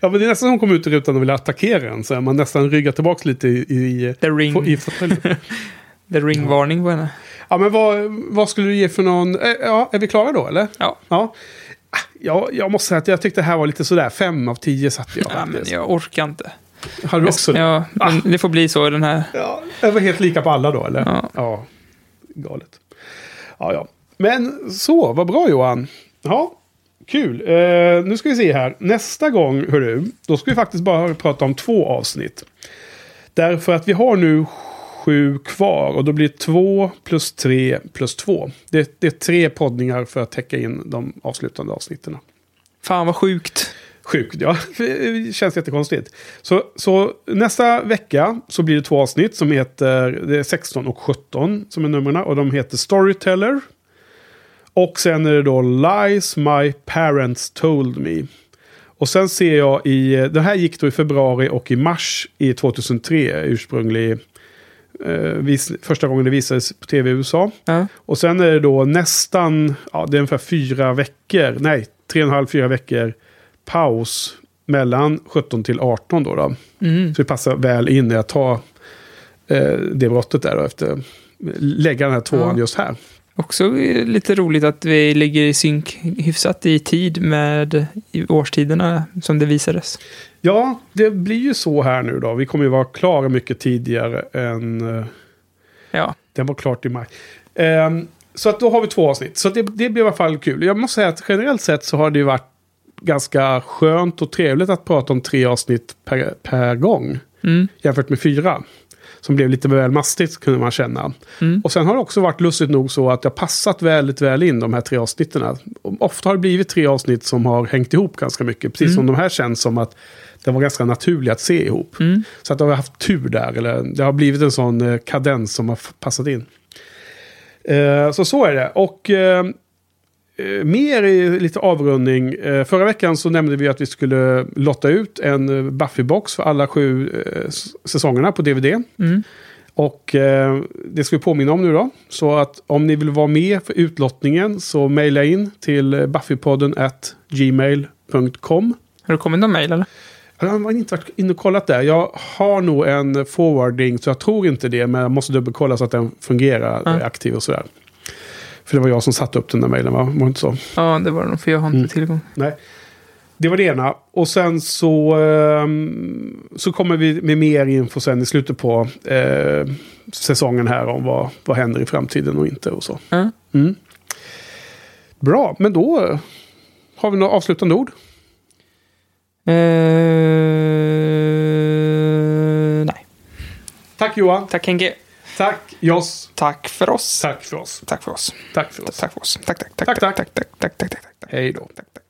ja, men det är nästan som hon kommer ut ur rutan och vill attackera en. Så här, man nästan ryggar tillbaka lite i, i, The ring. i fåtöljen. the ring-varning på henne. Ja, men vad, vad skulle du ge för någon... eh, Ja, är vi klara då eller? Ja. Ja. Ah, Ja, jag måste säga att jag tyckte det här var lite sådär. Fem av tio satte jag. Ja, men jag orkar inte. Har du också det? Ja, men det får bli så i den här. Ja, det var helt lika på alla då, eller? Ja. ja. Galet. Ja, ja. Men så, vad bra Johan. Ja, kul. Eh, nu ska vi se här. Nästa gång, hörru, då ska vi faktiskt bara prata om två avsnitt. Därför att vi har nu sju kvar och då blir det två plus tre plus två. Det, det är tre poddningar för att täcka in de avslutande avsnitten. Fan vad sjukt. Sjukt, ja. Det känns jättekonstigt. Så, så nästa vecka så blir det två avsnitt som heter det är 16 och 17 som är numren. Och de heter Storyteller. Och sen är det då Lies My Parents Told Me. Och sen ser jag i, det här gick då i februari och i mars i 2003 ursprunglig. Eh, vis, första gången det visades på tv i USA. Ja. Och sen är det då nästan, ja det är ungefär fyra veckor, nej, tre och en halv, fyra veckor paus mellan 17 till 18 då. då. Mm. Så det passar väl in i att ta eh, det brottet där då efter, lägga den här tvåan Ja. just här. Också lite roligt att vi ligger i synk hyfsat i tid med årstiderna som det visades. Ja, det blir ju så här nu då. Vi kommer ju vara klara mycket tidigare än... eh, Ja, Den var klart i maj. Ehm, så att då har vi två avsnitt. Så det, det blir i alla fall kul. Jag måste säga att generellt sett så har det ju varit ganska skönt och trevligt att prata om tre avsnitt per, per gång. Mm. Jämfört med fyra. Som blev lite väl mastigt kunde man känna. Mm. Och sen har det också varit lustigt nog så att har passat väldigt väl in de här tre avsnitten. Ofta har det blivit tre avsnitt som har hängt ihop ganska mycket. Precis som de här känns som att det var ganska naturligt att se ihop. Så att de har haft tur där. Eller det har blivit en sån eh, kadens som har passat in. Eh, så så är det. Och eh, mer i lite avrundning. Eh, förra veckan så nämnde vi att vi skulle lotta ut en eh, Buffy-box för alla sju eh, säsongerna på DVD. Mm. Och eh, det ska vi påminna om nu då. Så att om ni vill vara med för utlottningen så mejla in till eh, buffypodden at gmail.com. har det kommit någon mejl eller? Jag har inte varit inne och kollat där. Jag har nog en forwarding så jag tror inte det. Men jag måste dubbelkolla så att den fungerar är aktiv och sådär. För det var jag som satte upp den där mejlen va? Var det inte så? Ja, det var det nog, för jag har inte Mm. tillgång. Nej. Det var det ena. Och sen så, ehm, så kommer vi med mer info sen i slutet på eh, säsongen här om vad, vad händer i framtiden och inte och så. Ja. Mm. Bra, men då har vi några avslutande ord. Eh, nej. Tack Johan. Tack Henke. Tack Joss. Tack för oss. Tack för oss. Tack för oss. Tack för oss. Tack för oss. Tack, tack, tack, Tack, tack. tack, tack, tack, tack, tack. Hej då. Tack, tack.